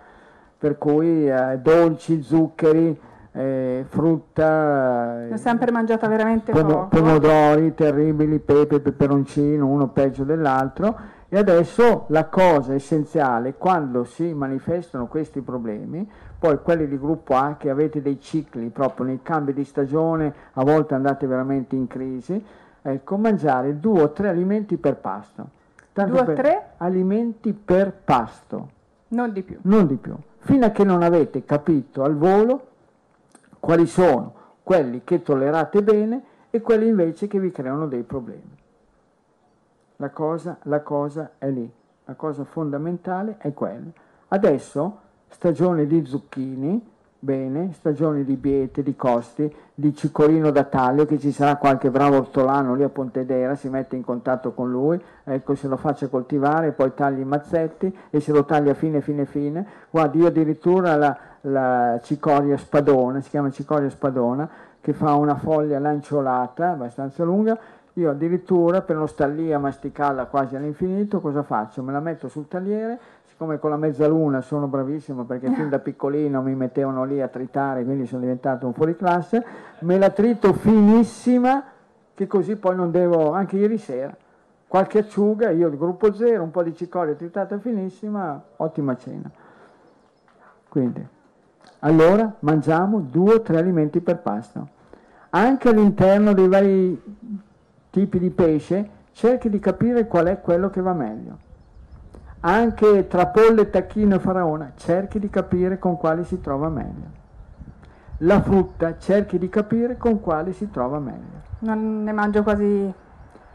Per cui eh, dolci, zuccheri, eh, frutta, L'ho eh, sempre mangiata veramente pomo- poco. pomodori terribili, pepe, peperoncino, uno peggio dell'altro. E adesso la cosa essenziale, quando si manifestano questi problemi, poi quelli di gruppo A che avete dei cicli proprio nei cambi di stagione, a volte andate veramente in crisi, ecco, mangiare due o tre alimenti per pasto. Tanto Due o tre? Alimenti per pasto, Non di più. non di più. Fino a che non avete capito al volo quali sono quelli che tollerate bene e quelli invece che vi creano dei problemi. La cosa, la cosa è lì, la cosa fondamentale è quella. Adesso stagione di zucchini, bene, stagione di biete, di costi, di cicorino da taglio, che ci sarà qualche bravo ortolano lì a Pontedera, si mette in contatto con lui, ecco se lo faccia coltivare, poi tagli i mazzetti e se lo taglia fine fine fine. Guardi, io addirittura la, la cicoria spadona, si chiama cicoria spadona, che fa una foglia lanciolata, abbastanza lunga, io addirittura per non star lì a masticarla quasi all'infinito, cosa faccio? Me la metto sul tagliere, siccome con la mezzaluna sono bravissimo perché fin da piccolino mi mettevano lì a tritare, quindi sono diventato un fuoriclasse, me la trito finissima che così poi non devo, anche ieri sera, qualche acciuga, io il gruppo zero, un po' di cicoria tritata finissima, ottima cena. Quindi, allora mangiamo due o tre alimenti per pasto. Anche all'interno dei vari tipi di pesce, cerchi di capire qual è quello che va meglio. Anche tra pollo, tacchino e faraona, cerchi di capire con quale si trova meglio. La frutta, cerchi di capire con quale si trova meglio. Non ne mangio quasi...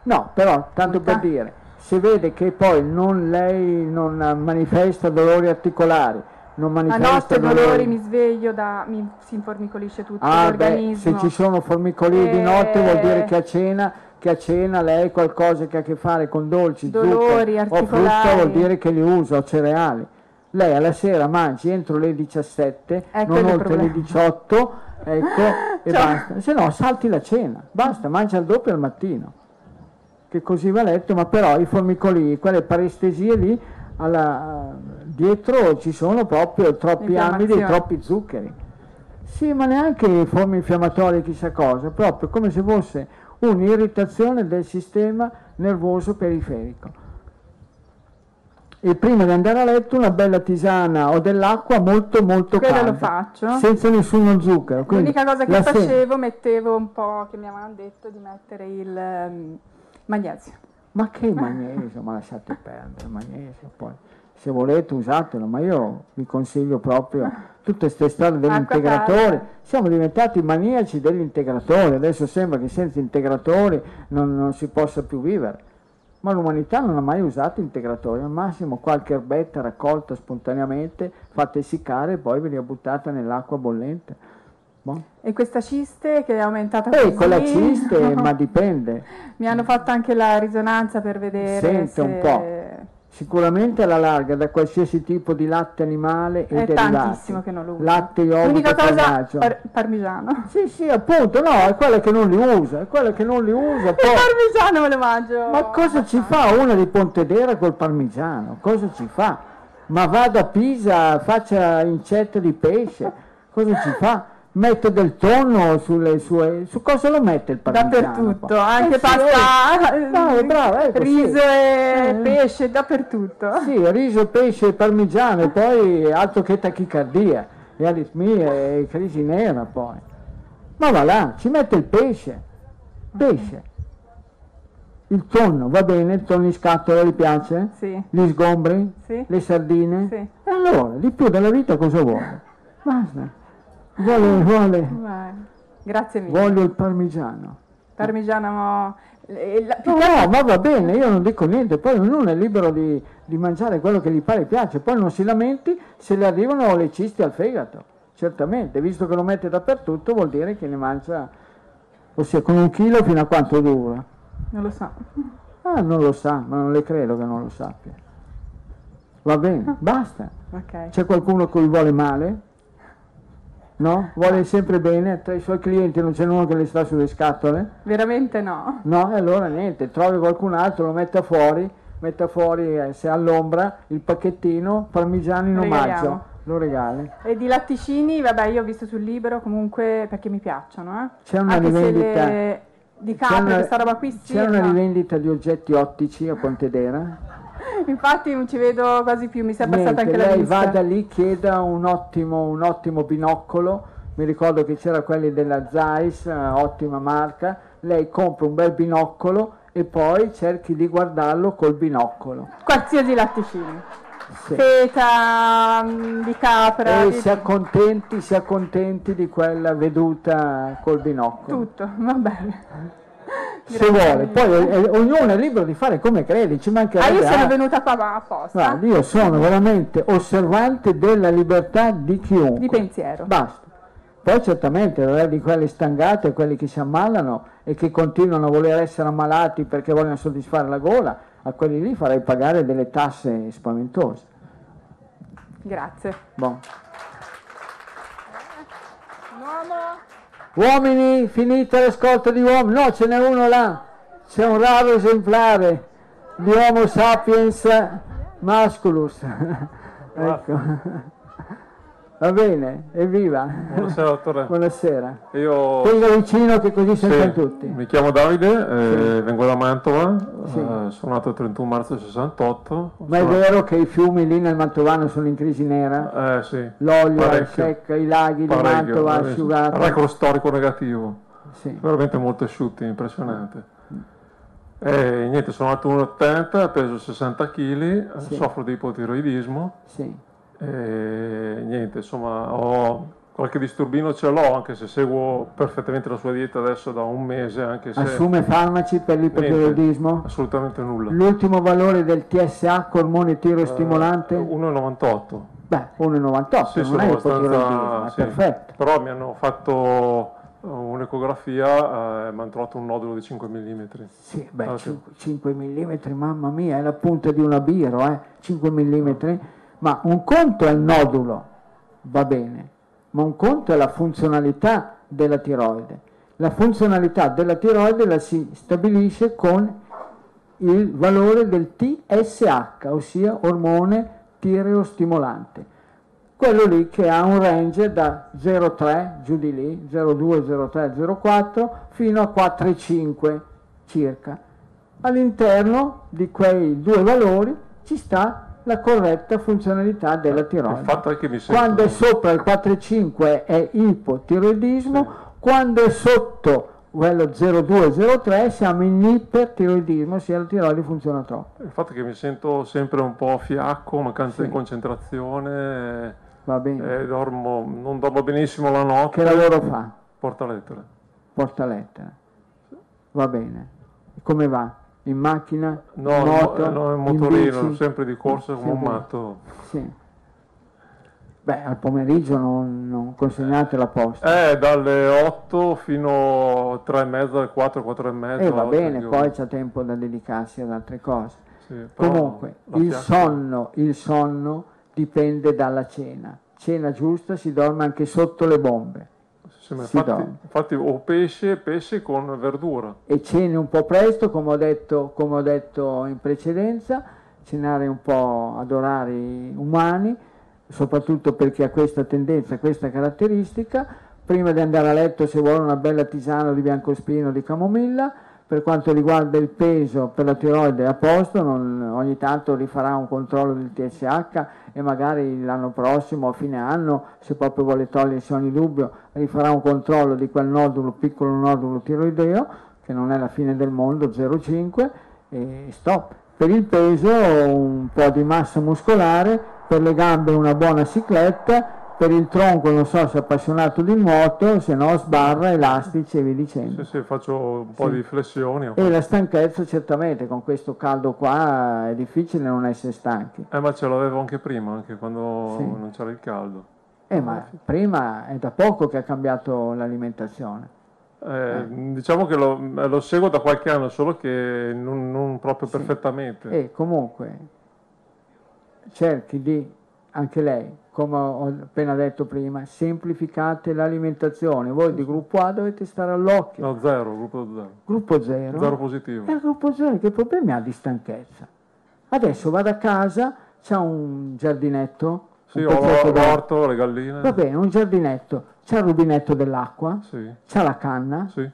No, però, tanto per Frutta. dire, se vede che poi non lei non manifesta dolori articolari, non manifesta notte dolori mi sveglio, da, mi si informicolisce tutto Ah, beh, l'organismo. se ci sono formicoli di Eh, notte vuol dire che a cena, che a cena lei qualcosa che ha a che fare con dolci, Dolori zuccheri o frutta vuol dire che li usa o cereali. Lei alla sera mangi entro le 17, Ecco non il oltre le problema. 18, ecco, (laughs) e Cioè- basta. Se no salti la cena, basta, mangia il doppio al mattino. Che così va letto, ma però i formicoli, quelle parestesie lì, alla- dietro ci sono proprio troppi amidi e troppi zuccheri. Sì, ma neanche forme infiammatorie, chissà cosa, proprio come se fosse un'irritazione del sistema nervoso periferico. E prima di andare a letto una bella tisana o dell'acqua molto molto Quello calda, lo faccio. senza nessuno zucchero. L'unica cosa che facevo, mettevo un po', che mi avevano detto, di mettere il ehm, magnesio. Ma che magnesio, ma lasciate perdere, magnesio poi. Se volete usatelo, ma io vi consiglio proprio tutte queste storie dell'integratore. Siamo diventati maniaci degli integratori, adesso sembra che senza integratori non, non si possa più vivere. Ma l'umanità non ha mai usato integratori, al massimo qualche erbetta raccolta spontaneamente, fatta essiccare e poi ve li ha buttata nell'acqua bollente. Boh. E questa ciste che è aumentata E così... con la ciste, ma (laughs) dipende. Mi hanno fatto anche la risonanza per vedere Sente se... un po'. Sicuramente alla larga da qualsiasi tipo di latte animale e È derivati. tantissimo che non lo uso. Latte, yogurt, L'unica cosa, par- parmigiano. Sì, sì, appunto, no, è quella che non li usa, è quella che non li usa. (laughs) Il Poi... parmigiano me lo mangio. Ma cosa ci fa una di Pontedera col parmigiano? Cosa ci fa? Ma vada a Pisa, faccia incetta di pesce, cosa ci fa? Mette del tonno sulle sue su cosa lo mette il parmigiano dappertutto poi? anche Eh, pasta sì, eh, bravo, bravo, ecco, riso sì. e Eh. pesce dappertutto sì riso pesce parmigiano e poi altro che tachicardia e aritmie e crisi nera poi ma va là ci mette il pesce pesce il tonno va bene il tonno in scatola gli piace? Sì. gli sgombri? Sì. le sardine? Sì. e allora di più della vita cosa vuole? basta vuole, vuole, grazie mille voglio il parmigiano parmigiano eh, la- No, no, ma va bene, io non dico niente, poi ognuno è libero di, di mangiare quello che gli pare e piace, poi non si lamenti se le arrivano le cisti al fegato, certamente, visto che lo mette dappertutto vuol dire che ne mangia, ossia con un chilo fino a quanto dura. non lo so Ah, non lo sa, ma non le credo che non lo sappia. Va bene, (laughs) basta. ok C'è qualcuno che gli vuole male? No? Vuole sempre bene? Tra i suoi clienti non c'è uno che le sta sulle scatole? veramente no No, e allora niente, trovi qualcun altro, lo metta fuori, metta fuori eh, se all'ombra il pacchettino parmigiano in omaggio, lo regali. e di latticini vabbè io ho visto sul libro comunque perché mi piacciono eh. C'è una anche rivendita- le di una- questa roba qui sì C'è una no. rivendita di oggetti ottici a Pontedera? (laughs) infatti non ci vedo quasi più mi abbassata Niente, anche la lei vada lì, chieda un ottimo, un ottimo binocolo, mi ricordo che c'era quelli della Zeiss, eh, ottima marca, lei compra un bel binocolo e poi cerchi di guardarlo col binocolo. qualsiasi latticini Sì. feta mm, di capra E di- si accontenti, si accontenti di quella veduta col binocolo. tutto va bene Se vuole, poi eh, ognuno è libero di fare come crede, ci ah mancherebbe io sono altro. venuta qua ma apposta Guarda, io sono veramente osservante della libertà di chiunque. di pensiero Basta. Poi certamente non è di quelle stangate, quelli che si ammalano e che continuano a voler essere ammalati perché vogliono soddisfare la gola, a quelli lì farei pagare delle tasse spaventose. grazie Boh. Uomini, finita l'ascolto di uomini. No, ce n'è uno là. C'è un raro esemplare di Homo sapiens masculus. (laughs) ecco. Va bene, evviva. Buonasera dottore. (laughs) Buonasera. Io Tenga vicino che così sentono sì, tutti. mi chiamo Davide, eh, vengo da Mantova, Sì. eh, sono nato il 31 marzo 68. Ma è Sono- vero che i fiumi lì nel Mantovano sono in crisi nera? Eh sì. L'olio è parecchio, secca, i laghi di parecchio, Mantova veramente. asciugati. Record storico negativo, Sì. veramente molto asciutti, impressionante. E niente, sono nato 1,80, peso 60 kg, soffro di ipotiroidismo Sì. E niente, insomma ho qualche disturbino ce l'ho, anche se seguo perfettamente la sua dieta adesso da un mese, anche se... Assume farmaci per l'ipotiroidismo? Niente, assolutamente nulla. L'ultimo valore del TSH, ormone tirostimolante? 1,98. Beh, 1,98, Sì, non è abbastanza... sì. perfetto. Però mi hanno fatto eh, un'ecografia e mi hanno trovato un nodulo di 5 mm. Sì, beh, Ah, sì. 5, mm, mamma mia, è la punta di una biro, eh? 5 mm. Ma un conto è il nodulo, va bene, ma un conto è la funzionalità della tiroide. La funzionalità della tiroide la si stabilisce con il valore del TSH, ossia ormone tireostimolante. Quello lì che ha un range da 0,3 giù di lì, 0,2, 0,3, 0,4 fino a 4,5 circa. All'interno di quei due valori ci sta la corretta funzionalità della tiroide. Il fatto è che mi sento... Quando è sopra il 4,5 è ipotiroidismo, quando è sotto quello 0,2-0,3 siamo in ipertiroidismo, ossia la tiroide funziona troppo. Il fatto è che mi sento sempre un po' fiacco, mancanza Sì. di concentrazione, Va bene. eh, dormo, non dormo benissimo la notte. Che lavoro fa? Porta lettere. Porta lettera. Va bene. Come va? In macchina? No, in no, moto? eh, no, in in motorino, bici? sempre di corsa come un matto. Sì. Beh, al pomeriggio non, non consegnate la posta. Eh, dalle 8 fino a 3 e mezza, alle 4, 4 e mezza. E va otto, bene, poi c'è tempo da dedicarsi ad altre cose. Sì, Comunque, il fiacca- sonno, il sonno dipende dalla cena. Cena giusta si dorme anche sotto le bombe. Ma si infatti, dorme. infatti o pesce, pesce con verdura. e ceni un po' presto, come ho detto, come ho detto in precedenza, cenare un po' ad orari umani, soprattutto per chi ha questa tendenza, questa caratteristica, prima di andare a letto se vuole una bella tisana di biancospino di camomilla, per quanto riguarda il peso per la tiroide è a posto, non, ogni tanto rifarà un controllo del TSH e magari l'anno prossimo, a fine anno, se proprio vuole togliersi ogni dubbio, rifarà un controllo di quel nodulo, piccolo nodulo tiroideo, che non è la fine del mondo, 0,5 e stop. Per il peso un po' di massa muscolare, per le gambe una buona cicletta, per il tronco non so se è appassionato di nuoto, se no sbarra, elastici e via dicendo. Sì, sì, faccio un po' sì. di flessioni. E la stanchezza certamente, con questo caldo qua è difficile non essere stanchi. Eh, ma ce l'avevo anche prima, anche quando sì. non c'era il caldo. Eh, ma prima è da poco che ha cambiato l'alimentazione. Eh, eh. Diciamo che lo, lo, seguo da qualche anno, solo che non, non proprio sì. perfettamente. E comunque cerchi di, anche lei, come ho appena detto prima, semplificate l'alimentazione. Voi di gruppo A dovete stare all'occhio. No, zero, gruppo zero. Gruppo zero? Zero positivo. E il gruppo zero che problemi ha di stanchezza? Adesso vado a casa, c'è un giardinetto. Sì, ho l'orto, le galline. Va bene, un giardinetto. C'è il rubinetto dell'acqua, sì. c'è la canna. Sì.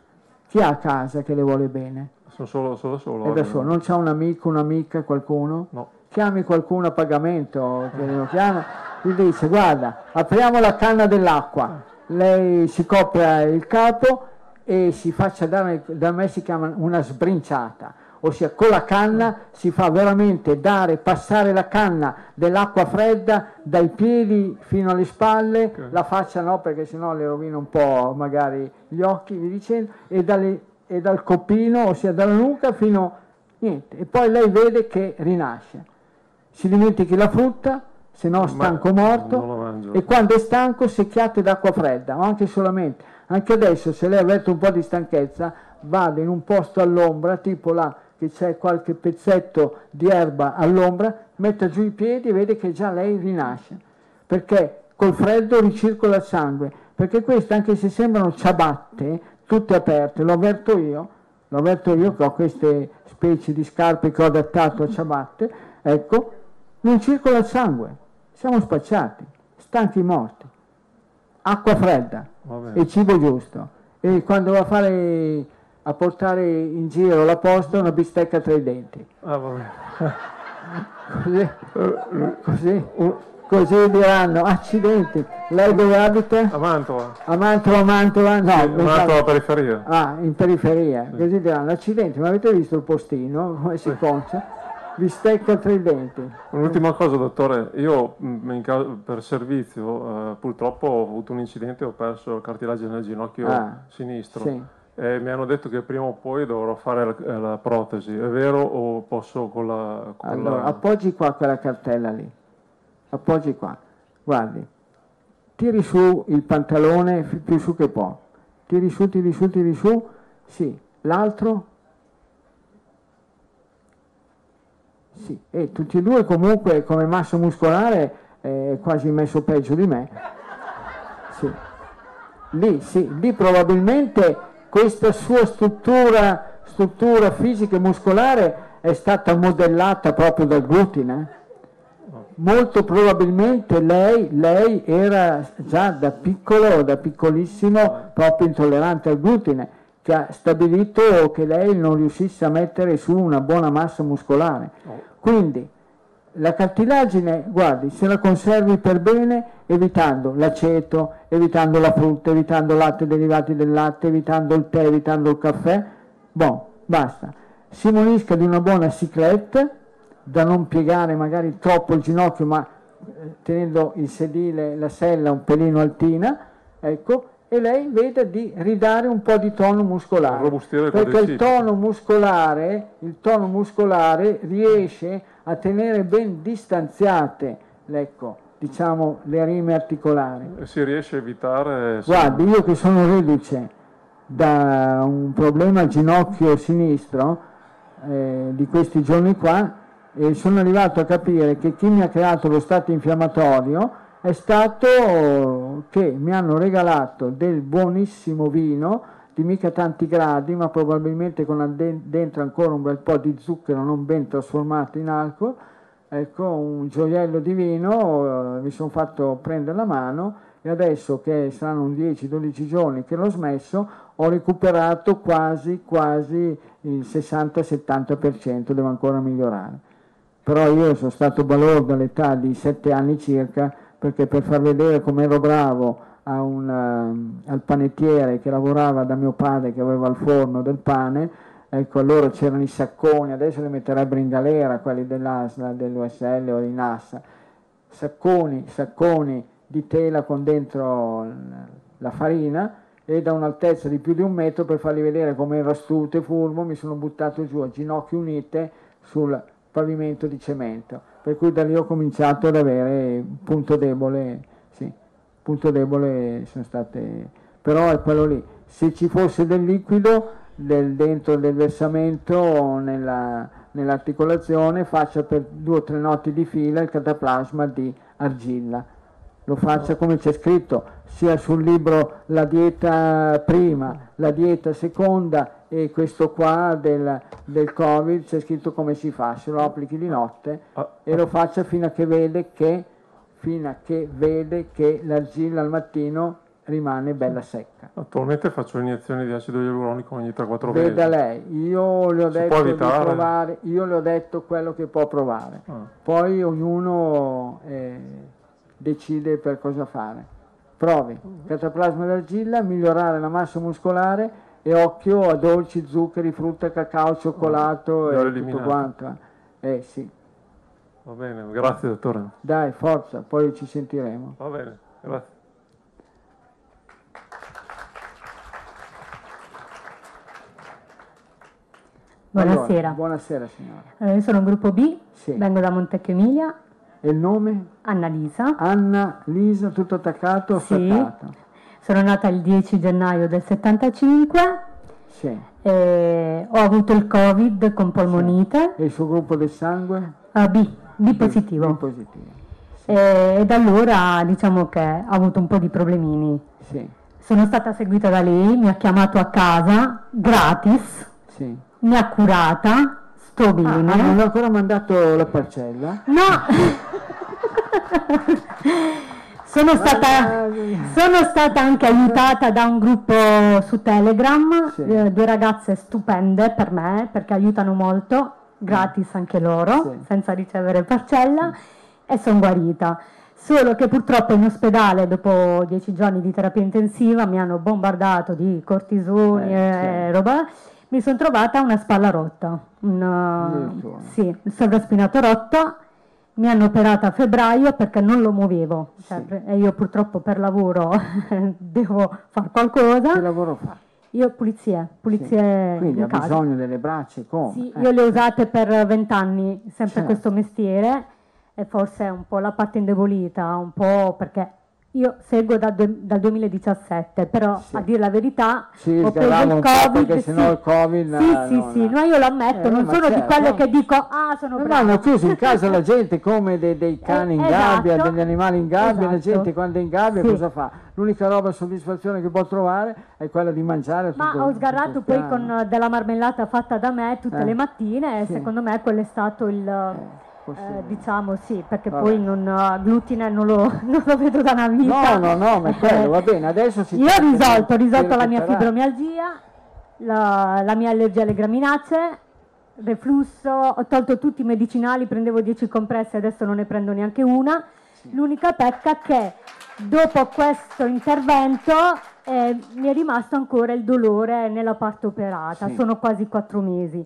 Chi ha a casa che le vuole bene? Sono solo, solo solo. È da solo. Non c'è un amico, un'amica, qualcuno? No. Chiami qualcuno a pagamento, che lo chiama gli dice guarda apriamo la canna dell'acqua, lei si copre il capo e si faccia dare, da me si chiama una sbrinciata, ossia con la canna si fa veramente dare, passare la canna dell'acqua fredda dai piedi fino alle spalle, okay. la faccia no perché sennò le rovina un po' magari gli occhi, vi dicendo, e, dalle, e dal coppino, ossia dalla nuca fino niente, e poi lei vede che rinasce. Si dimentichi la frutta, se no stanco morto e quando è stanco secchiate d'acqua fredda, o anche solamente. Anche adesso se lei avete un po' di stanchezza vada in un posto all'ombra, tipo là che c'è qualche pezzetto di erba all'ombra, metta giù i piedi e vede che già lei rinasce, perché col freddo ricircola il sangue, perché queste anche se sembrano ciabatte, tutte aperte, lo avverto io, lo avverto io che ho queste specie di scarpe che ho adattato a ciabatte, ecco, non circola il sangue siamo spacciati, stanchi morti, acqua fredda e cibo giusto. E quando va a fare a portare in giro la posta una bistecca tra i denti. Ah, così, così, così diranno, accidenti, lei dove abita? A Mantova. A Mantova, Mantova? No, sì, Mantova periferia. Ah, in periferia. Sì. Così diranno, accidenti, ma avete visto il postino, come si sì. concia? Bistecca tra i denti. Un'ultima cosa, dottore, io mm, caso, per servizio eh, purtroppo ho avuto un incidente e ho perso il cartilagine del ginocchio ah, sinistro. Sì. E mi hanno detto che prima o poi dovrò fare la, eh, la protesi, è vero o posso con la... Con allora, la... appoggi qua quella cartella lì, appoggi qua, guardi, tiri su il pantalone più su che può, tiri su, tiri su, tiri su, sì, l'altro Sì, e tutti e due comunque come massa muscolare è quasi messo peggio di me. Sì. Lì, sì, lì probabilmente questa sua struttura, struttura fisica e muscolare è stata modellata proprio dal glutine. Molto probabilmente lei, lei era già da piccolo, da piccolissimo, proprio intollerante al glutine, ha stabilito che lei non riuscisse a mettere su una buona massa muscolare. Quindi la cartilagine, guardi, se la conservi per bene evitando l'aceto, evitando la frutta, evitando latte derivati del latte, evitando il tè, evitando il caffè, boh, basta. Si munisca di una buona ciclette, da non piegare magari troppo il ginocchio, ma eh, tenendo il sedile, la sella un pelino altina, ecco, e lei veda di ridare un po' di tono muscolare. Perché il tono muscolare, il tono muscolare riesce a tenere ben distanziate ecco, diciamo, le rime articolari. E si riesce a evitare guardi io che sono reduce da un problema al ginocchio sinistro eh, di questi giorni qua e sono arrivato a capire che chi mi ha creato lo stato infiammatorio è stato che mi hanno regalato del buonissimo vino di mica tanti gradi, ma probabilmente con dentro ancora un bel po' di zucchero non ben trasformato in alcol, ecco, un gioiello divino, eh, mi sono fatto prendere la mano e adesso che saranno 10-12 giorni che l'ho smesso, ho recuperato quasi, quasi il 60-70%, devo ancora migliorare. Però io sono stato balordo all'età di 7 anni circa, perché per far vedere come ero bravo un, uh, al panettiere che lavorava da mio padre, che aveva il forno del pane, ecco allora c'erano i sacconi, adesso li metterebbero in galera quelli dell'ASLA, dell'USL o di NASA, sacconi, sacconi di tela con dentro la farina e da un'altezza di più di un metro per fargli vedere come era astuto e furbo mi sono buttato giù a ginocchia unite sul pavimento di cemento per cui da lì ho cominciato ad avere un punto debole sì, punto debole sono state però è quello lì. Se ci fosse del liquido del, dentro del versamento nella, nell'articolazione faccia per due o tre notti di fila il cataplasma di argilla. Lo faccia come c'è scritto sia sul libro la dieta prima, la dieta seconda e questo qua del, del covid c'è scritto come si fa, se lo applichi di notte e lo faccia fino a che vede che, fino a che, vede che l'argilla al mattino rimane bella secca. Attualmente faccio iniezioni di acido ialuronico ogni 3-4 mesi. Veda lei, io le ho detto di provare, io le ho detto quello che può provare, ah. poi ognuno... Eh, decide per cosa fare. Provi, cataplasma d'argilla, migliorare la massa muscolare e occhio a dolci, zuccheri, frutta, cacao, cioccolato e tutto quanto. Eh sì. Va bene, grazie dottore. Dai, forza, poi ci sentiremo. Va bene, grazie. Buonasera. Allora, buonasera signora. Allora, io sono un gruppo B, sì. vengo da Montecchio Emilia e il nome? Annalisa. Anna Lisa, tutto attaccato o sì. Attaccato? Sono nata il 10 gennaio del 75. Sì. ho avuto il Covid con polmonite. Sì. E il suo gruppo del sangue? Uh, B, B positivo. B positivo. Sì. E da allora diciamo che ho avuto un po' di problemini. Sì. Sono stata seguita da lei, mi ha chiamato a casa gratis, sì. mi ha curata, sto bene. Ah, non ho ancora mandato la parcella? No! (laughs) (laughs) sono, stata, sono stata anche aiutata da un gruppo su Telegram, sì. eh, due ragazze stupende per me perché aiutano molto, gratis anche loro, sì. senza ricevere parcella e sono guarita. Solo che purtroppo in ospedale, dopo dieci giorni di terapia intensiva, mi hanno bombardato di cortisoni eh, e roba mi sono trovata una spalla rotta, una, sì, il sovraspinato rotto mi hanno operata a febbraio perché non lo muovevo cioè, sì. e io purtroppo per lavoro (laughs) devo fare qualcosa. Che lavoro fa? Io pulizie, pulizie sì. Quindi ha casa. bisogno delle braccia, come? Sì, eh. io le ho usate per vent'anni, sempre certo. questo mestiere e forse è un po' la parte indebolita, un po' perché io seguo da, dal 2017, però sì. a dire la verità sì, ho preso il Covid. Perché sì. sennò il Covid. Sì, no, sì, no, sì, no, io lo ammetto, eh, non sono certo, di quelle che dico ah sono no, brava. No, hanno chiuso in (laughs) casa la gente come dei, dei cani eh, in gabbia, esatto, degli animali in gabbia, esatto. la gente quando è in gabbia cosa fa? L'unica roba soddisfazione che può trovare è quella di mangiare. Ma tutto, ho sgarrato poi con della marmellata fatta da me tutte eh. le mattine e secondo me quello è stato il... Eh eh, diciamo sì, perché Vabbè. poi non, uh, glutine non lo, (laughs) non lo, vedo da una vita. No, no, no, ma quello va bene, adesso si (laughs) Io ho risolto, ho risolto la mia fibromialgia, la, la mia allergia alle graminacee, reflusso, ho tolto tutti i medicinali, prendevo 10 compresse, adesso non ne prendo neanche una. Sì. L'unica pecca è che dopo questo intervento eh, mi è rimasto ancora il dolore nella parte operata, sì. sono quasi 4 mesi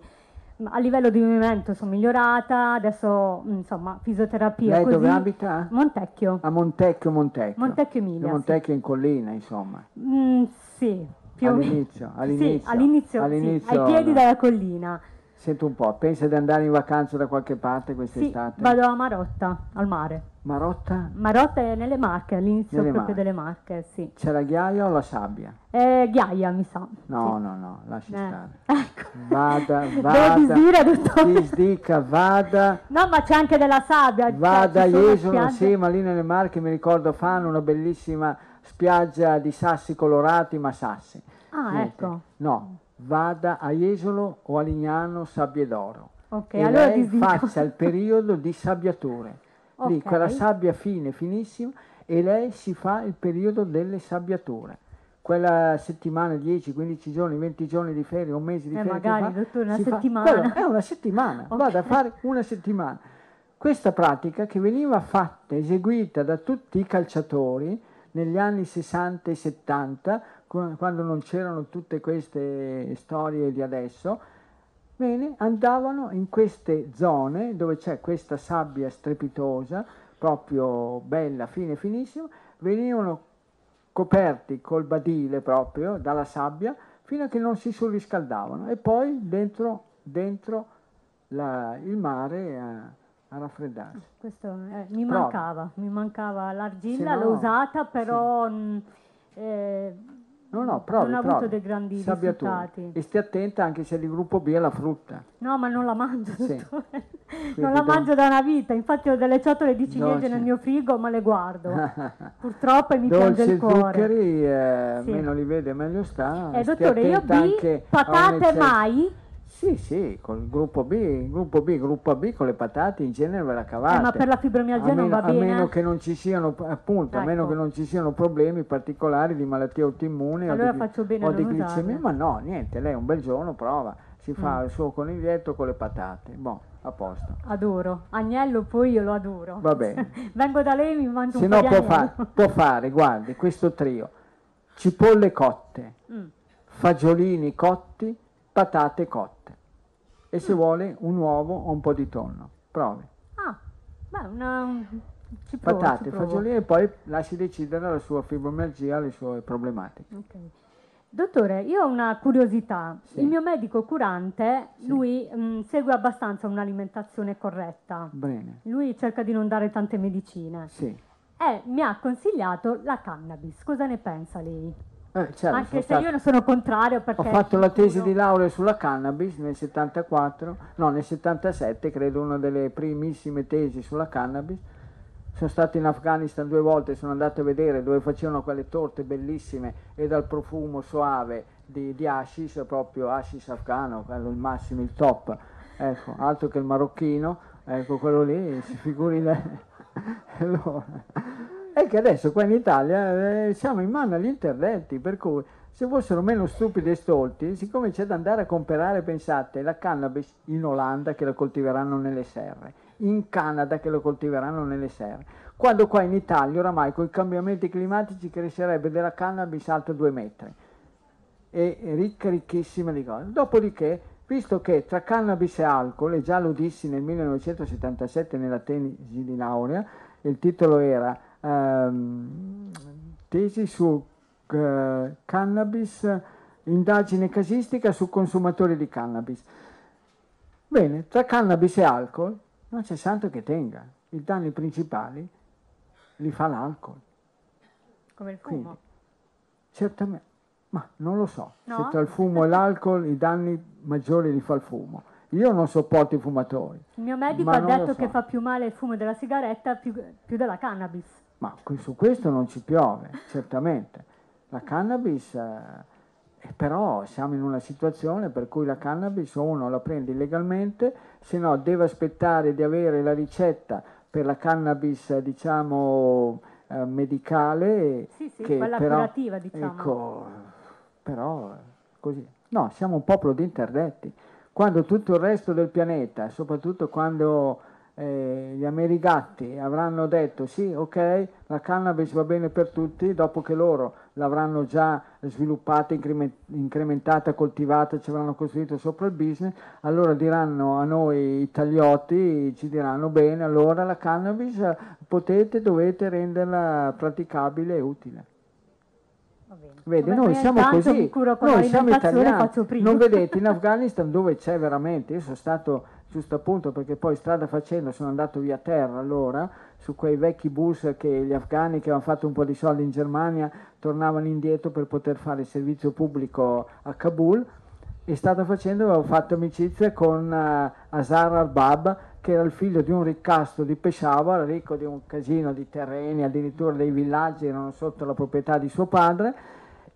a livello di movimento sono migliorata, adesso insomma fisioterapia. Lei così. dove abita? Montecchio. A Montecchio, Montecchio. Montecchio Emilia. Montecchio sì. in collina, insomma. Mm, sì, più all'inizio, all'inizio. Sì, all'inizio, all'inizio sì, ai piedi no. della collina. Sento un po', pensa di andare in vacanza da qualche parte quest'estate? Sì, vado a Marotta, al mare. Marotta? Marotta è nelle Marche, all'inizio nelle proprio Marche. delle Marche, sì. C'è la ghiaia o la sabbia? Eh, ghiaia, mi sa. No, sì. no, no, lasci eh. stare. (laughs) Ecco. Vada, vada. Devo disdire, dottore. Disdica, vada. No, ma c'è anche della sabbia. Cioè, vada Jesolo, sì, ma lì nelle Marche mi ricordo fanno una bellissima spiaggia di sassi colorati, ma sassi. Ah, Niente. ecco. No, vada a Jesolo o a Lignano Sabbie d'Oro. Okay, e allora lei faccia il periodo di sabbiature. Lì, quella sabbia fine, finissima, e lei si fa il periodo delle sabbiature quella settimana, 10, 15 giorni, 20 giorni di ferie, un mese di eh, ferie. Magari, fa, dottore, una settimana. Fa, è una settimana, okay. vado a fare una settimana. Questa pratica che veniva fatta, eseguita da tutti i calciatori negli anni 60 e 70, quando non c'erano tutte queste storie di adesso, bene, andavano in queste zone dove c'è questa sabbia strepitosa, proprio bella, fine, finissima, venivano coperti col badile proprio dalla sabbia fino a che non si surriscaldavano e poi dentro, dentro la, il mare a, a raffreddarsi. Questo eh, mi Prova. mancava, mi mancava l'argilla, no, l'ho usata però... Sì. Mh, eh, No, no, provi, non ha provi. avuto dei grandi Sabbiature. risultati. E stia attenta anche se di gruppo B è la frutta. No, ma non la mangio. Sì. (laughs) non la mangio da una vita. Infatti ho delle ciotole di ciliegie Dolce. nel mio frigo, ma le guardo. (laughs) Purtroppo mi Dolce piange il cuore. zuccheri, eh, sì. meno li vede meglio sta. Eh, dottore, io B, patate mai? Sì, sì, con il gruppo B, il gruppo B, il gruppo B con le patate in genere ve la cavate. Eh, ma per la fibromialgia a non meno, va bene. A meno che non ci siano, appunto, ecco. a meno ecco. che non ci siano problemi particolari di malattie autoimmuni allora o di, faccio bene o di glicemia, ma no, niente, lei un bel giorno prova, si fa mm. il suo coniglietto con le patate, boh, a posto. Adoro, agnello poi io lo adoro. Va bene. (laughs) Vengo da lei mi mangio Se un no po' può, fa- può fare, guardi, questo trio, cipolle cotte, mm. fagiolini cotti, patate cotte e se vuole un uovo o un po' di tonno. Provi. Ah, beh, una... Ci provo, Patate, fagiolini e poi lasci decidere la sua fibromialgia, le sue problematiche. Okay. Dottore, io ho una curiosità. Sì. Il mio medico curante, Sì. lui mh, segue abbastanza un'alimentazione corretta. Bene. Lui cerca di non dare tante medicine. Sì. E mi ha consigliato la cannabis. Cosa ne pensa lei? Eh, certo, Anche se stato- io ne sono contrario perché... Ho fatto la tesi di laurea sulla cannabis nel 74, no nel 77, credo una delle primissime tesi sulla cannabis. Sono stato in Afghanistan due volte, sono andato a vedere dove facevano quelle torte bellissime e dal profumo soave di, di hashish, proprio hashish afghano, quello il massimo, il top, ecco, altro che il marocchino, ecco quello lì, si figuri lei. (laughs) Allora, è che adesso qua in Italia eh, siamo in mano agli interdetti, per cui se fossero meno stupidi e stolti, siccome c'è da andare a comprare, pensate, la cannabis in Olanda che la coltiveranno nelle serre, in Canada che lo coltiveranno nelle serre, quando qua in Italia oramai con i cambiamenti climatici crescerebbe della cannabis alta due metri e ricca, ricchissima di cose. Dopodiché, visto che tra cannabis e alcol, e già lo dissi nel 1977 nella tesi di laurea, il titolo era ehm, Tesi su eh, cannabis, indagine casistica su consumatori di cannabis. Bene, tra cannabis e alcol non c'è santo che tenga. I danni principali li fa l'alcol. Come il fumo. Quindi, certamente, ma non lo so, No? se tra il fumo e l'alcol i danni maggiori li fa il fumo. Io non sopporto i fumatori, Il mio medico ha detto so. che fa più male il fumo della sigaretta più, più della cannabis. Ma su questo non ci piove, certamente. La cannabis, eh, eh, però siamo in una situazione per cui la cannabis uno la prende illegalmente, se no deve aspettare di avere la ricetta per la cannabis, diciamo, eh, medicale. Sì, sì, che quella però, curativa, diciamo. Ecco, però così. No, siamo un popolo di interdetti. Quando tutto il resto del pianeta, soprattutto quando eh, gli amerigatti avranno detto sì, ok, la cannabis va bene per tutti, dopo che loro l'avranno già sviluppata, increme- incrementata, coltivata, ci avranno costruito sopra il business, allora diranno a noi italioti, ci diranno bene, allora la cannabis potete, dovete renderla praticabile e utile. Vedi, Vabbè, noi siamo così, noi siamo italiani. Non vedete in Afghanistan dove c'è veramente, io sono stato giusto appunto perché poi strada facendo sono andato via terra allora, su quei vecchi bus che gli afghani che avevano fatto un po' di soldi in Germania tornavano indietro per poter fare il servizio pubblico a Kabul. E strada facendo avevo fatto amicizia con eh, Azar Arbab che era il figlio di un ricastro di Peshawar, ricco di un casino di terreni, addirittura dei villaggi erano sotto la proprietà di suo padre.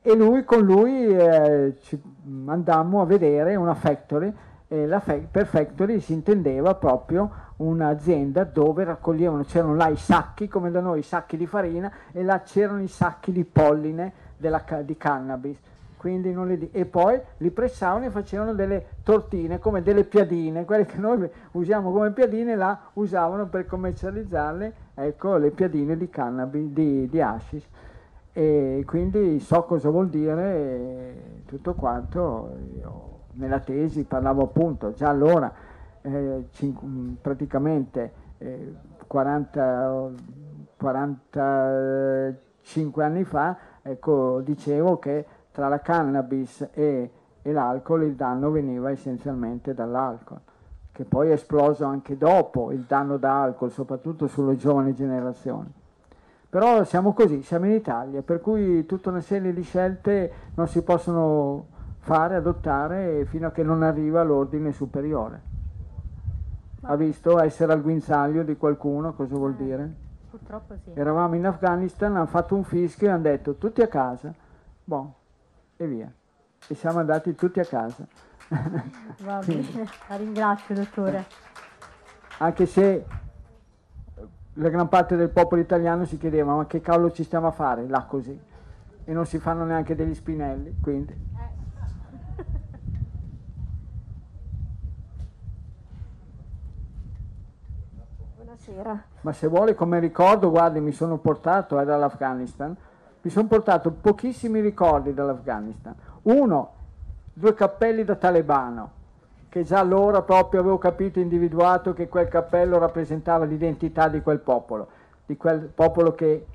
E lui con lui eh, ci andammo a vedere una factory E la per factory si intendeva proprio un'azienda dove raccoglievano, c'erano là i sacchi, come da noi i sacchi di farina, e là c'erano i sacchi di polline della, di cannabis. Li, e poi li pressavano e facevano delle tortine come delle piadine, quelle che noi usiamo come piadine, là usavano per commercializzarle, ecco, le piadine di cannabis, di, di hashish. E quindi so cosa vuol dire tutto quanto. Io, nella tesi parlavo appunto già allora, eh, praticamente eh, 40, 45 anni fa, ecco, dicevo che tra la cannabis e, e l'alcol il danno veniva essenzialmente dall'alcol, che poi è esploso anche dopo il danno da alcol, soprattutto sulle giovani generazioni. Però siamo così, siamo in Italia, per cui tutta una serie di scelte non si possono fare, adottare fino a che non arriva l'ordine superiore. Ha visto essere al guinzaglio di qualcuno, cosa vuol eh, dire? Purtroppo sì. Eravamo in Afghanistan, hanno fatto un fischio e hanno detto tutti a casa, boh, e via. E siamo andati tutti a casa. (laughs) Va bene, la ringrazio dottore. Anche se la gran parte del popolo italiano si chiedeva ma che cavolo ci stiamo a fare là così? E non si fanno neanche degli spinelli, quindi... Buonasera. Ma se vuole come ricordo, guardi, mi sono portato eh, dall'Afghanistan, mi sono portato pochissimi ricordi dall'Afghanistan. Uno, due cappelli da talebano, che già allora proprio avevo capito, individuato che quel cappello rappresentava l'identità di quel popolo, di quel popolo che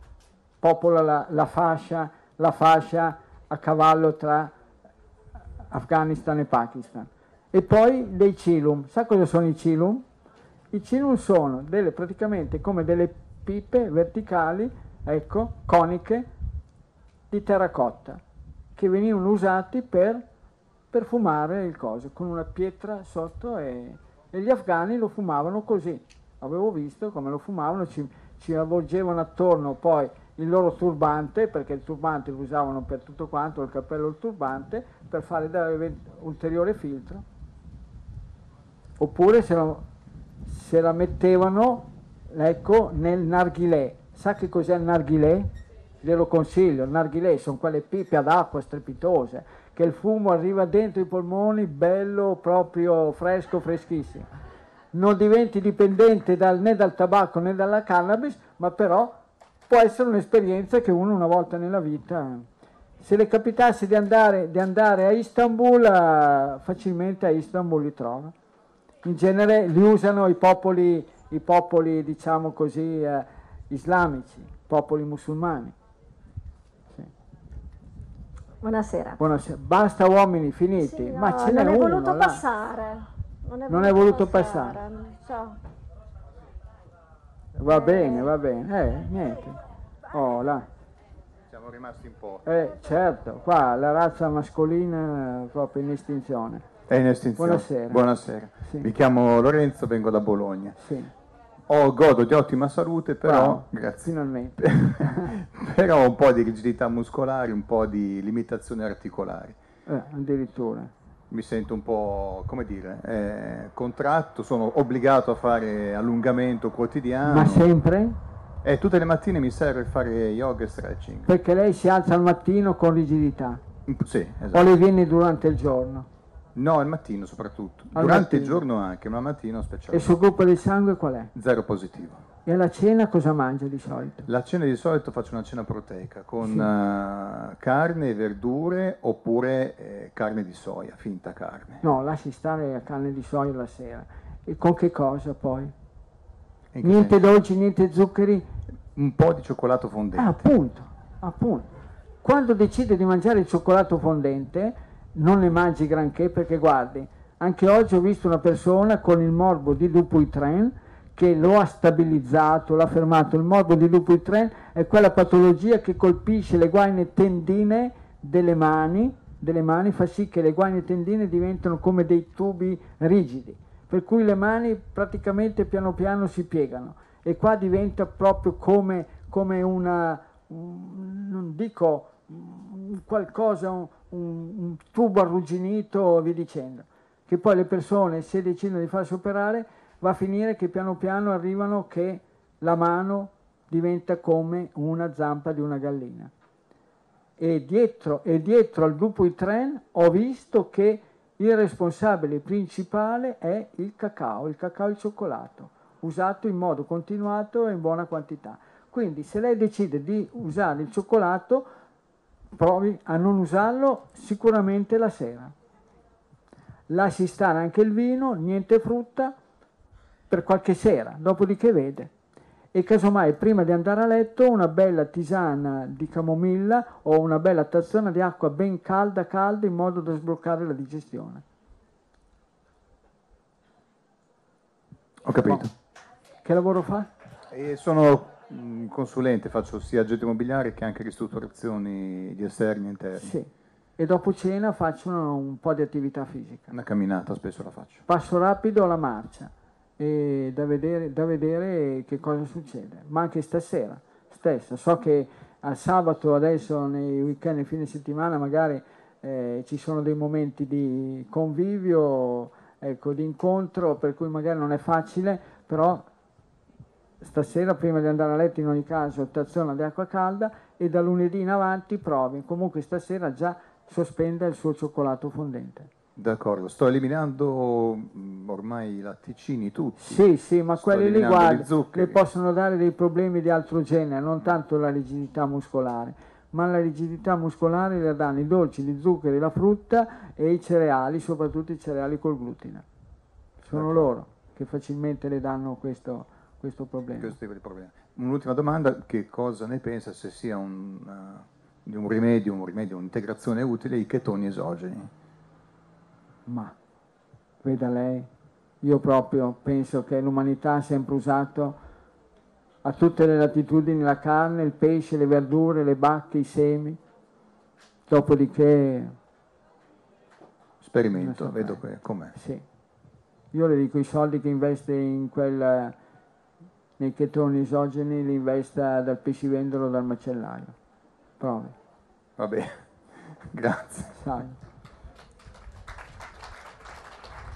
popola la, la fascia, la fascia a cavallo tra Afghanistan e Pakistan. E poi dei Cilum. Sa cosa sono i Cilum? I Cilum sono delle, praticamente come delle pipe verticali, ecco, coniche, di terracotta, che venivano usati per, per fumare il coso, con una pietra sotto e, e, gli afghani lo fumavano così. Avevo visto come lo fumavano, ci, ci avvolgevano attorno poi il loro turbante, perché il turbante lo usavano per tutto quanto, il cappello e il turbante, per fare ulteriore filtro. Oppure se, lo, se la mettevano ecco, nel narghilè. Sa che cos'è il narghilè? Glielo consiglio, il narghilè sono quelle pipe ad acqua strepitose, che il fumo arriva dentro i polmoni, bello, proprio fresco, freschissimo. Non diventi dipendente dal, né dal tabacco né dalla cannabis, ma però può essere un'esperienza che uno una volta nella vita, se le capitasse di andare, di andare a Istanbul, uh, facilmente a Istanbul li trova. In genere li usano i popoli, i popoli diciamo così, uh, islamici, popoli musulmani. Sì. Buonasera. Buonasera. Basta uomini finiti, sì, ma no, ce n'è uno. Non è voluto passare. Non è voluto, non è voluto passare. passare. Ciao. Va bene, va bene. Eh, niente. Oh, là. Siamo rimasti in po'. Eh, certo, qua la razza mascolina è proprio in estinzione. È in estinzione. Buonasera. Buonasera. Sì. Mi chiamo Lorenzo, vengo da Bologna. Sì. Ho godo di ottima salute, però... Wow, grazie. Finalmente. (laughs) però ho un po' di rigidità muscolare, un po' di limitazioni articolari. Eh, addirittura mi sento un po', come dire, eh, contratto, sono obbligato a fare allungamento quotidiano. Ma sempre? E tutte le mattine mi serve fare yoga e stretching. Perché lei si alza al mattino con rigidità? Sì, esatto. O le viene durante il giorno? No, al mattino soprattutto. Al durante mattino. il giorno anche, ma al mattino specialmente. E il suo gruppo di sangue qual è? Zero positivo. E alla cena cosa mangia di solito? La cena di solito faccio una cena proteica con sì. uh, carne e verdure oppure eh, carne di soia, finta carne. No, lasci stare la carne di soia la sera. E con che cosa poi? Niente senso? dolci, niente zuccheri? Un po' di cioccolato fondente. Ah, appunto, appunto. Quando decide di mangiare il cioccolato fondente, non ne mangi granché perché guardi, anche oggi ho visto una persona con il morbo di Dupuytren che lo ha stabilizzato, l'ha fermato. Il morbo di Dupuytren è quella patologia che colpisce le guaine tendine delle mani, delle mani, fa sì che le guaine tendine diventano come dei tubi rigidi, per cui le mani praticamente piano piano si piegano e qua diventa proprio come, come una, non dico qualcosa, un, un, tubo arrugginito, vi dicendo che poi le persone, se decidono di farsi operare, va a finire che piano piano arrivano che la mano diventa come una zampa di una gallina. E dietro, e dietro al gruppo I-Tren ho visto che il responsabile principale è il cacao, il cacao e il cioccolato, usato in modo continuato e in buona quantità. Quindi se lei decide di usare il cioccolato, provi a non usarlo sicuramente la sera. Lasci stare anche il vino, niente frutta, per qualche sera, dopodiché vede. E casomai prima di andare a letto una bella tisana di camomilla o una bella tazzona di acqua ben calda calda in modo da sbloccare la digestione. Ho capito. Che lavoro fa? E sono consulente, faccio sia agente immobiliare che anche ristrutturazioni di esterni e interni. Sì. E dopo cena faccio un po' di attività fisica. Una camminata spesso la faccio. Passo rapido alla marcia e da vedere, da vedere che cosa succede. Ma anche stasera stessa. So che al sabato adesso nei weekend e fine settimana magari eh, ci sono dei momenti di convivio, ecco, di incontro, per cui magari non è facile, però stasera prima di andare a letto in ogni caso tazzona di acqua calda e da lunedì in avanti provi. Comunque stasera già sospenda il suo cioccolato fondente. D'accordo, sto eliminando mm, ormai i latticini tutti. Sì, sì, ma sto quelli lì guarda, le possono dare dei problemi di altro genere, non tanto la rigidità muscolare, ma la rigidità muscolare le danno i dolci, gli zuccheri, la frutta e i cereali, soprattutto i cereali col glutine. Sono loro che facilmente le danno questo, questo problema. Questo tipo di problema. Un'ultima domanda, che cosa ne pensa se sia un, uh, un rimedio, un rimedio, un'integrazione utile i chetoni esogeni? Ma, veda lei, io proprio penso che l'umanità ha sempre usato a tutte le latitudini la carne, il pesce, le verdure, le bacche, i semi, dopodiché... Sperimento, vedo com'è. Sì. Io le dico i soldi che investe in quel nei chetoni esogeni li investa dal pescivendolo o dal macellaio. Provi. Va bene, grazie. Sai.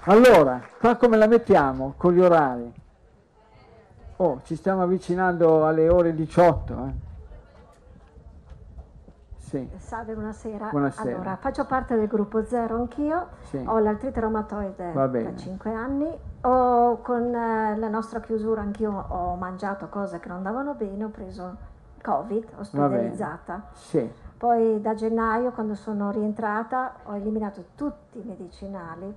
Allora, qua come la mettiamo con gli orari? Oh, ci stiamo avvicinando alle ore 18. Eh. Sì. Salve, buonasera. buonasera. Allora, faccio parte del gruppo zero anch'io, sì. ho l'artrite reumatoide da 5 anni, ho, con eh, la nostra chiusura anch'io ho mangiato cose che non andavano bene, ho preso Covid, ospedalizzata. Sì. Poi da gennaio, quando sono rientrata, ho eliminato tutti i medicinali,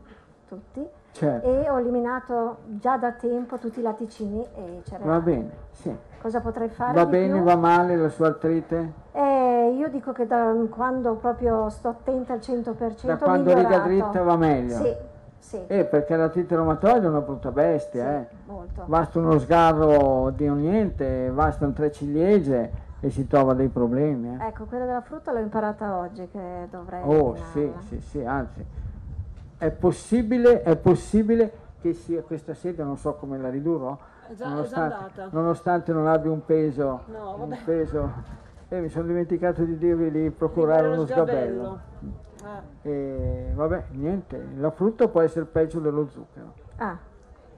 tutti, certo. e ho eliminato già da tempo tutti i latticini e i cereali. Va bene, sì. Cosa potrei fare? Va bene, più? va male la sua artrite? Eh, io dico che da quando proprio sto attenta al 100% Da quando riga dritta va meglio? Sì, sì. Eh, perché l'artrite reumatoide è una brutta bestia, sì, eh. molto. Basta uno sgarro di un niente, bastano tre ciliegie e si trova dei problemi. Eh. Ecco, quella della frutta l'ho imparata oggi che dovrei Oh, sì, sì, sì, anzi. È possibile, è possibile che sia questa sede, non so come la ridurrò, È già, nonostante, è già andata. nonostante non abbia un peso, No, un vabbè. peso eh, mi sono dimenticato di dirvi di procurare uno sgabello. Eh. E vabbè, niente, la frutta può essere peggio dello zucchero. Ah,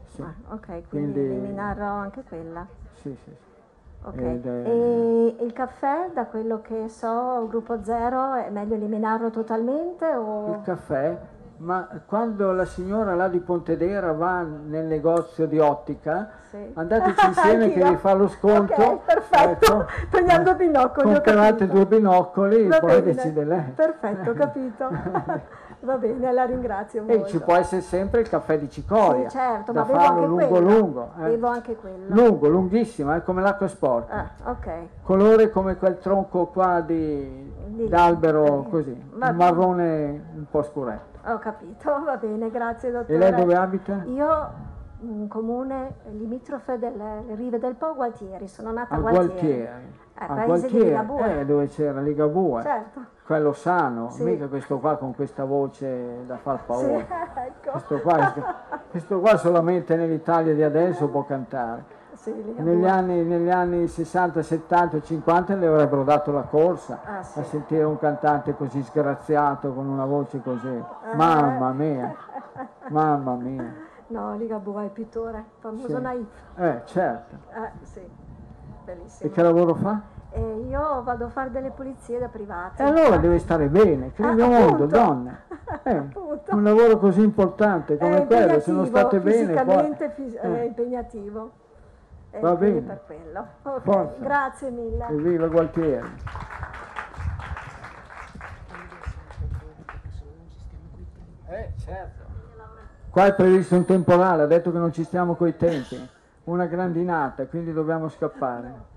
Sì. ah, ok, quindi, Quindi- eliminarò anche quella. Sì, sì, sì. Ok. Ed E il caffè, da quello che so, gruppo zero, è meglio eliminarlo totalmente o... Il caffè, ma quando la signora là di Pontedera va nel negozio di ottica, Sì. andateci (laughs) insieme che vi fa lo sconto. Ok, perfetto. Ecco. Prendiamo due binocoli. Comprate due binocoli, Va poi decide lei. Perfetto, capito. (laughs) Va bene, la ringrazio molto. E ci può essere sempre il caffè di cicoria, Sì, certo, ma bevo anche lungo quello. lungo. eh. Bevo anche quello. Lungo, lunghissimo, è come l'acqua sporca. Ah, ok. Colore come quel tronco qua di, Di- d'albero così, Va un bene. marrone un po' scuretto. Ho capito, (laughs) va bene, grazie dottore. E lei dove abita? Io, un comune limitrofe delle rive del Po, Gualtieri, sono nata a A Gualtieri. Gualtieri. Eh, A paese di Gualtieri, Ligabue. eh, dove c'era Ligabue. Certo. Quello sano, Sì. mica questo qua con questa voce da far paura. Sì, (laughs) ecco. Questo, qua, questo qua solamente nell'Italia di adesso può cantare. Sì. Negli anni, negli anni 60, 70, 50 le avrebbero dato la corsa Ah, sì. a sentire un cantante così sgraziato con una voce così. Mamma mia! (laughs) Mamma mia. No, Ligabue è pittore, famoso sì. naif. Eh, certo. Eh, sì, bellissimo. E che lavoro fa? E io vado a fare delle pulizie da private. E allora deve stare bene, che ah, mondo, donne. (laughs) Eh, un lavoro così importante come quello, se non state bene... Fisicamente poi... è eh. impegnativo. E Va bene. per quello. (laughs) Okay. Grazie mille. Evviva Gualtieri. Eh, certo. Qua è previsto un temporale, ha detto che non ci stiamo coi tempi. Una grandinata, quindi dobbiamo scappare.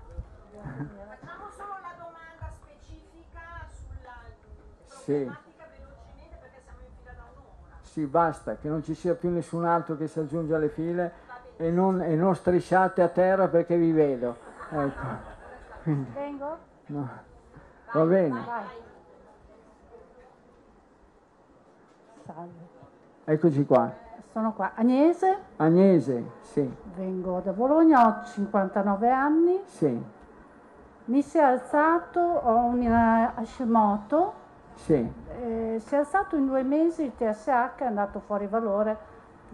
Sì. Sì, basta, che non ci sia più nessun altro che si aggiunge alle file e non, e non strisciate a terra perché vi vedo. Ecco. Vengo? No. Va bene. Salve. Eccoci qua. Sono qua. Agnese? Agnese, sì. Vengo da Bologna, ho 59 anni. Sì. Mi si è alzato, ho un Hashimoto sì. Eh, si è alzato in due mesi, il TSH è andato fuori valore,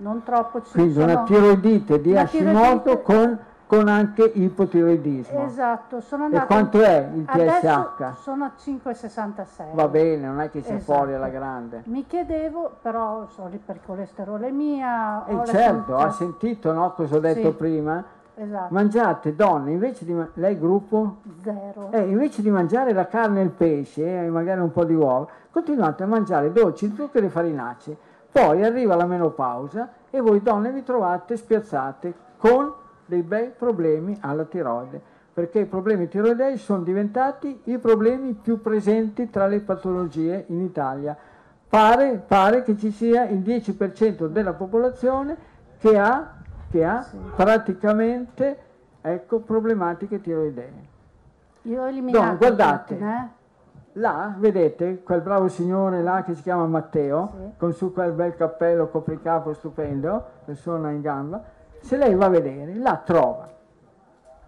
non troppo. Ci Quindi sono... una tiroidite di Hashimoto con, con, anche ipotiroidismo. Esatto. Sono andato... E quanto è il TSH? sono a 5,66. Va bene, non è che sia esatto. fuori alla grande. Mi chiedevo, però sono l'ipercolesterolemia. E eh certo, ha sentito no, cosa ho detto sì. prima? Esatto. Mangiate, donne, invece di... lei gruppo? Zero. Eh, invece di mangiare la carne e il pesce, e eh, magari un po' di uova, continuate a mangiare dolci, zuccheri e farinacei. Poi arriva la menopausa e voi donne vi trovate spiazzate con dei bei problemi alla tiroide, perché i problemi tiroidei sono diventati i problemi più presenti tra le patologie in Italia. Pare, pare che ci sia il 10% della popolazione che ha che ha praticamente ecco, problematiche tiroidee. Io ho eliminato no, guardate, tutte, eh? Là vedete quel bravo signore là che si chiama Matteo, sì. con su quel bel cappello copricapo stupendo, persona in gamba, se lei va a vedere, là trova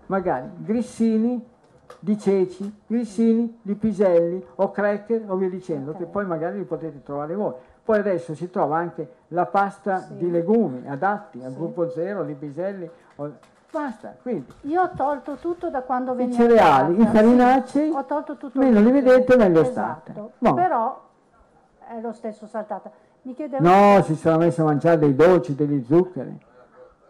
magari grissini di ceci, grissini di piselli o cracker o via dicendo, okay. che poi magari li potete trovare voi. Poi adesso si trova anche la pasta sì. di legumi adatti al gruppo zero, di piselli. O... Basta, quindi. Io ho tolto tutto da quando veniva. I cereali, i farinacei, ho tolto tutto meno li vedete meglio esatto. state. Bon. Però è lo stesso saltata. Mi chiedevo... No, si sarà messo a mangiare dei dolci, degli zuccheri.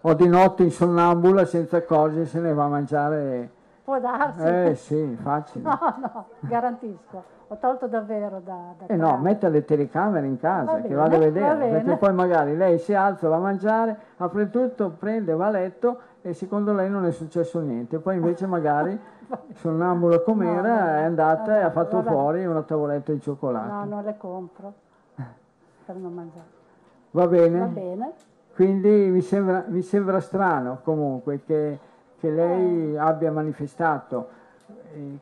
O di notte in sonnambula senza cose se ne va a mangiare... Può darsi. Eh sì, facile. (laughs) No, no, garantisco ho tolto davvero da... da eh no, metta le telecamere in casa, va che bene, vado a vedere, perché poi magari lei si alza, va a mangiare, apre tutto, prende, va a letto e secondo lei non è successo niente, poi invece magari (laughs) sonnambula com'era no, è andata vabbè, e ha fatto vabbè. fuori una tavoletta di cioccolato. No, non le compro per non mangiare. Va bene? Va bene. Quindi mi sembra, mi sembra strano comunque che, che lei eh. abbia manifestato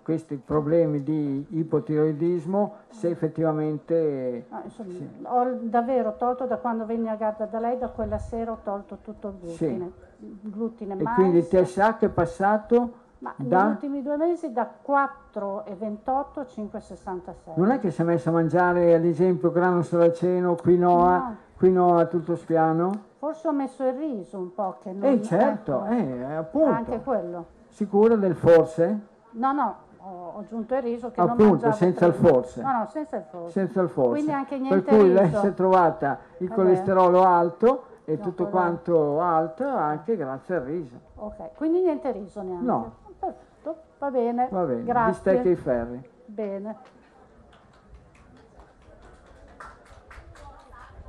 questi problemi di ipotiroidismo se effettivamente... Ah, insomma, sì. Ho davvero tolto da quando venni a Garda da lei, da quella sera ho tolto tutto il glutine. Sì. Glutine e mais, quindi il TSH è passato ma da... negli ultimi due mesi da 4,28 a 5,66. Non è che si è messo a mangiare ad esempio grano saraceno, quinoa, no. quinoa tutto spiano? Forse ho messo il riso un po' che non... Eh certo, ecco. eh, appunto. Anche quello. Sicuro del forse? No, no, ho, aggiunto il riso che Appunto, non senza il forse. No, no, senza il forse. Senza il forse. Quindi anche niente Per cui riso. lei si è trovata il Vabbè. colesterolo alto e tutto quanto alto anche grazie al riso. Ok, quindi niente riso neanche. No. Perfetto, va bene. Va bene, Grazie. bistecche e ferri. Bene.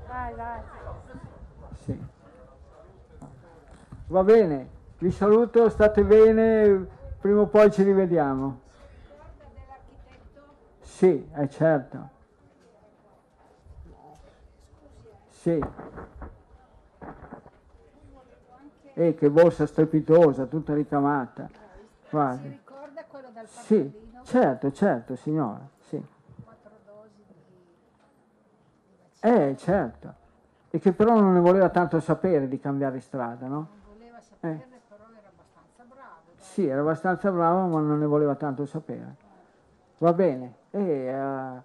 Vai, vai. Sì. Va bene, vi saluto, state bene prima o poi ci rivediamo. Sì, è certo. Sì. E che borsa strepitosa, tutta ricamata. Guarda. Si ricorda quello dal Sì, certo, certo, signora. Sì. Eh, certo. E che però non ne voleva tanto sapere di cambiare strada, no? Non voleva sapere. Eh. Sì, era abbastanza bravo, ma non ne voleva tanto sapere. Va bene. E uh,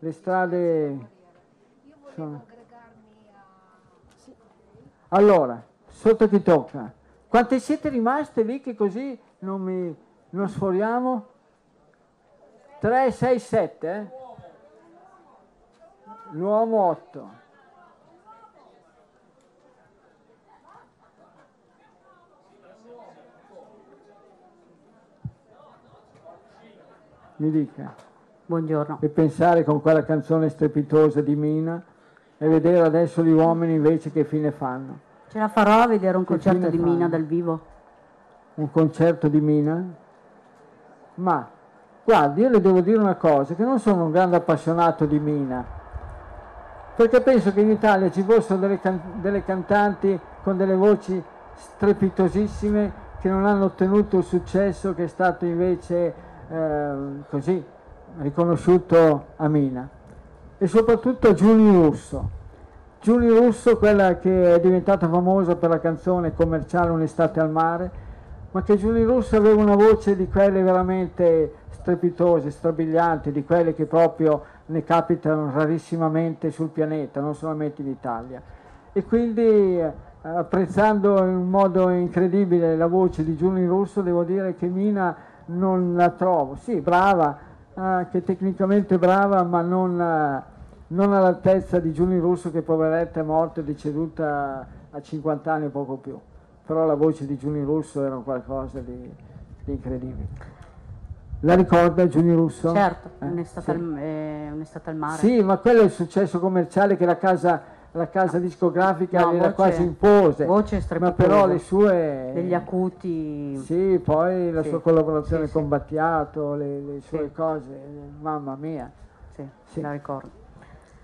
le strade Io volevo aggregarmi a Allora, sotto chi tocca? Quante siete rimaste lì che così non, mi, non sforiamo? 3, 6, 7, eh? L'uomo 8. Mi dica. Buongiorno. E pensare con quella canzone strepitosa di Mina e vedere adesso gli uomini invece che fine fanno. Ce la farò a vedere un concerto di? Mina dal vivo? Un concerto di Mina? Ma, guardi, io le devo dire una cosa, che non sono un grande appassionato di Mina, perché penso che in Italia ci fossero delle, can delle cantanti con delle voci strepitosissime che non hanno ottenuto il successo che è stato invece eh, così riconosciuto a Mina e soprattutto a Giuni Russo. Giuni Russo, quella che è diventata famosa per la canzone commerciale Un'estate al mare, ma che Giuni Russo aveva una voce di quelle veramente strepitose, strabilianti, di quelle che proprio ne capitano rarissimamente sul pianeta, non solamente in Italia. E quindi eh, apprezzando in modo incredibile la voce di Giuni Russo, devo dire che Mina non la trovo, sì, brava, anche tecnicamente brava, ma non, eh, non all'altezza di Giuni Russo che poveretta è morta e deceduta a 50 anni o poco più. Però la voce di Giuni Russo era qualcosa di, di incredibile. La ricorda Giuni Russo? Certo, eh? un'estate, sì. al, eh, un'estate al mare. Sì, ma quello è il successo commerciale che la casa la casa discografica no, gliela quasi impose, voce ma però le sue... degli acuti... Sì, poi la sì, sua collaborazione sì, con Battiato, le, le sue cose, mamma mia. Sì, sì, la ricordo.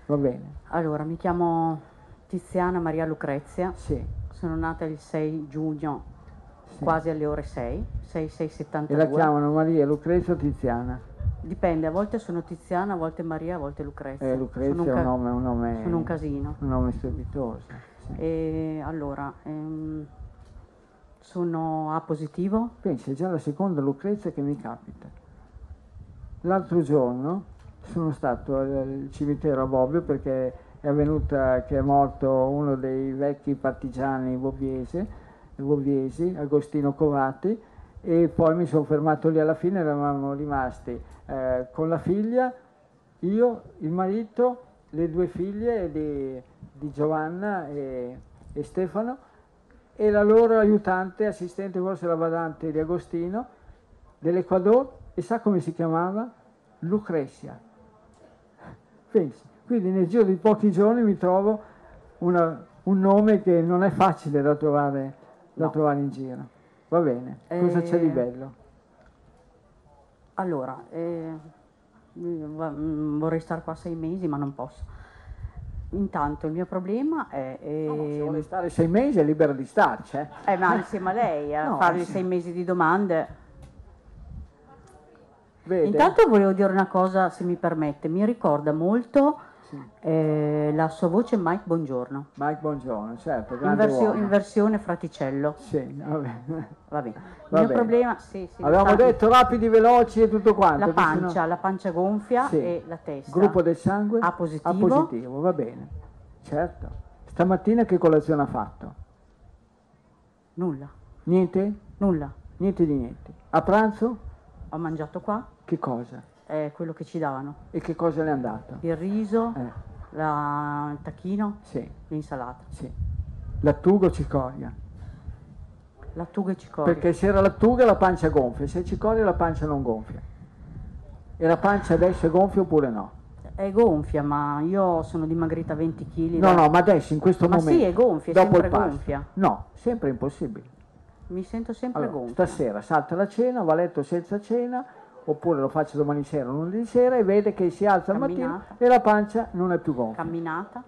Va bene. Allora, mi chiamo Tiziana Maria Lucrezia, sì. sono nata il 6 giugno, quasi alle ore 6, 6, 6, 72. E la chiamano Maria Lucrezia o Tiziana? Dipende, a volte sono Tiziana, a volte Maria, a volte Lucrezia. Eh, Lucrezia è un, nome, un nome... Sono un casino. Un nome strepitoso. Sì. E allora, ehm, sono A positivo? Pensi, è già la seconda Lucrezia che mi capita. L'altro giorno sono stato al cimitero a Bobbio perché è avvenuta che è morto uno dei vecchi partigiani bobbiesi, Agostino Covati, e poi mi sono fermato lì alla fine, eravamo rimasti eh, con la figlia, io, il marito, le due figlie di, di Giovanna e, e, Stefano e la loro aiutante, assistente, forse la badante di Agostino, dell'Equador, e sa come si chiamava? Lucrezia. Pensi, quindi nel giro di pochi giorni mi trovo una, un nome che non è facile da trovare, da no. trovare in giro. Va bene, cosa c'è di eh, bello? Allora, eh, mm, vorrei stare qua sei mesi, ma non posso. Intanto il mio problema è... Eh, no, se vuole stare sei mesi è libero di starci. Eh, eh ma insieme a lei, a (laughs) no, fargli sì. sei mesi di domande. Vede. Intanto volevo dire una cosa, se mi permette, mi ricorda molto sì. Eh, la sua voce Mike Buongiorno. Mike Buongiorno, certo. In, versio, in, versione fraticello. Sì, vabbè. Va bene. (laughs) Il va mio bene. problema, sì, sì. Avevamo detto rapidi, veloci e tutto quanto. La pancia, no... la pancia gonfia sì. e la testa. Gruppo del sangue? A positivo. A positivo, va bene. Certo. Stamattina che colazione ha fatto? Nulla. Niente? Nulla. Niente di niente. A pranzo? Ho mangiato qua. Che cosa? è quello che ci davano. E che cosa le è andato? Il riso, eh. la, il tacchino, sì. l'insalata. Sì. Lattuga o cicoria? Lattuga e cicoria. Perché se era lattuga la pancia gonfia, se è cicoria la pancia non gonfia. E la pancia adesso è gonfia oppure no? È gonfia, ma io sono dimagrita 20 kg. No, da... no, ma adesso in questo ma momento. Ma sì, è gonfia, è dopo sempre gonfia. No, sempre impossibile. Mi sento sempre allora, gonfia. Stasera salta la cena, va a letto senza cena, oppure lo faccio domani sera o lunedì sera e vede che si alza al mattino e la pancia non è più gonfia. Camminata?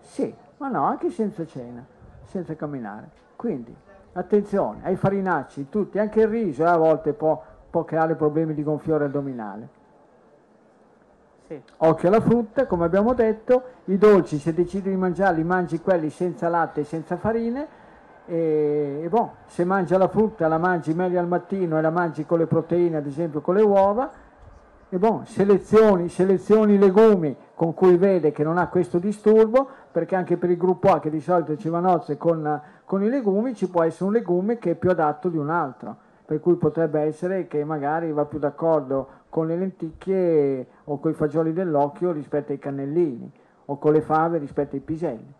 Sì, ma no, anche senza cena, senza camminare. Quindi, attenzione, ai farinacci, tutti, anche il riso eh, a volte può, può creare problemi di gonfiore addominale. Sì. Occhio alla frutta, come abbiamo detto, i dolci se decidi di mangiarli mangi quelli senza latte e senza farine e, e bon, se mangia la frutta la mangi meglio al mattino e la mangi con le proteine, ad esempio con le uova, e bon, selezioni, selezioni legumi con cui vede che non ha questo disturbo, perché anche per il gruppo A che di solito ci va nozze con, con i legumi ci può essere un legume che è più adatto di un altro, per cui potrebbe essere che magari va più d'accordo con le lenticchie o con i fagioli dell'occhio rispetto ai cannellini o con le fave rispetto ai piselli.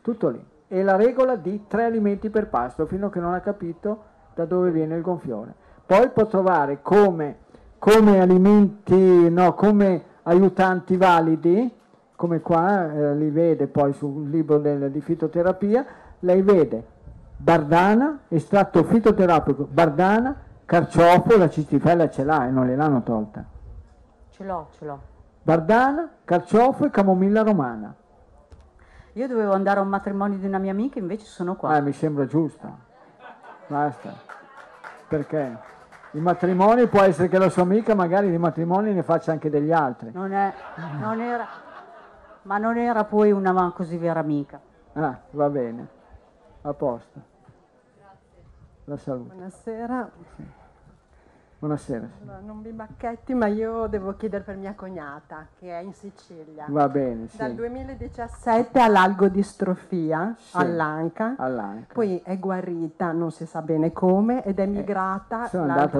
Tutto lì. E la regola di tre alimenti per pasto, fino a che non ha capito da dove viene il gonfiore. Poi può trovare come, come alimenti, no, come aiutanti validi come qua eh, li vede poi sul libro del, di fitoterapia, lei vede bardana, estratto fitoterapico, bardana, carciofo, la cistifella ce l'ha e non gliel'hanno tolta. Ce l'ho, ce l'ho. Bardana, carciofo e camomilla romana. Io dovevo andare a un matrimonio di una mia amica, invece sono qua. Eh, mi sembra giusto. Basta. Perché? Il matrimonio può essere che la sua amica magari di matrimoni ne faccia anche degli altri. Non, è, non era ma non era poi una così vera amica. Ah, va bene, a posto. Grazie. La saluto. Buonasera. Sì. Buonasera. Allora, non mi bacchetti, ma io devo chiedere per mia cognata, che è in Sicilia. Va bene, sì. Dal 2017 ha l'algodistrofia sì. all'anca, all'anca, poi è guarita, non si sa bene come, ed è migrata eh,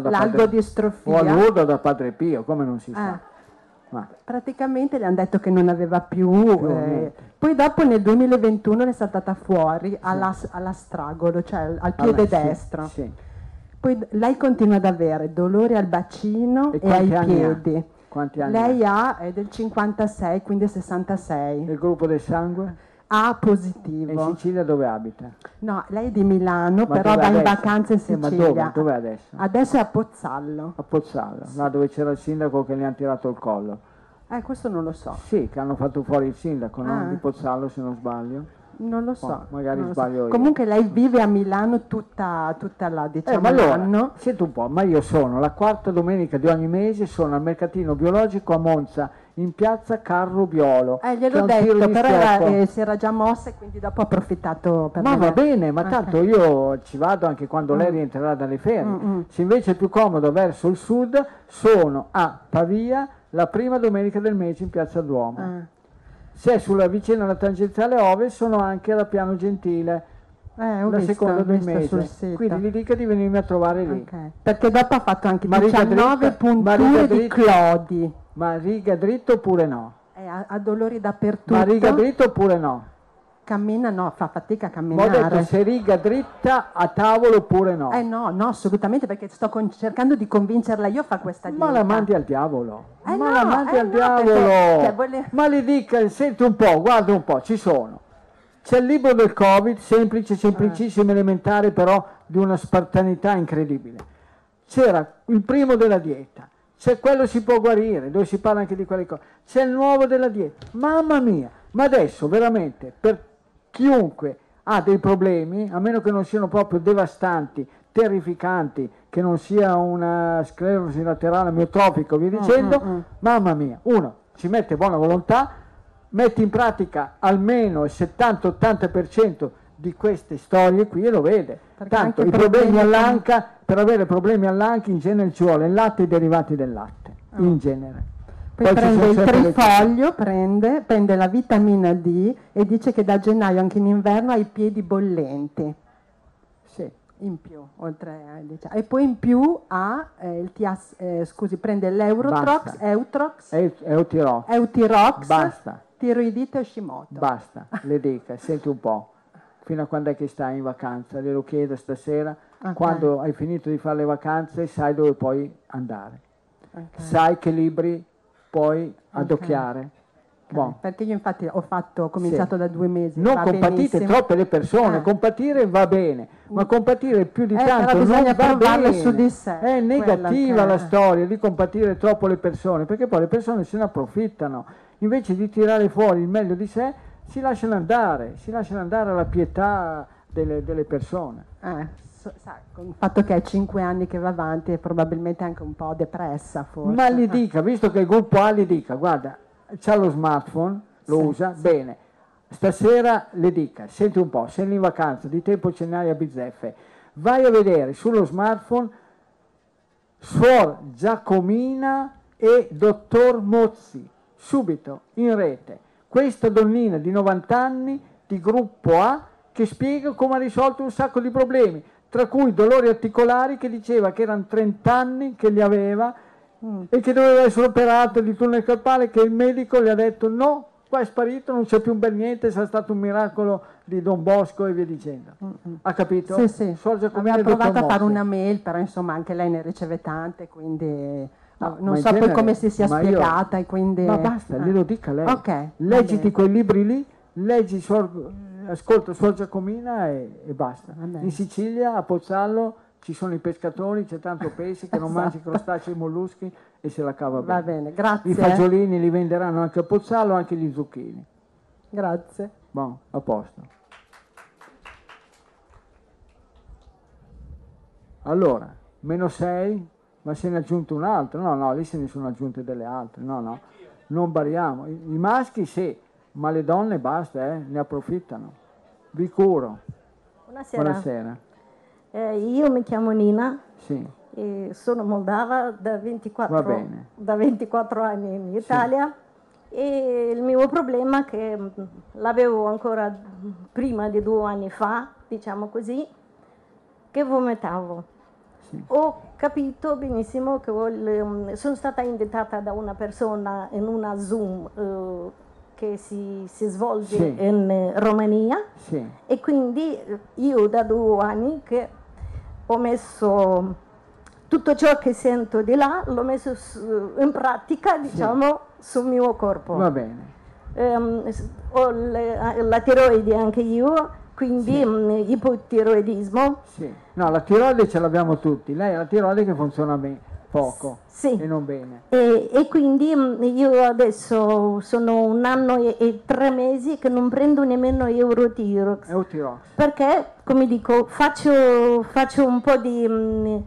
l'algodistrofia. Padre... O all'urdo da Padre Pio, come non si sa. Eh ma praticamente le hanno detto che non aveva più, eh, poi dopo nel 2021 è stata fuori sì. alla, alla, stragolo, cioè al piede alla, destro. Sì, sì. Poi lei continua ad avere dolori al bacino e, e ai piedi. Ha? Quanti anni lei ha? è del 56, quindi 66. Il gruppo del sangue? A positivo. In Sicilia dove abita? No, lei è di Milano, ma però va adesso? in vacanza in Sicilia. Eh, ma dove? dove adesso? Adesso è a Pozzallo. A Pozzallo, sì. là dove c'era il sindaco che ne ha tirato il collo. Eh, questo non lo so. Sì, che hanno fatto fuori il sindaco, no? Ah. Di Pozzallo se non sbaglio. Non lo so. Oh, magari lo sbaglio so. io. Comunque lei vive a Milano tutta, tutta la diciamo eh, ma allora, l'anno. Senti un po', ma io sono la quarta domenica di ogni mese, sono al mercatino biologico a Monza in piazza Carro Biolo. Eh, gliel'ho detto, però era, eh, si era già mossa e quindi dopo ho approfittato per Ma va bene, ma tanto okay. io ci vado anche quando mm. lei rientrerà dalle ferie. Mm, mm. Se invece è più comodo verso il sud, sono a Pavia la prima domenica del mese in piazza Duomo. Ah. Se è sulla vicina alla tangenziale ovest, sono anche alla Piano Gentile. Eh, la visto, seconda del mese. Quindi gli dica di venirmi a trovare lì. Okay. Perché dopo ha fatto anche Mariga 19 punture di Clodi. Ma riga dritto oppure no? Eh, ha, ha, dolori dappertutto. Ma riga dritto oppure no? Cammina no, fa fatica a camminare. Ma ho detto se riga dritta a tavolo oppure no? Eh no, no, assolutamente perché sto con, cercando di convincerla io a fare questa dieta. Ma la mandi al diavolo. Eh ma no, la mandi eh al no, diavolo. Perché, cioè. Ma le dica, senti un po', guarda un po', ci sono. C'è il libro del Covid, semplice, semplicissimo, eh. elementare, però di una spartanità incredibile. C'era il primo della dieta c'è quello si può guarire, dove si parla anche di quelle cose, c'è il nuovo della dieta, mamma mia, ma adesso veramente per chiunque ha dei problemi, a meno che non siano proprio devastanti, terrificanti, che non sia una sclerosi laterale miotrofica, via mm, dicendo, mm, mm, mm. mamma mia, uno ci mette buona volontà, mette in pratica almeno il 70-80% di queste storie qui e lo vede. Perché Tanto i problemi all'anca, per avere problemi all'anca in genere ci vuole il latte e i derivati del latte, oh. in genere. Poi, Poi prende il trifoglio, prende, prende la vitamina D e dice che da gennaio anche in inverno ha i piedi bollenti. Sì. In più, oltre a, diciamo. E poi in più ha eh, il TIAS, eh, scusi, prende l'Eurotrox, Eutrox, Eutirox, Eutirox, Basta. tiroidite Hashimoto. Basta, le dica, senti un po' fino a quando è che stai in vacanza, glielo chiedo stasera, okay. quando hai finito di fare le vacanze sai dove puoi andare, okay. sai che libri puoi adocchiare. Okay. Bon. Perché io infatti ho, fatto, ho cominciato sì. da due mesi. Non compatite benissimo. troppe le persone, eh. compatire va bene, ma mm. compatire più di eh, tanto non va bene. Su di sé, è negativa la storia di compatire troppo le persone, perché poi le persone se ne approfittano. Invece di tirare fuori il meglio di sé, si lasciano andare, si lasciano andare alla pietà delle, delle persone. Eh, so, sa, con il fatto che è cinque anni che va avanti è probabilmente anche un po' depressa forse. Ma gli dica, visto che il gruppo A gli dica, guarda, c'ha lo smartphone, lo sì, usa, sì. bene, stasera le dica, senti un po', sei in vacanza, di tempo ce n'hai a bizzeffe, vai a vedere sullo smartphone Suor Giacomina e Dottor Mozzi, subito, in rete questa donnina di 90 anni di gruppo A che spiega come ha risolto un sacco di problemi, tra cui dolori articolari che diceva che erano 30 anni che li aveva mm. e che doveva essere operato di tunnel carpale che il medico le ha detto no, qua è sparito, non c'è più un bel niente, sarà stato un miracolo di Don Bosco e via dicendo. Mm-hmm. Ha capito? Sì, sì. Sorge come Aveva provato a fare una mail, però insomma anche lei ne riceve tante, quindi no, non so genere, poi come si sia spiegata. Io, e quindi... Ma basta, glielo dica lei. Okay, Leggiti quei libri lì, leggi, Sor, ascolta Suor Giacomina e, e basta. In Sicilia, a Pozzallo, ci sono i pescatori, c'è tanto pesce che non (laughs) esatto. mangi crostacei e molluschi e se la cava bene. Va bene, grazie. I fagiolini li venderanno anche a Pozzallo, anche gli zucchini. Grazie. Buon, a posto. Allora, meno 6, ma se ne è aggiunto un altro. No, no, lì se ne sono aggiunte delle altre. No, no, non bariamo. I, i maschi sì, ma le donne basta, eh, ne approfittano. Vi curo. Buonasera. Buonasera. Eh, io mi chiamo Nina. Sì. sono moldava da 24, da 24 anni in Italia. Sì. E il mio problema che mm, l'avevo ancora prima di due anni fa, diciamo così, che vomitavo. Sì. Ho capito benissimo che mm, sono stata invitata da una persona in una Zoom eh, che si, si svolge sì. in Romania sì. e quindi io da due anni che ho messo tutto ciò che sento di là, l'ho messo su, in pratica diciamo sul mio corpo. Va bene. Um, ho le, la tiroide anche io quindi sì. mm, ipotiroidismo. Sì. No, la tiroide ce l'abbiamo tutti, lei ha la tiroide che funziona bene, poco sì. e non bene. E, e quindi mm, io adesso sono un anno e, e, tre mesi che non prendo nemmeno Eurotirox. Eurotirox. Perché, come dico, faccio, faccio un po' di... Mh,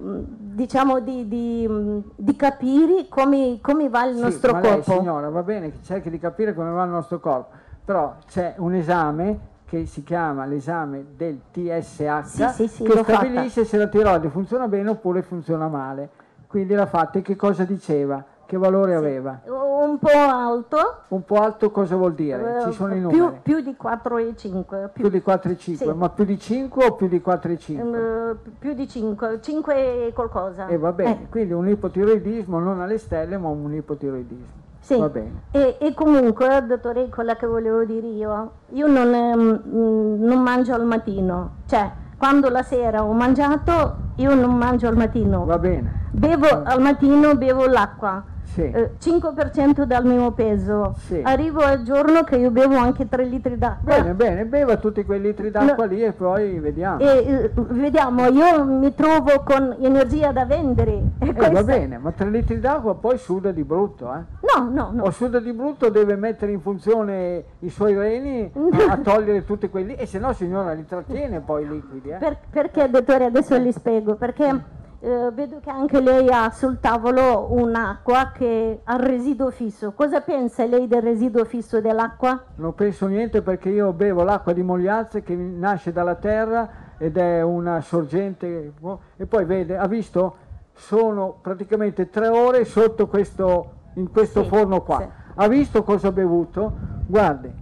mm, diciamo di, di, di, capire come, come va il sì, nostro ma corpo. Lei, signora, va bene cerchi di capire come va il nostro corpo, però c'è un esame che si chiama l'esame del TSH sì, sì, sì, che stabilisce fatta. se la tiroide funziona bene oppure funziona male. Quindi l'ha fatta e che cosa diceva? Che valore aveva? Un po' alto. Un po' alto cosa vuol dire? Ci sono i numeri. Più, più di 4,5. Più, più di 4,5, ma più di 5 o più di 4,5? Um, eh, più di 5, 5 e qualcosa. E va bene, eh. quindi un ipotiroidismo non alle stelle ma un ipotiroidismo. Sì, Va bene. E, e, comunque, dottore, quella che volevo dire io, io non, ehm, non, mangio al mattino, cioè quando la sera ho mangiato io non mangio al mattino. Va bene. Bevo al mattino, bevo l'acqua sì. eh, 5% dal mio peso. Sì. Arrivo al giorno che io bevo anche 3 litri d'acqua. Bene, bene, beva tutti quei litri d'acqua no. lì e poi vediamo. E, eh, vediamo, io mi trovo con energia da vendere. Eh, va bene, ma 3 litri d'acqua poi suda di brutto, eh? No, no, no. O suda di brutto deve mettere in funzione i suoi reni a, a togliere tutti quelli e se no signora li trattiene poi i liquidi. Eh? Per, perché dottore adesso li spiego, perché eh, vedo che anche lei ha sul tavolo un'acqua che ha residuo fisso. Cosa pensa lei del residuo fisso dell'acqua? Non penso niente perché io bevo l'acqua di Mogliazze che nasce dalla terra ed è una sorgente e poi vede, ha visto? Sono praticamente tre ore sotto questo, in questo sì, forno qua. Sì. Ha visto cosa ho bevuto? Guardi,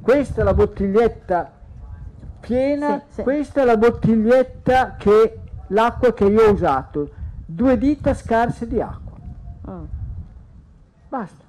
questa è la bottiglietta piena, sì, questa è la bottiglietta che l'acqua che io ho usato, due dita scarse di acqua. Oh. Basta.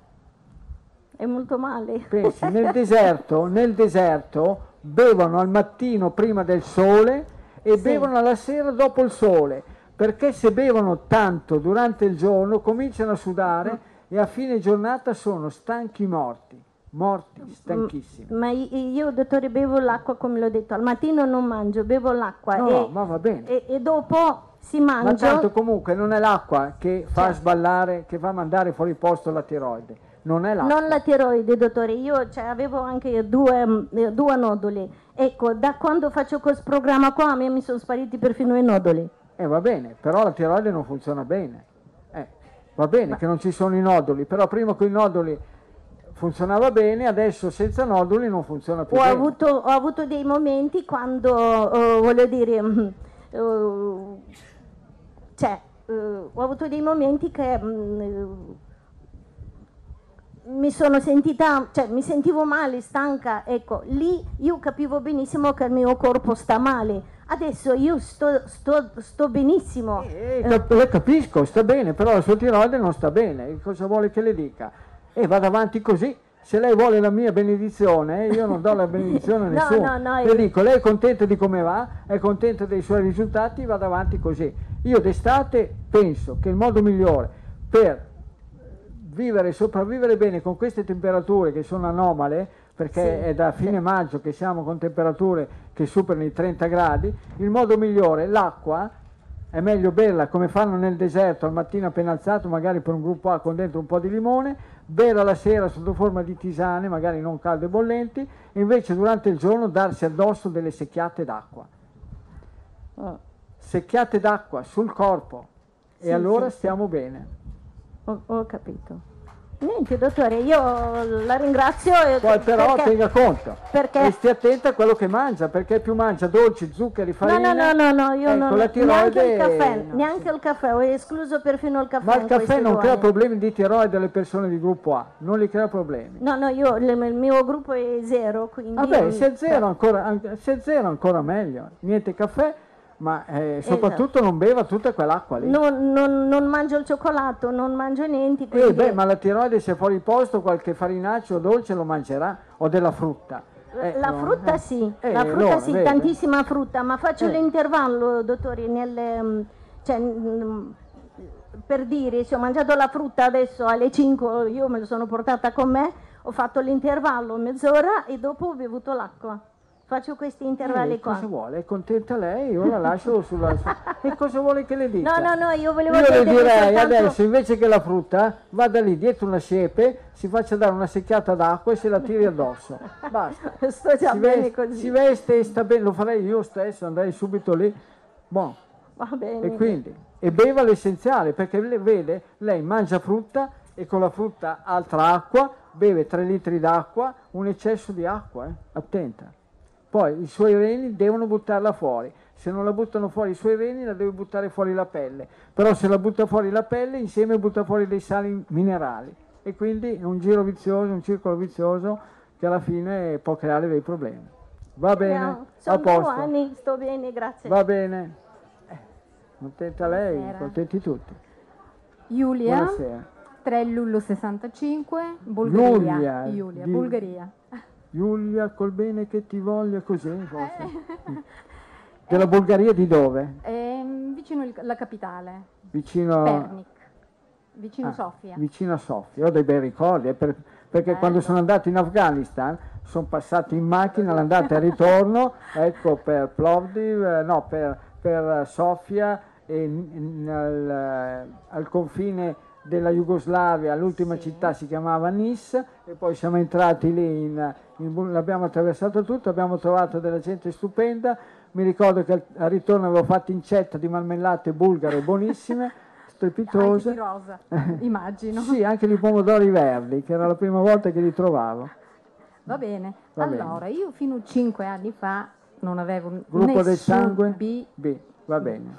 È molto male. Pensi, nel (laughs) deserto, nel deserto bevono al mattino prima del sole e sì. bevono alla sera dopo il sole, perché se bevono tanto durante il giorno cominciano a sudare mm. e a fine giornata sono stanchi morti morti, stanchissimi. Ma io, dottore, bevo l'acqua come l'ho detto, al mattino non mangio, bevo l'acqua no, e, ma va bene. E, e, dopo si mangia. Ma tanto comunque non è l'acqua che fa certo. sballare, che fa mandare fuori posto la tiroide. Non è l'acqua. Non la tiroide, dottore, io cioè, avevo anche due, eh, due noduli. Ecco, da quando faccio questo programma qua a me mi sono spariti perfino i noduli. Eh va bene, però la tiroide non funziona bene. Eh, va bene ma... che non ci sono i noduli, però prima con i noduli funzionava bene, adesso senza noduli non funziona più ho bene. Avuto, ho avuto dei momenti quando, uh, voglio dire, uh, cioè, uh, ho avuto dei momenti che um, mi sono sentita, cioè mi sentivo male, stanca, ecco, lì io capivo benissimo che il mio corpo sta male. Adesso io sto, sto, sto benissimo. Eh, eh, capisco, sta bene, però la sua tiroide non sta bene. Cosa vuole che le dica? E vado avanti così. Se lei vuole la mia benedizione, io non do la benedizione a (laughs) nessuno. no, no, no, le dico, lei è contenta di come va, è contenta dei suoi risultati, vado avanti così. Io d'estate penso che il modo migliore per vivere e sopravvivere bene con queste temperature che sono anomale, perché sì, è da fine maggio che siamo con temperature che superano i 30 gradi, il modo migliore, l'acqua, è meglio berla come fanno nel deserto al mattino appena alzato, magari per un gruppo A con dentro un po' di limone, berla la sera sotto forma di tisane, magari non calde e bollenti, e invece durante il giorno darsi addosso delle secchiate d'acqua. Oh. Secchiate d'acqua sul corpo e sì, allora stiamo bene. Ho, ho capito. Niente, dottore, io la ringrazio. Poi però perché, tenga conto perché... e stia attenta a quello che mangia, perché più mangia dolci, zuccheri, farina. No, no, no, no, io ecco, non. La tiroide... Neanche il caffè, no. neanche il caffè, ho escluso perfino il caffè. Ma il caffè non crea problemi di tiroide alle persone di gruppo A, non li crea problemi. No, no, io il, il mio gruppo è zero, quindi. Vabbè, se è zero ancora, se è zero ancora meglio. Niente caffè ma eh, soprattutto esatto. non beva tutta quell'acqua lì. Non, non, non, mangio il cioccolato, non mangio niente. Eh beh, ma la tiroide se fuori posto qualche farinaccio dolce lo mangerà, o della frutta. Eh, la no, frutta eh. sì, eh, la frutta no, sì, vede. tantissima frutta, ma faccio eh. l'intervallo, dottori, nelle, mm, cioè, mm, per dire, se ho mangiato la frutta adesso alle 5, io me la sono portata con me, ho fatto l'intervallo mezz'ora e dopo ho bevuto l'acqua faccio questi intervalli eh, qua. Cosa vuole? È contenta lei? Io la lascio (laughs) sulla... e cosa vuole che le dica? No, no, no, io volevo Io le direi soltanto... adesso, invece che la frutta, vada lì dietro una siepe, si faccia dare una secchiata d'acqua e se la tiri addosso. Basta. (laughs) Sto già si bene veste, così. Si veste e sta bene, lo farei io stesso, andrei subito lì. Buon. Va bene. E quindi, e beva l'essenziale, perché le, vede, lei mangia frutta e con la frutta altra acqua, beve 3 litri d'acqua, un eccesso di acqua, eh? attenta. Poi i suoi reni devono buttarla fuori. Se non la buttano fuori i suoi reni, la deve buttare fuori la pelle. Però se la butta fuori la pelle, insieme butta fuori dei sali minerali. E quindi è un giro vizioso, un circolo vizioso che alla fine può creare dei problemi. Va bene? No, sono a posto. anni, sto bene, grazie. Va bene. Eh, contenta lei, Buonasera. contenti tutti. Giulia, Buonasera. 3 luglio 65, Bulgaria. Giulia, Giulia di... Bulgaria. Giulia, col bene che ti voglia, così forse. Eh. Della Bulgaria di dove? Eh, vicino alla capitale. Vicino Pernik. Vicino ah, Sofia. Vicino a Sofia, ho dei bei ricordi, eh, per, perché Bello. quando sono andato in Afghanistan sono passato in macchina l'andata e ritorno, (laughs) ecco per Plovdiv, eh, no, per, per Sofia e in, in, al, al confine della Jugoslavia, l'ultima sì. città si chiamava Nis e poi siamo entrati lì, in, in, l'abbiamo attraversato tutto, abbiamo trovato della gente stupenda, mi ricordo che al ritorno avevo fatto incetta di marmellate bulgare buonissime, (laughs) strepitose. Anche di rosa, immagino. sì, anche di pomodori verdi, che era la prima volta che li trovavo. Va bene, Va allora bene. io fino a cinque anni fa non avevo Gruppo nessun del sangue? B, B, va bene.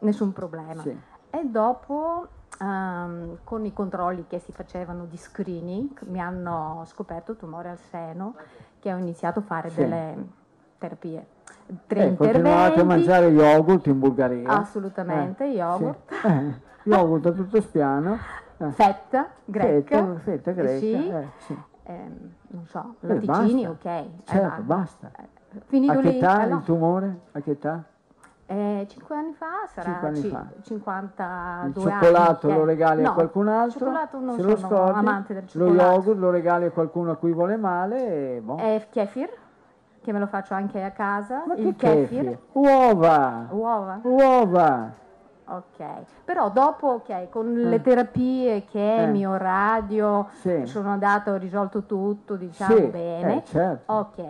Nessun problema. Sì. E dopo um, con i controlli che si facevano di screening mi hanno scoperto tumore al seno che ho iniziato a fare sì. delle terapie. Tre eh, interventi. a mangiare yogurt in Bulgaria? Assolutamente, eh, yogurt. Sì. (laughs) Eh, yogurt a tutto spiano. Eh. Fetta greca. Fetta, fetta greca. Sì. Eh, sì. Ehm, non so, latticini, ok. Certo, basta. Finito a che età lì, il tumore? A che età? Eh, 5 anni fa sarà anni ci, fa. 52 il cioccolato anni, lo regali no, a qualcun altro non se lo scordi, amante del lo yogurt lo regali a qualcuno a cui vuole male e boh. è kefir che me lo faccio anche a casa Ma il kefir. kefir uova uova uova ok però dopo ok con eh. le terapie chemio eh. radio sì. sono andata ho risolto tutto diciamo sì. bene eh, certo. ok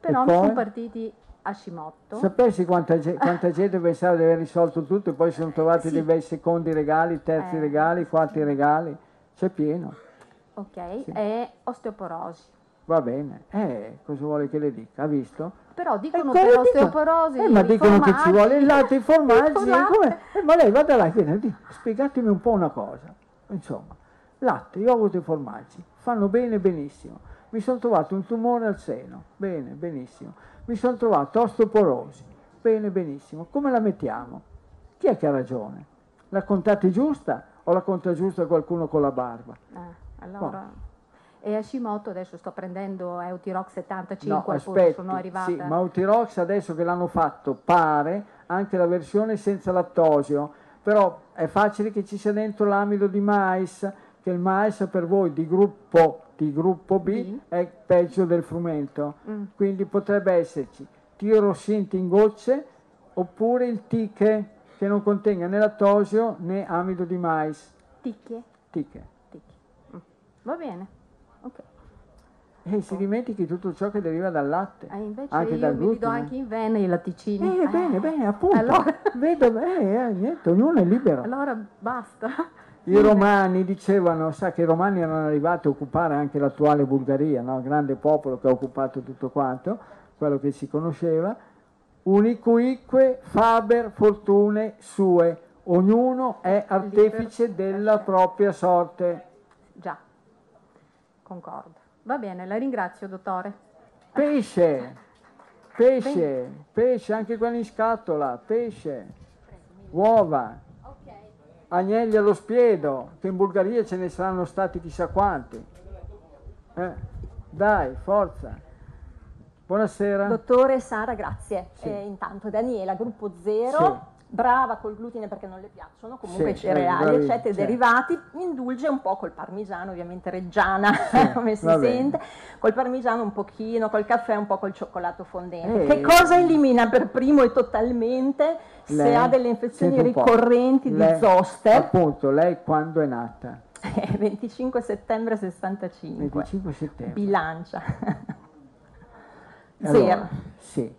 però mi sono partiti a Scimotto. Sapessi quanta, quanta, gente pensava di aver risolto tutto e poi si sono trovati sì. dei bei secondi regali, terzi eh. regali, quarti regali, c'è pieno. Ok, sì. e osteoporosi. Va bene, eh, cosa vuole che le dica? Ha visto? Però dicono eh, per osteoporosi. Eh, ma dicono che ci vuole il latte, i formaggi. Eh, ma lei vada là, viene, spiegatemi un po' una cosa. Insomma, latte, yogurt e formaggi, fanno bene benissimo. Mi sono trovato un tumore al seno, bene, benissimo. Mi sono trovato osteoporosi, bene, benissimo. Come la mettiamo? Chi è che ha ragione? La contate giusta o la conta giusta qualcuno con la barba? Eh, allora... Boh. E Hashimoto adesso sto prendendo Eutirox 75, no, aspetti, sono arrivata... Sì, ma Eutirox adesso che l'hanno fatto pare anche la versione senza lattosio, però è facile che ci sia dentro l'amido di mais, che il mais per voi di gruppo, di gruppo B mm. è peggio del frumento, mm. quindi potrebbe esserci tirosinte in gocce oppure il tiche che non contenga né lattosio né amido di mais. Ticche? Ticche. Ticche. Mm. Va bene, ok. E si dimentichi tutto ciò che deriva dal latte. Eh, invece anche io dal mi do anche in vena i latticini. Eh, eh. bene, bene, appunto. Allora... Vedo, eh, niente, ognuno è libero. Allora basta. I romani dicevano, sa che i romani erano arrivati a occupare anche l'attuale Bulgaria, no? grande popolo che ha occupato tutto quanto, quello che si conosceva, unicuique faber fortune sue, ognuno è artefice della propria sorte. Già, concordo. Va bene, la ringrazio, dottore. Pesce, pesce, pesce, anche quelli in scatola, pesce, uova, agnelli allo spiedo, che in Bulgaria ce ne saranno stati chissà quanti. Eh, dai, forza. Buonasera. Dottore Sara, grazie. Sì. Eh, intanto Daniela, gruppo 0. Sì brava col glutine perché non le piacciono, comunque sì, cereali, eccetera, certo. derivati, indulge un po' col parmigiano, ovviamente reggiana, sì, (laughs) come si sente, col parmigiano un pochino, col caffè un po' col cioccolato fondente. Che cosa elimina per primo e totalmente lei, se ha delle infezioni ricorrenti di lei, zoster? Appunto, lei quando è nata? 25 settembre 65. 25 settembre. Bilancia. Zero. Allora, sì.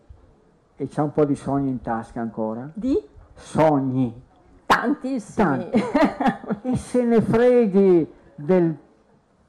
E c'ha un po' di sogni in tasca ancora? Di? Sogni. Tantissimi. Tanti. e se ne freghi del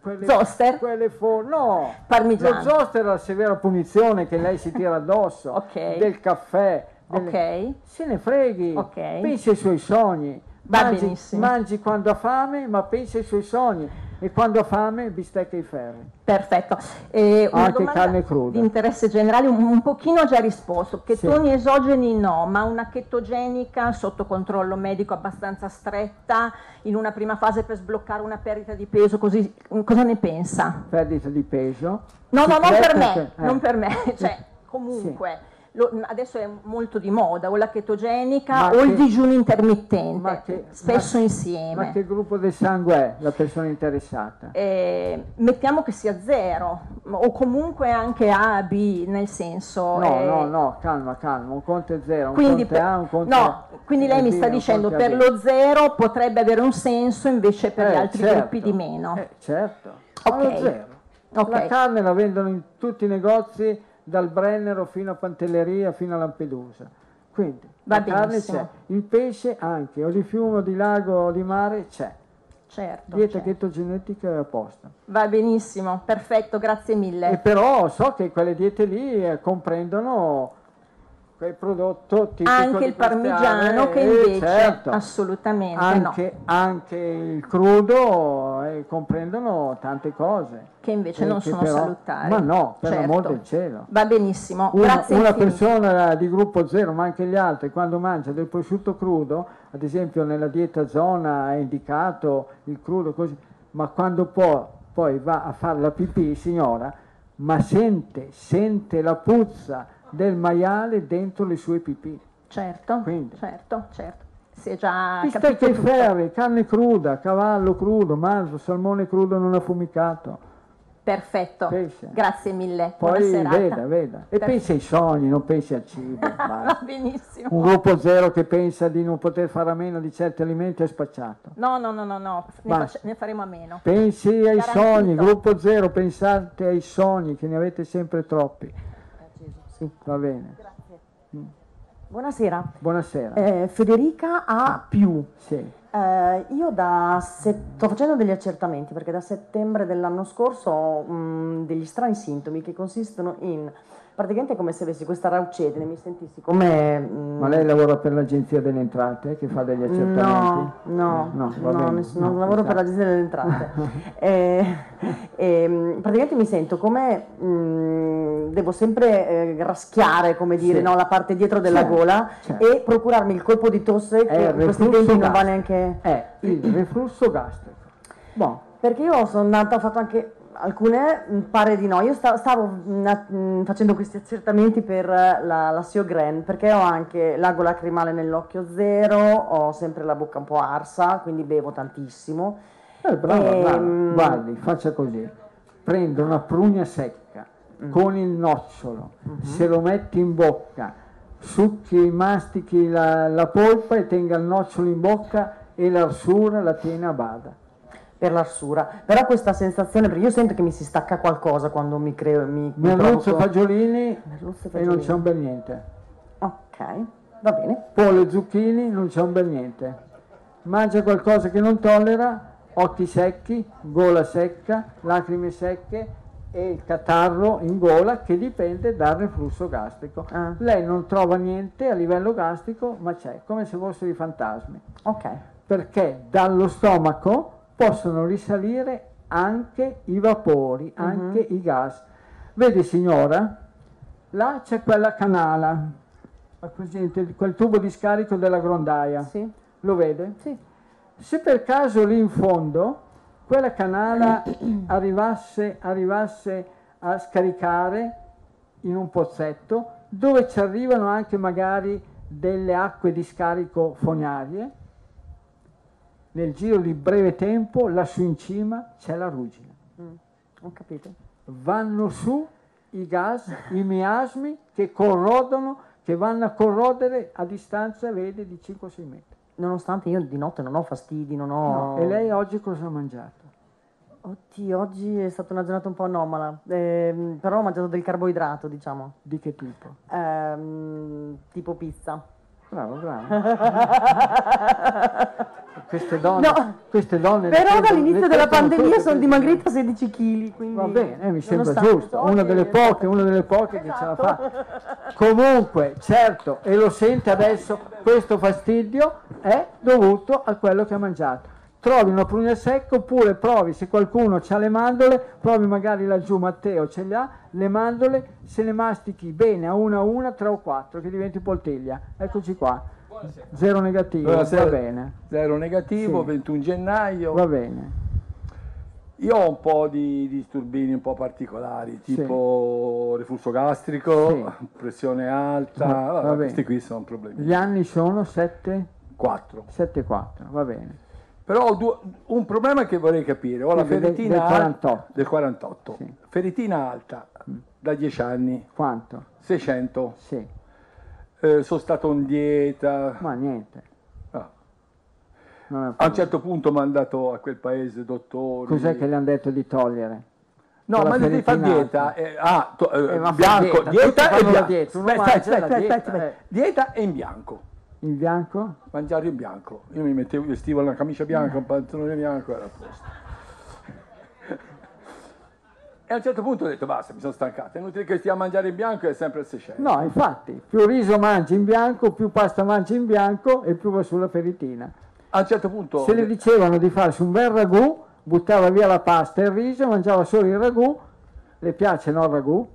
quelle, zoster? Quelle for- no, parmigiano. Lo zoster è la severa punizione che lei si tira addosso, (laughs) okay. del caffè, delle... ok. se ne freghi, okay. pensi ai suoi sogni, mangi, mangi quando ha fame, ma pensi ai suoi sogni e quando ha fame bistecca i ferri. Perfetto. Eh, Anche carne cruda. Di interesse generale, un, un pochino ho già risposto. Chetoni sì. esogeni no, ma una chetogenica sotto controllo medico abbastanza stretta, in una prima fase per sbloccare una perdita di peso, così, cosa ne pensa? Perdita di peso? No, no, non per me, eh. non per me, (laughs) cioè comunque. Sì lo, adesso è molto di moda, o la chetogenica ma o che, il digiuno intermittente, che, spesso ma, insieme. Ma che gruppo del sangue è la persona interessata? Eh, mettiamo che sia zero, o comunque anche A, B, nel senso... No, eh, no, no, calma, calma, un conto è zero, un quindi conto è A, un conto No, quindi lei mi sta dicendo per lo zero potrebbe avere un senso, invece per eh, gli altri certo, gruppi di meno. Eh, certo, okay. zero. Okay. La carne la vendono in tutti i negozi dal Brennero fino a Pantelleria fino a Lampedusa. Quindi Va la carne c'è, il pesce anche, o di fiume, o di lago, o di mare c'è. Certo. Dieta certo. chetogenetica è apposta. Va benissimo, perfetto, grazie mille. E però so che quelle diete lì eh, comprendono quel prodotto tipico anche il parmigiano che invece certo, assolutamente anche, no. anche il crudo eh, comprendono tante cose. Che invece non sono però, salutari. Ma no per certo. l'amor del cielo. Va benissimo. Una, una persona di gruppo zero ma anche gli altri quando mangia del prosciutto crudo ad esempio nella dieta zona è indicato il crudo così ma quando poi, poi va a fare la pipì signora ma sente sente la puzza del maiale dentro le sue pipì. Certo, Quindi. certo, certo. Si è già Bistecche ai ferri, carne cruda, cavallo crudo, manzo, salmone crudo non affumicato. Perfetto, Pesce. grazie mille. Poi veda, veda. E pensi ai sogni, non pensi al cibo. (laughs) Va benissimo. Un gruppo zero che pensa di non poter fare a meno di certi alimenti è spacciato. No, no, no, no, no. Ne, ne, faremo a meno. Pensi ai Garantito. sogni, gruppo zero, pensate ai sogni, che ne avete sempre troppi. Sì, va bene. Grazie. Mm. Buonasera. Buonasera. Eh, Federica A. Più. Sì. Eh, io sto facendo degli accertamenti perché da settembre dell'anno scorso ho mh, degli strani sintomi che consistono in praticamente è come se avessi questa raucedine, mi sentissi come... Mm, Ma lei lavora per l'Agenzia delle Entrate che fa degli accertamenti? No, no, no, no, no non lavoro per l'Agenzia delle Entrate. e, (laughs) e, mm, praticamente mi sento come mm, devo sempre eh, raschiare, come dire, sì. no, la parte dietro della certo, gola certo. e procurarmi il colpo di tosse che in questi tempi non va neanche... È il reflusso gastrico. Bon. Perché io sono andata, ho fatto anche alcune mm, pare di no. Io stavo, stavo mm, mm, facendo questi accertamenti per la, la Siogren perché ho anche l'ago lacrimale nell'occhio zero, ho sempre la bocca un po' arsa, quindi bevo tantissimo. Eh, brava, e, brava. Guardi, faccia così. Prendo una prugna secca mm. con il nocciolo, mm-hmm. se lo metti in bocca, succhi, mastichi la, la polpa e tenga il nocciolo in bocca e l'arsura la tiene a bada per l'arsura. Però questa sensazione, perché io sento che mi si stacca qualcosa quando mi creo. Mi, Merluzzo e fagiolini, fagiolini e non c'è un bel niente. Ok, va bene. Pollo e zucchini, non c'è un bel niente. Mangia qualcosa che non tollera, occhi secchi, gola secca, lacrime secche e il catarro in gola che dipende dal reflusso gastrico. Ah. Lei non trova niente a livello gastrico, ma c'è, come se fossero i fantasmi. Ok. Perché dallo stomaco possono risalire anche i vapori, uh-huh. anche i gas. Vedi signora, là c'è quella canala, quel tubo di scarico della grondaia. Sì. Lo vede? Sì. Se per caso lì in fondo quella canala (clears throat) arrivasse, arrivasse a scaricare in un pozzetto dove ci arrivano anche magari delle acque di scarico fognarie, nel giro di breve tempo lassù in cima c'è la ruggine. Mm, ho capito. Vanno su i gas, i miasmi che corrodono, che vanno a corrodere a distanza, vede, di 5-6 metri. Nonostante io di notte non ho fastidi, non ho... No. E lei oggi cosa ha mangiato? Oddio, oggi è stata una giornata un po' anomala, eh, però ho mangiato del carboidrato, diciamo. Di che tipo? Eh, tipo pizza. Bravo, bravo. (laughs) queste donne, no, queste donne però dall'inizio della pandemia sono dimagrita 16 kg va bene eh, mi sembra giusto una delle poche una delle poche esatto. che ce la fa comunque certo e lo sente adesso questo fastidio è dovuto a quello che ha mangiato trovi una prugna secca oppure provi se qualcuno ha le mandorle provi magari laggiù Matteo ce le ha le mandorle se le mastichi bene a una a una tre o quattro che diventi poltiglia eccoci qua Buonasera. zero negativo Buonasera. va bene zero negativo sì. 21 gennaio va bene io ho un po' di disturbini un po' particolari, tipo sì. reflusso gastrico, sì. pressione alta, va, vabbè, questi qui sono problemi. Gli anni sono 7? 4. 7 4, va bene. Però ho due, un problema che vorrei capire, ho la ferritina del 48, del 48. Sì. ferritina alta mm. da 10 anni. Quanto? 600. Sì. Eh, sono stato in dieta. Ma niente. Ah. A un certo punto mi hanno dato a quel paese dottori. Cos'è che le hanno detto di togliere? No, ma devi fare dieta. Eh, ah, to, eh, eh, bianco, dieta, dieta e bianco. Dieta, aspetta, aspetta, aspetta, aspetta, dieta e in bianco. In bianco? Mangiare in bianco. Io mi mettevo, vestivo una camicia bianca, un pantalone bianco, era a posto. E a un certo punto ho detto basta, mi sono stancato, è inutile che stia a mangiare in bianco, è sempre il 600. No, infatti, più riso mangi in bianco, più pasta mangi in bianco e più va sulla feritina. A un certo punto... Se le dicevano di farsi un bel ragù, buttava via la pasta e il riso, mangiava solo il ragù, le piace no il ragù?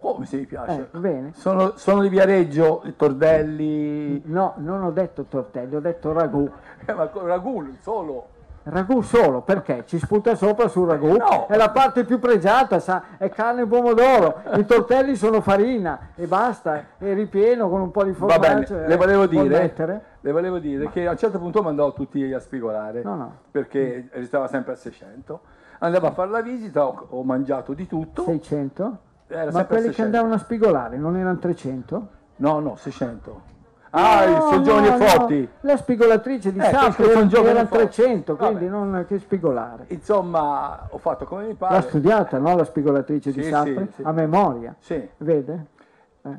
Come se mi piace? Eh, bene. Sono, sono, di Viareggio, tortelli. No, non ho detto tortelli, ho detto ragù. (laughs) Eh, ma ragù solo. Ragù solo, perché? Ci sputa sopra sul ragù? No. È la parte più pregiata, sa? è carne e pomodoro. (laughs) I tortelli sono farina e basta, e ripieno con un po' di formaggio. le volevo, dire, le volevo dire che a un certo punto mandavo tutti a spigolare, no, no. perché restava sempre a 600. Andavo a fare la visita, ho, ho mangiato di tutto. 600? Era Ma quelli che andavano a spigolare non erano 300? No, no, 600. Ah, no, sono giovani no, e forti. No. La spigolatrice di eh, Sapri erano 300, quindi Vabbè. non che spigolare. Insomma, ho fatto come mi pare. L'ha studiata, no, la spigolatrice sì, di Sapri? Sì, sì. A memoria. Sì. Vede? Eh.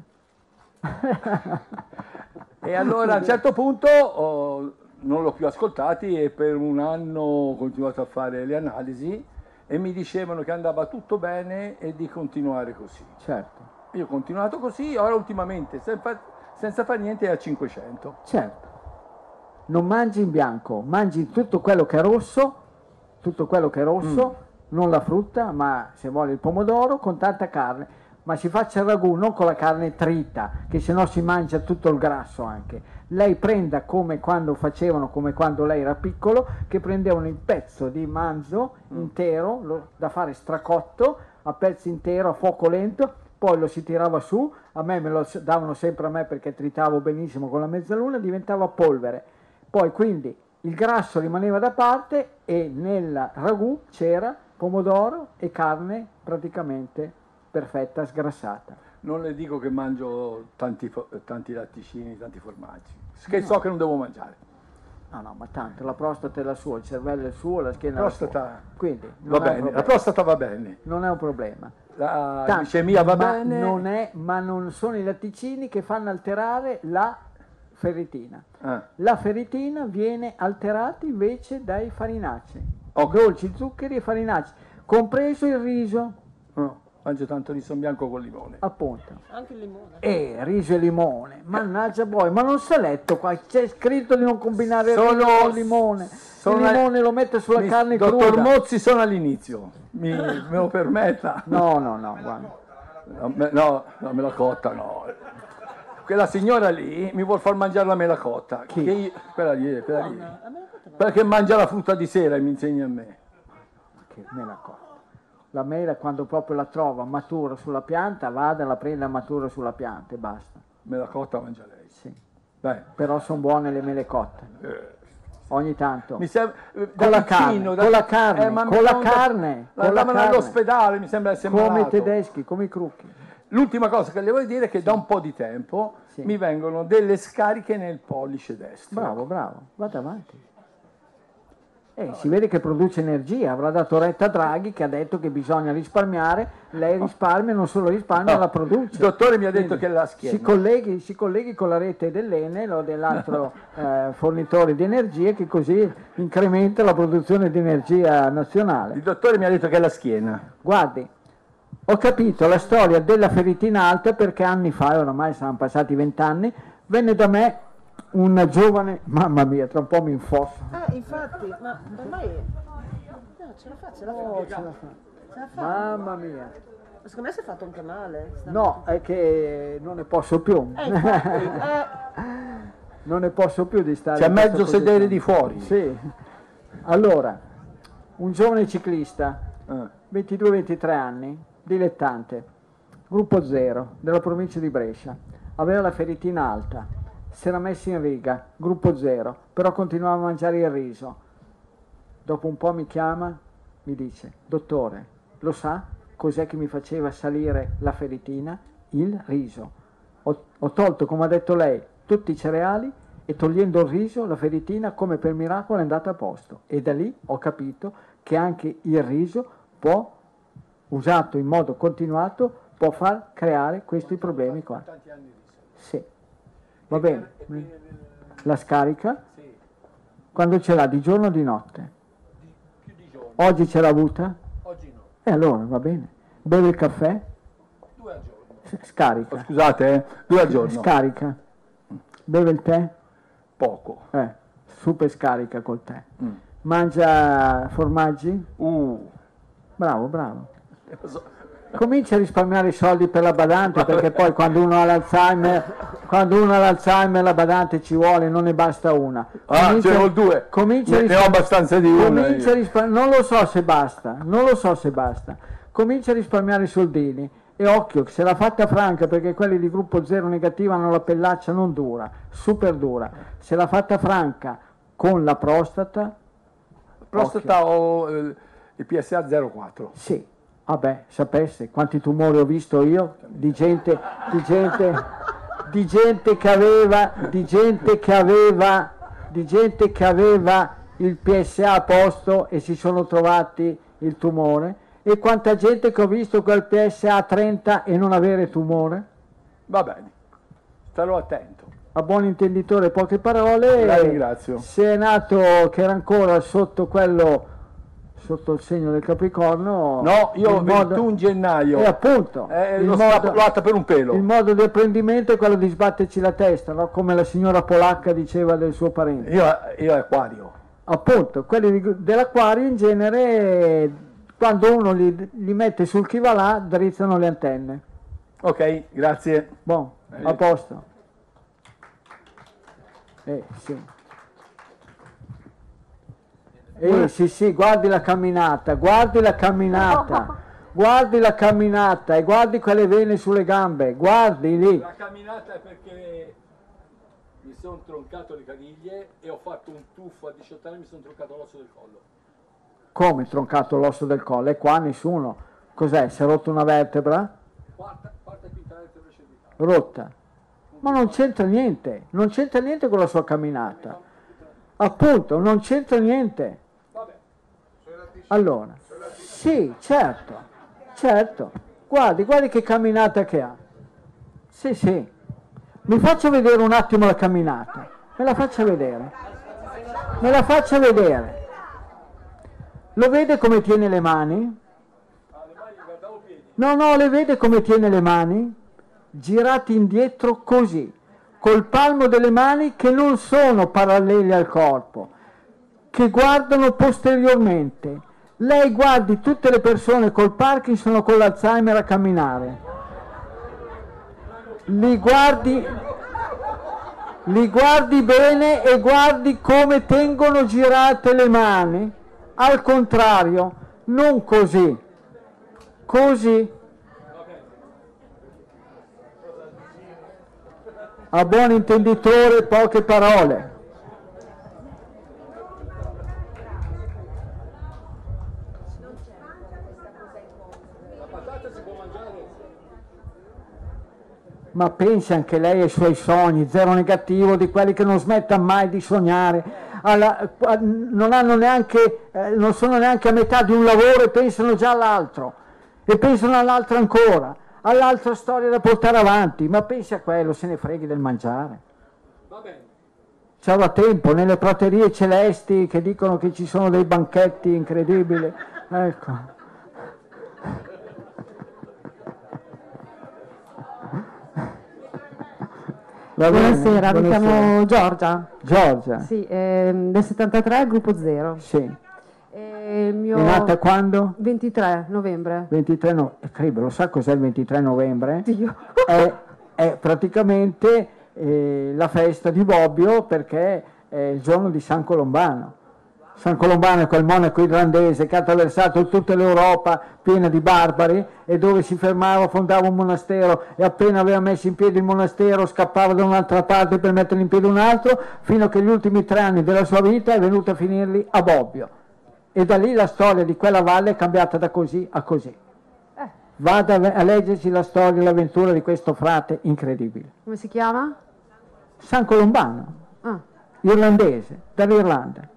(laughs) e allora a un certo punto oh, non l'ho più ascoltati e per un anno ho continuato a fare le analisi e mi dicevano che andava tutto bene e di continuare così. Certo. Io ho continuato così, ora ultimamente senza, senza fare niente è a 500. Certo. Non mangi in bianco, mangi tutto quello che è rosso, tutto quello che è rosso, mm. non la frutta, ma se vuole il pomodoro con tanta carne ma si faccia il ragù non con la carne trita, che se no si mangia tutto il grasso anche. Lei prenda come quando facevano, come quando lei era piccolo, che prendevano il pezzo di manzo mm. intero lo, da fare stracotto a pezzi intero a fuoco lento, poi lo si tirava su, a me me lo davano sempre a me perché tritavo benissimo con la mezzaluna, diventava polvere. Poi quindi il grasso rimaneva da parte e nel ragù c'era pomodoro e carne praticamente perfetta, sgrassata. Non le dico che mangio tanti, tanti latticini, tanti formaggi, che no. so che non devo mangiare. No, no, ma tanto, la prostata è la sua, il cervello è il suo, la schiena prostata, è la sua. Quindi, va bene, la prostata va bene. Non è un problema. La glicemia va ma bene. Non è, ma non sono i latticini che fanno alterare la ferritina. Ah. La ferritina viene alterata invece dai farinacei, okay. dolci, zuccheri e farinacei, compreso il riso. Oh mangio tanto riso bianco con limone. Appunto. Anche il limone. Eh, riso e limone. Mannaggia poi, ma non si è letto qua, c'è scritto di non combinare sono, riso con limone. il limone lo mette sulla mi, carne dottor cruda. Dottor Mozzi sono all'inizio, mi, me lo permetta? No, no, no, guarda. No, me, no, la mela cotta no. Quella signora lì mi vuol far mangiare la mela cotta. Chi? Io, quella lì, quella lì. Perché mangia la frutta di sera e mi insegna a me. Che mela cotta la mela quando proprio la trova matura sulla pianta, vada, la prenda matura sulla pianta e basta. Mela cotta mangia lei? Sì. Beh. Però sono buone le mele cotte. Eh. Ogni tanto. Mi sembra, con, la carne, da, con la carne, eh, con la carne, la carne. all'ospedale, mi sembra essere Come malato. i tedeschi, come i crucchi. L'ultima cosa che le voglio dire è che sì. da un po' di tempo sì. mi vengono delle scariche nel pollice destro. Bravo, bravo, vada avanti. Eh, si vede che produce energia, avrà dato retta a Draghi che ha detto che bisogna risparmiare, lei risparmia, non solo risparmia, no. la produce. Il dottore mi ha detto Quindi, che la schiena. Si colleghi, si colleghi, con la rete dell'Enel o dell'altro eh, fornitore di energia che così incrementa la produzione di energia nazionale. Il dottore mi ha detto che è la schiena. Guardi, ho capito la storia della ferritina alta perché anni fa, oramai saranno passati vent'anni, venne da me una giovane, mamma mia, tra un po' mi infosso. Eh, infatti, ma ormai... No, ce la fa, ce la fa. Oh, ce la fa. Ce la fa. Mamma mia. Ma secondo me si è fatto anche male. No, è che non ne posso più. Eh, infatti, (laughs) eh. Non ne posso più di stare. C'è mezzo sedere di fuori. Sì. Allora, un giovane ciclista, eh. 22-23 anni, dilettante, gruppo zero, della provincia di Brescia, aveva la feritina alta si era messo in riga, gruppo zero, però continuava a mangiare il riso. Dopo un po' mi chiama, mi dice, dottore, lo sa cos'è che mi faceva salire la feritina? Il riso. Ho, ho tolto, come ha detto lei, tutti i cereali e togliendo il riso la feritina come per miracolo è andata a posto. E da lì ho capito che anche il riso può, usato in modo continuato, può far creare questi problemi qua. Sì. Va bene. La scarica? Quando ce l'ha, di giorno o di notte? Oggi ce l'ha avuta? Oggi no. E allora va bene. Beve il caffè? Due al giorno. Scarica. Oh, scusate, eh? due al giorno. Scarica. Beve il tè? Poco. Eh, super scarica col tè. Mm. Mangia formaggi? Uh. Bravo, bravo. Comincia a risparmiare i soldi per la badante perché poi quando uno ha l'Alzheimer, quando uno ha l'Alzheimer la badante ci vuole, non ne basta una. Comincia, ah, ce ne ho due. Comincia ne, ne ho abbastanza di una. non lo so se basta, non lo so se basta. Comincia a risparmiare i soldini e occhio, se l'ha fatta franca perché quelli di gruppo zero negativo hanno la pellaccia non dura, super dura. Se l'ha fatta franca con la prostata... Prostata o eh, il PSA 04? Sì, Vabbè, sapesse quanti tumori ho visto io di gente, di gente, di gente che aveva, di gente che aveva, di gente che aveva il PSA a posto e si sono trovati il tumore e quanta gente che ho visto quel PSA 30 e non avere tumore. Va bene, starò attento. A buon intenditore poche parole. La ringrazio. Se è nato che era ancora sotto quello sotto il segno del Capricorno. No, io ho 21 modo... gennaio. E appunto, eh, lo modo, l'ho per un pelo. Il modo di apprendimento è quello di sbatterci la testa, no? come la signora polacca diceva del suo parente. Io, io acquario. Appunto, quelli dell'acquario in genere, quando uno li, li mette sul chi va là, drizzano le antenne. Ok, grazie. Buon, a posto. Eh, sì. Eh sì sì, guardi la camminata, guardi la camminata, (laughs) guardi la camminata e guardi quelle vene sulle gambe, guardi lì. La camminata è perché mi sono troncato le caviglie e ho fatto un tuffo a 18 anni e mi sono troncato l'osso del collo. Come troncato l'osso del collo? E qua nessuno. Cos'è? Si è rotto una vertebra? Quarta, quarta e quinta vertebra cervicale. Rotta. Ma non c'entra niente, non c'entra niente con la sua camminata. Appunto, non c'entra niente. Allora, sì, certo, certo. Guardi, guardi che camminata che ha. Sì, sì. Mi faccia vedere un attimo la camminata. Me la faccia vedere. Me la faccia vedere. Lo vede come tiene le mani? No, no, le vede come tiene le mani? Girati indietro così, col palmo delle mani che non sono paralleli al corpo, che guardano posteriormente lei guardi tutte le persone col Parkinson o con l'Alzheimer a camminare. Li guardi, li guardi bene e guardi come tengono girate le mani. Al contrario, non così. Così. A buon intenditore poche parole. Ma pensi anche lei ai suoi sogni, zero negativo di quelli che non smetta mai di sognare, alla, non, hanno neanche, eh, non sono neanche a metà di un lavoro e pensano già all'altro, e pensano all'altro ancora, all'altra storia da portare avanti, ma pensi a quello, se ne freghi del mangiare. Va bene. C'è da tempo, nelle praterie celesti che dicono che ci sono dei banchetti incredibili, ecco. Buonasera, mi chiamo Giorgia. Giorgia? Sì, ehm, del 73, gruppo 0. Sì. E mio... È nata quando? 23 novembre. 23 no... Eh, credo, lo sa cos'è il 23 novembre? Dio. È, è praticamente eh, la festa di Bobbio perché è il giorno di San Colombano. San Colombano è quel monaco irlandese che ha attraversato tutta l'Europa piena di barbari e dove si fermava fondava un monastero e appena aveva messo in piedi il monastero scappava da un'altra parte per mettere in piedi un altro fino a che gli ultimi tre anni della sua vita è venuto a finirli a Bobbio. E da lì la storia di quella valle è cambiata da così a così. Eh. Vada a leggersi la storia e l'avventura di questo frate incredibile. Come si chiama? San Colombano, ah. irlandese, dall'Irlanda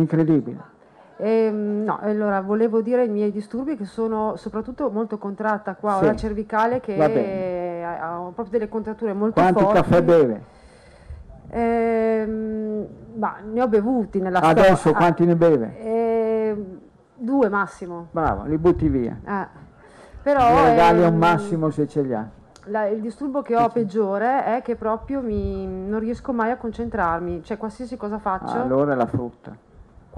incredibile. Eh, no, allora volevo dire i miei disturbi che sono soprattutto molto contratta qua, sì. ho la cervicale che ha, ha, proprio delle contratture molto Quanti forti. Quanti caffè beve? Eh, ma ne ho bevuti nella storia. Adesso quanti ah, ne beve? Eh, due massimo. Bravo, li butti via. Ah. Però, regali ehm, un massimo se ce li ha. La, il disturbo che ho peggiore è che proprio mi, non riesco mai a concentrarmi, cioè qualsiasi cosa faccio. allora la frutta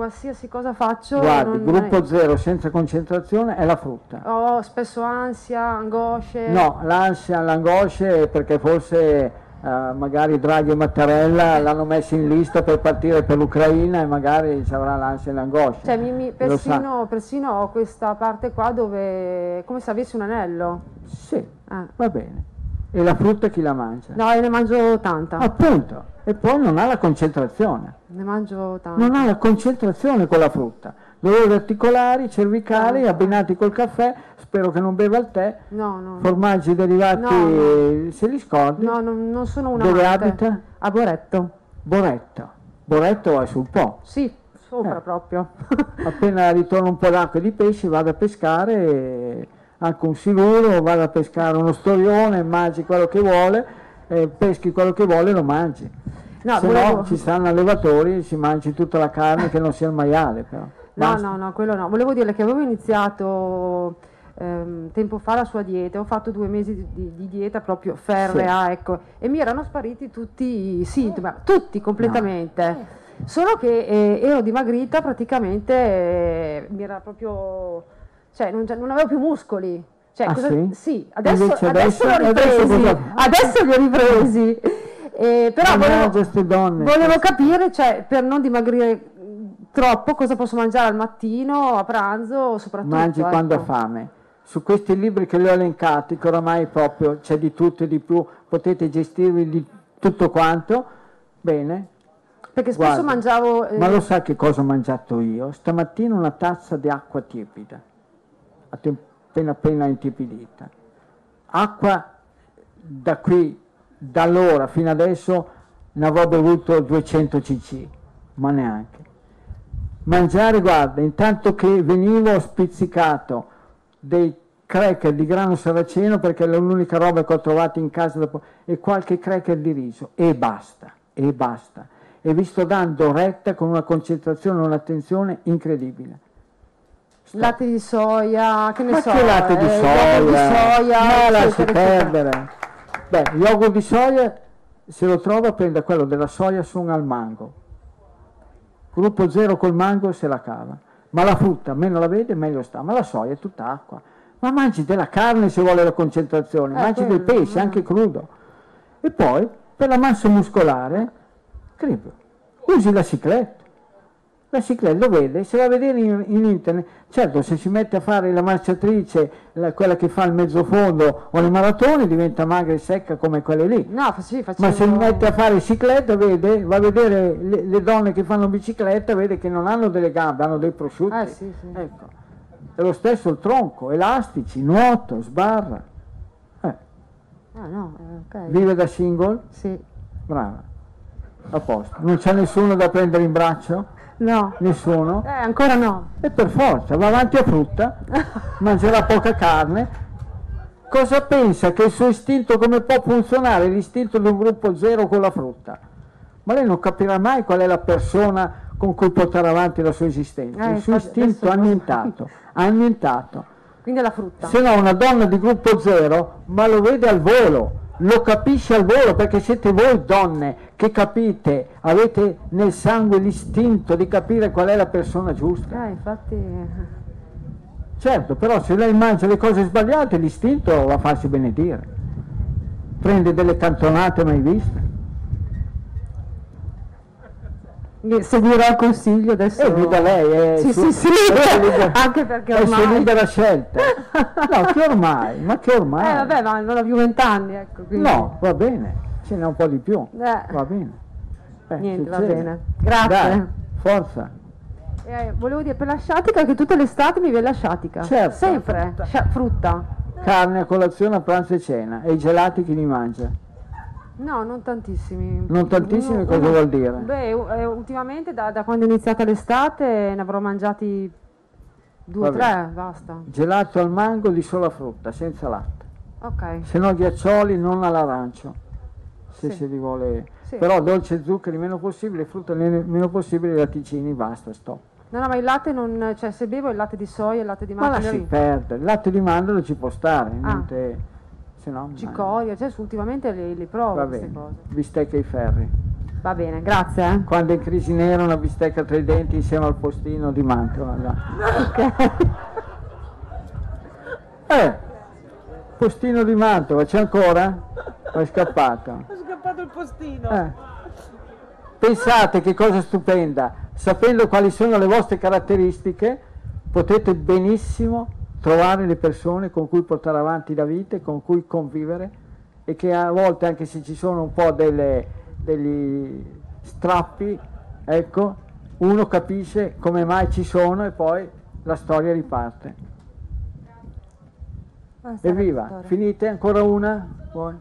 qualsiasi cosa faccio. Guardi, non, gruppo zero senza concentrazione è la frutta. Ho spesso ansia, angosce. No, l'ansia, l'angoscia è perché forse uh, magari Draghi e Mattarella l'hanno messo in lista per partire per l'Ucraina e magari ci avrà l'ansia e l'angoscia. Cioè, mi, mi, persino, persino, ho questa parte qua dove come se avessi un anello. Sì, ah. va bene. E la frutta chi la mangia? No, io ne mangio tanta. Appunto, e poi non ha la concentrazione. Ne mangio tanta. Non ha la concentrazione con la frutta. Dolori articolari, cervicali, no. abbinati col caffè, spero che non beva il tè. No, no. Formaggi derivati, no, se li scordi. No, non, non sono una Dove abita? A Boretto. Boretto. Boretto è sul Po. Sì, sopra eh. proprio. (laughs) Appena ritorna un po' d'acqua e di pesci vado a pescare e anche un siluro, vado a pescare uno storione, mangi quello che vuole, eh, peschi quello che vuole e lo mangi. No, Se volevo... no ci saranno allevatori e si mangi tutta la carne che non sia il maiale però. No, no, no, quello no. Volevo dire che avevo iniziato ehm, tempo fa la sua dieta, ho fatto due mesi di, di, di dieta proprio ferrea, sì. ecco, e mi erano spariti tutti i sintomi, tutti completamente. No. Solo che eh, ero dimagrita praticamente, eh, mi era proprio, cioè non, non avevo più muscoli. Cioè, ah, cosa, sì? sì? adesso, adesso, adesso, li ho ripresi, adesso, adesso li ho ripresi. (laughs) Eh, però volevo, volevo capire, cioè, per non dimagrire troppo, cosa posso mangiare al mattino, a pranzo, soprattutto. Mangi ecco. quando hai fame. Su questi libri che li ho elencati, che oramai proprio c'è di tutto e di più, potete gestirvi di tutto quanto, bene. Perché spesso Guarda, mangiavo... Eh... Ma lo sai che cosa ho mangiato io? Stamattina una tazza di acqua tiepida, appena appena intipidita. Acqua da qui da allora fino adesso ne avrò bevuto 200 cc, ma neanche. Mangiare, guarda, intanto che venivo spizzicato dei cracker di grano saraceno perché è l'unica roba che ho trovato in casa dopo, e qualche cracker di riso e basta, e basta. E vi sto dando retta con una concentrazione e un'attenzione incredibile. Sto. Latte di soia, che ne ma so. Che latte di eh, soia? Di soia ma lasci perdere. Beh, yogurt di soia, se lo trova prende quello della soia su al mango. Gruppo zero col mango se la cava. Ma la frutta, meno la vede, meglio sta. Ma la soia è tutta acqua. Ma mangi della carne se vuole la concentrazione, eh, mangi del pesce, eh. anche crudo. E poi, per la massa muscolare, credo, usi la cicletta la cicletta lo vede, se va a vedere in, in, internet, certo se si mette a fare la marciatrice, la, quella che fa il mezzofondo o le maratone diventa magra e secca come quelle lì. No, sì, facevo... Ma se si mette a fare cicletta, vede, va a vedere le, le, donne che fanno bicicletta, vede che non hanno delle gambe, hanno dei prosciutti. Eh, sì, sì. Ecco. E lo stesso il tronco, elastici, nuoto, sbarra. Eh. Ah, no, eh, okay. Vive da single? Sì. Brava. A posto. Non c'è nessuno da prendere in braccio? No. Nessuno? Eh, ancora no. E per forza, va avanti a frutta, (laughs) mangerà poca carne. Cosa pensa che il suo istinto, come può funzionare l'istinto di un gruppo zero con la frutta? Ma lei non capirà mai qual è la persona con cui portare avanti la sua esistenza. Eh, il suo istinto ha annientato, ha annientato. Quindi è la frutta. Se no una donna di gruppo zero, ma lo vede al volo, lo capisce al volo perché siete voi donne che capite, avete nel sangue l'istinto di capire qual è la persona giusta. Eh, infatti... Certo, però se lei mangia le cose sbagliate l'istinto va a farsi benedire. Prende delle cantonate mai viste. Seguirò il consiglio adesso. E guida lei, è sì, su, sì, sì, libera, (laughs) anche perché ormai... È sua libera scelta. (laughs) No, che ormai, ma che ormai. Eh vabbè, ma non ho più vent'anni, ecco. Quindi... No, va bene ce n'è un po' di più. Eh. Va bene. Eh, Niente, succede. va bene. Grazie. Dai, forza. Eh, volevo dire per la sciatica che tutte le estate mi viene la sciatica. Certo. Sempre. Frutta. frutta. Carne a colazione, a pranzo e cena. E i gelati chi li mangia? No, non tantissimi. Non tantissimi uno, cosa uno, vuol dire? Beh, eh, ultimamente da, da, quando è iniziata l'estate ne avrò mangiati due o tre, basta. Gelato al mango di sola frutta, senza latte. Ok. Se no ghiaccioli non all'arancio se sì. si vuole. Sì. Però dolce zuccheri meno possibile, frutta il meno possibile, latticini, basta, stop. No, no, ma il latte non, cioè se bevo il latte di soia, il latte di mandorla. Ma lasci perdere, il latte di mandorla ci può stare, ah. niente, no. Cicoria, cioè ultimamente le, le provo Va queste bene. cose. Bistecca ai ferri. Va bene, grazie. Eh. Quando è in crisi nera una bistecca tra i denti insieme al postino di Mantova. ok. (laughs) eh, postino di Mantova, c'è ancora? è scappato? È scappato il postino. Eh. Pensate che cosa stupenda, sapendo quali sono le vostre caratteristiche, potete benissimo trovare le persone con cui portare avanti la vita e con cui convivere e che a volte anche se ci sono un po' delle, degli strappi, ecco, uno capisce come mai ci sono e poi la storia riparte. Evviva, finite? Ancora una? Poi.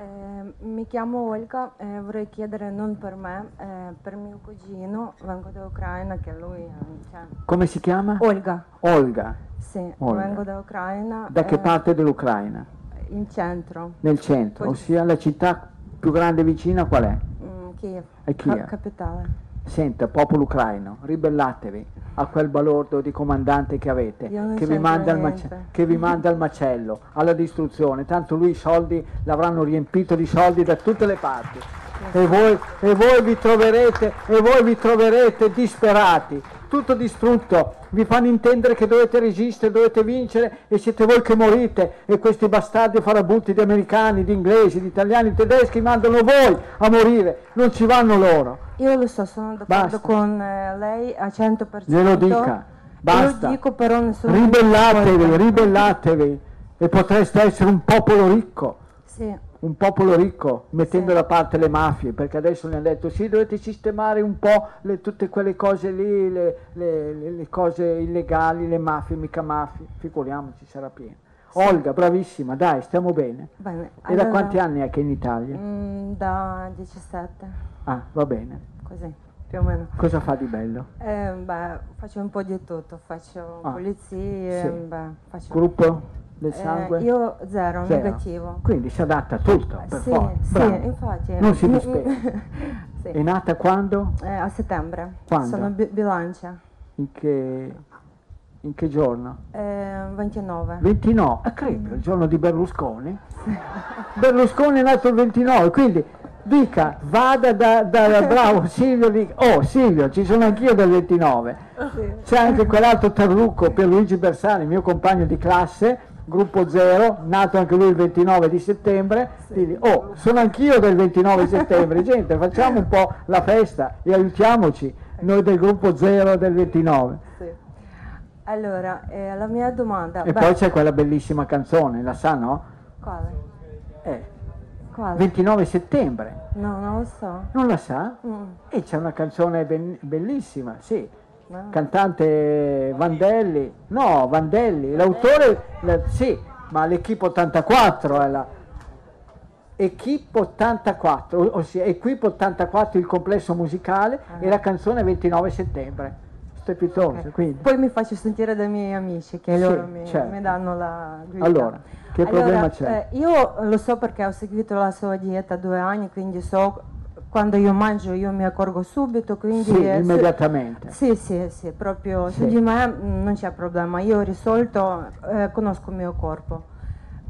Eh, mi chiamo Olga e eh, vorrei chiedere non per me, eh, per mio cugino, vengo da Ucraina che lui... Cioè... Come si chiama? Olga. Olga. Sì, Olga. vengo da Ucraina. Da che parte dell'Ucraina? In centro. Nel centro, Poi... ossia la città più grande vicina qual è? Mm, Kiev. È Kiev. capitale. Senta, popolo ucraino, ribellatevi a quel balordo di comandante che avete, che vi, mace- che vi, manda al macello, alla distruzione. Tanto lui i soldi l'avranno riempito di soldi da tutte le parti. E voi, e voi, vi, troverete, e voi vi troverete disperati, tutto distrutto. Vi fanno intendere che dovete resistere, dovete vincere e siete voi che morite. E questi bastardi farabutti di americani, di inglesi, di italiani, di tedeschi mandano voi a morire, non ci vanno loro. Io lo so, sono d'accordo Basta. con eh, lei a 100%. Glielo dica, basta. Io dico però nessuno ribellatevi, ribellatevi e potreste essere un popolo ricco. Sì. Un popolo ricco, mettendo sì. da parte le mafie, perché adesso mi hanno detto sì, dovete sistemare un po' le, tutte quelle cose lì, le, le, le, cose illegali, le mafie, mica mafie, figuriamoci, sarà pieno. Sì. Olga, bravissima, dai, stiamo bene. bene. E allora, da quanti anni è che è in Italia? Mm, da 17. Ah, va bene. Così, più o meno. Cosa fa di bello? Eh, beh, faccio un po' di tutto, faccio ah, pulizie, sì. beh, faccio... Gruppo del sangue? Eh, io zero, zero, negativo. Quindi si adatta a tutto, per sì, forza. Sì, infatti. Non si (laughs) dispera. sì. È nata quando? Eh, a settembre. Quando? Sono bi- bilancia. In che... In che giorno? Eh, 29. 29, ah, credo, il giorno di Berlusconi. Berlusconi è nato il 29, quindi dica, vada da, da bravo Silvio, dica, oh Silvio, ci sono anch'io del 29, c'è anche quell'altro Tarlucco per Luigi Bersani, mio compagno di classe, gruppo 0, nato anche lui il 29 di settembre, sì. Digli, oh, sono anch'io del 29 (laughs) settembre, gente, facciamo un po' la festa e aiutiamoci, noi del gruppo 0 del 29. Sì. Allora, eh, la mia domanda... E beh, poi c'è quella bellissima canzone, la sa, no? Quale? Eh, quale? 29 settembre. No, non lo so. Non la sa? Mm. E c'è una canzone ben, bellissima, sì. No. Cantante Vandelli. No, Vandelli. L'autore, la, sì, ma l'Equipe 84 è la... Equipe 84, ossia Equipe 84 il complesso musicale ah. e la canzone 29 settembre strepitosa. Okay. Poi mi faccio sentire dai miei amici che sì, loro mi, certo. mi, danno la guida. Allora, che allora, problema c'è? Eh, io lo so perché ho seguito la sua dieta due anni, quindi so quando io mangio io mi accorgo subito, quindi... Sì, eh, immediatamente. Sì, sì, sì, proprio sì. su di me non c'è problema, io ho risolto, eh, conosco il mio corpo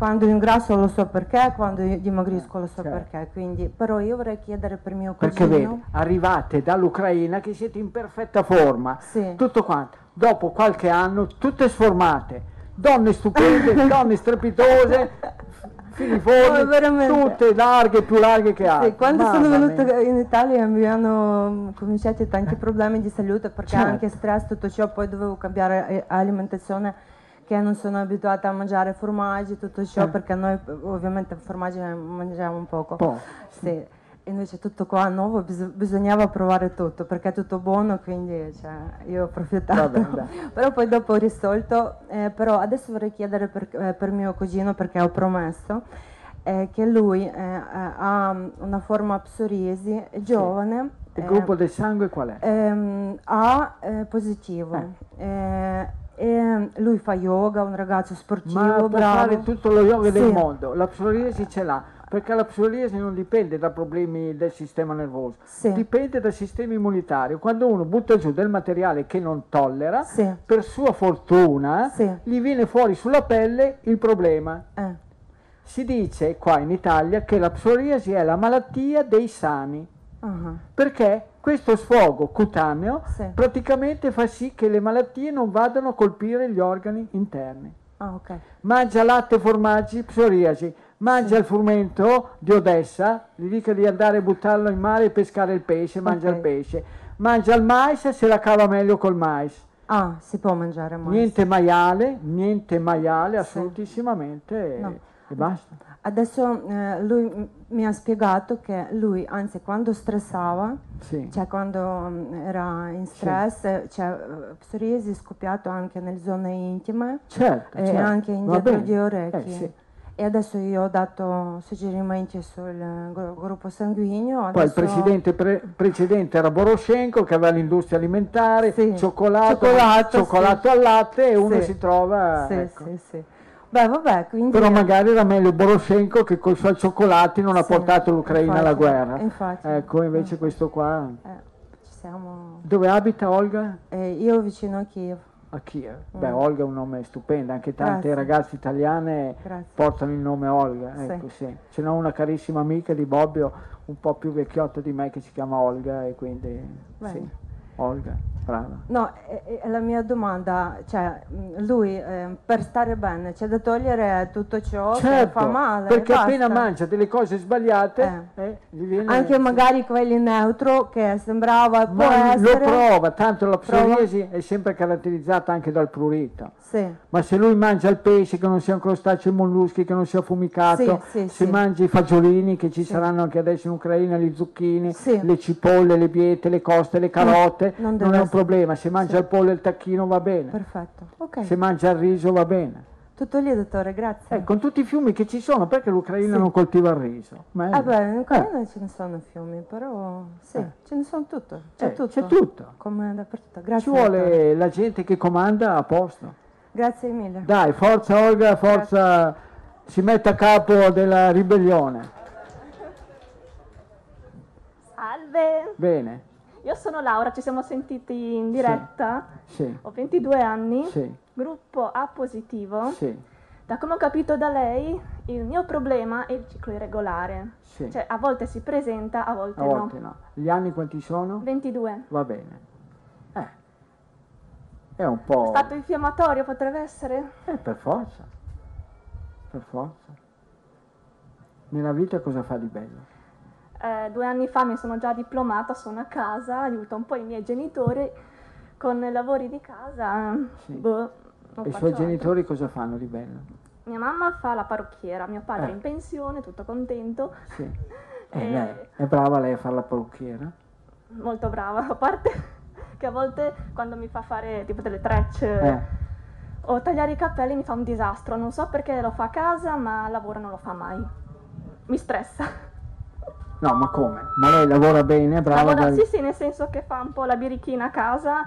quando ingrasso lo so perché, quando dimagrisco lo so certo. perché, quindi, però io vorrei chiedere per mio cugino... Perché vedi, arrivate dall'Ucraina che siete in perfetta forma, sì. tutto quanto, dopo qualche anno tutte sformate, donne stupende, (laughs) donne strepitose, filiformi, no, tutte larghe, più larghe che altre. Sì, quando Mamma sono venuta in Italia mi hanno cominciato tanti problemi di salute perché certo. anche stress, tutto ciò, poi dovevo cambiare eh, alimentazione che non sono abituata a mangiare formaggi, tutto ciò, eh. perché noi ovviamente formaggi mangiamo un poco. Po', sì. Invece tutto qua nuovo bis- bisognava provare tutto perché è tutto buono, quindi cioè, io ho approfittato. Vabbè, (laughs) però poi dopo ho risolto, eh, però adesso vorrei chiedere per, eh, per, mio cugino perché ho promesso eh, che lui eh, eh, ha una forma psoriasi, è giovane. Sì. Il gruppo del sangue qual è? Ehm, A positivo e lui fa yoga, un ragazzo sportivo, Ma può bravo. fare tutto lo yoga sì. del mondo, la psoriasi ce l'ha, perché la psoriasi non dipende da problemi del sistema nervoso, sì. dipende dal sistema immunitario. Quando uno butta giù del materiale che non tollera, sì. per sua fortuna gli viene fuori sulla pelle il problema. Eh. Si dice qua in Italia che la psoriasi è la malattia dei sani. Uh-huh. Perché questo sfogo cutaneo sì. praticamente fa sì che le malattie non vadano a colpire gli organi interni. Ah, okay. Mangia latte, formaggi, psoriasi. Mangia sì. il frumento di Odessa, gli dica di andare a buttarlo in mare e pescare il pesce, mangia okay. il pesce. Mangia il mais e se la cava meglio col mais. Ah, si può mangiare mais. Niente maiale, niente maiale, assolutissimamente. No. E basta. Adesso eh, lui mi ha spiegato che lui, anzi, quando stressava, sì. cioè quando um, era in stress, sì. cioè, psoriasi scoppiato anche nelle zone intime certo, e certo. anche indietro di orecchie. Eh, sì. E adesso io ho dato suggerimenti sul gruppo sanguigno. Poi il presidente pre- precedente era Boroshenko che aveva l'industria alimentare, cioccolato, cioccolato, cioccolato al latte e uno si trova... Sì, ecco. sì, sì. Beh, vabbè, quindi... Però magari era meglio Boroshenko che con i suoi cioccolati non sì, ha portato l'Ucraina infatti, alla guerra. Infatti, ecco, invece eh. questo qua... Eh. Dove abita Olga? Eh, io vicino a Kiev. A Kiev. Mm. Beh, Olga è un nome stupendo, anche tante Grazie. ragazze italiane Grazie. portano il nome Olga. Ecco, sì. Sì. Ce n'ho una carissima amica di Bobbio, un po' più vecchiotta di me, che si chiama Olga e quindi... Bene. Sì. Olga, brava. No, è, è la mia domanda, cioè lui eh, per stare bene c'è da togliere tutto ciò certo, che fa male. Perché appena mangia delle cose sbagliate, eh. Eh, viene... anche magari quelli neutro che sembrava Ma può essere... lo prova, tanto la psoriasi è sempre caratterizzata anche dal prurito. Sì. Ma se lui mangia il pesce che non sia un crostaceo e molluschi, che non sia fumicato, sì, sì, se mangia i fagiolini che ci saranno anche adesso in Ucraina, gli zucchini, le cipolle, le biete, le coste, le carote, non, non è un problema. Se mangia il pollo e il tacchino va bene. Perfetto. Okay. Se mangia il riso va bene. Tutto lì, dottore, grazie. Eh, con tutti i fiumi che ci sono, perché l'Ucraina non coltiva il riso? Ma ah beh, in Ucraina eh. ce ne sono fiumi, però sì, eh. ce ne sono tutto. C'è eh, tutto. C'è tutto. Come dappertutto. Grazie. Ci vuole dottore. la gente che comanda a posto. Grazie mille. Dai, forza Olga, forza, Grazie. si mette a capo della ribellione. Salve. Bene. Io sono Laura, ci siamo sentiti in diretta. Sì. sì. Ho 22 anni. Sì. Gruppo A positivo. Sì. Da come ho capito da lei, il mio problema è il ciclo irregolare. Sì. Cioè, a volte si presenta, a volte, a volte no. no. Gli anni quanti sono? 22. Va bene. È un po'... Stato infiammatorio potrebbe essere? Eh, per forza. Per forza. Nella vita cosa fa di bello? Eh, due anni fa mi sono già diplomata, sono a casa, aiuto un po' i miei genitori con i lavori di casa. Sì. Boh, e i suoi genitori cosa fanno di bello? Mia mamma fa la parrucchiera, mio padre eh. è in pensione, tutto contento. Sì. (laughs) E, e lei? È brava lei a fare la parrucchiera? Molto brava, a parte che a volte quando mi fa fare tipo delle trecce eh. o tagliare i capelli mi fa un disastro. Non so perché lo fa a casa, ma al lavoro non lo fa mai. Mi stressa. No, ma come? Ma lei lavora bene, brava? Lavora, sì, sì, nel senso che fa un po' la birichina a casa.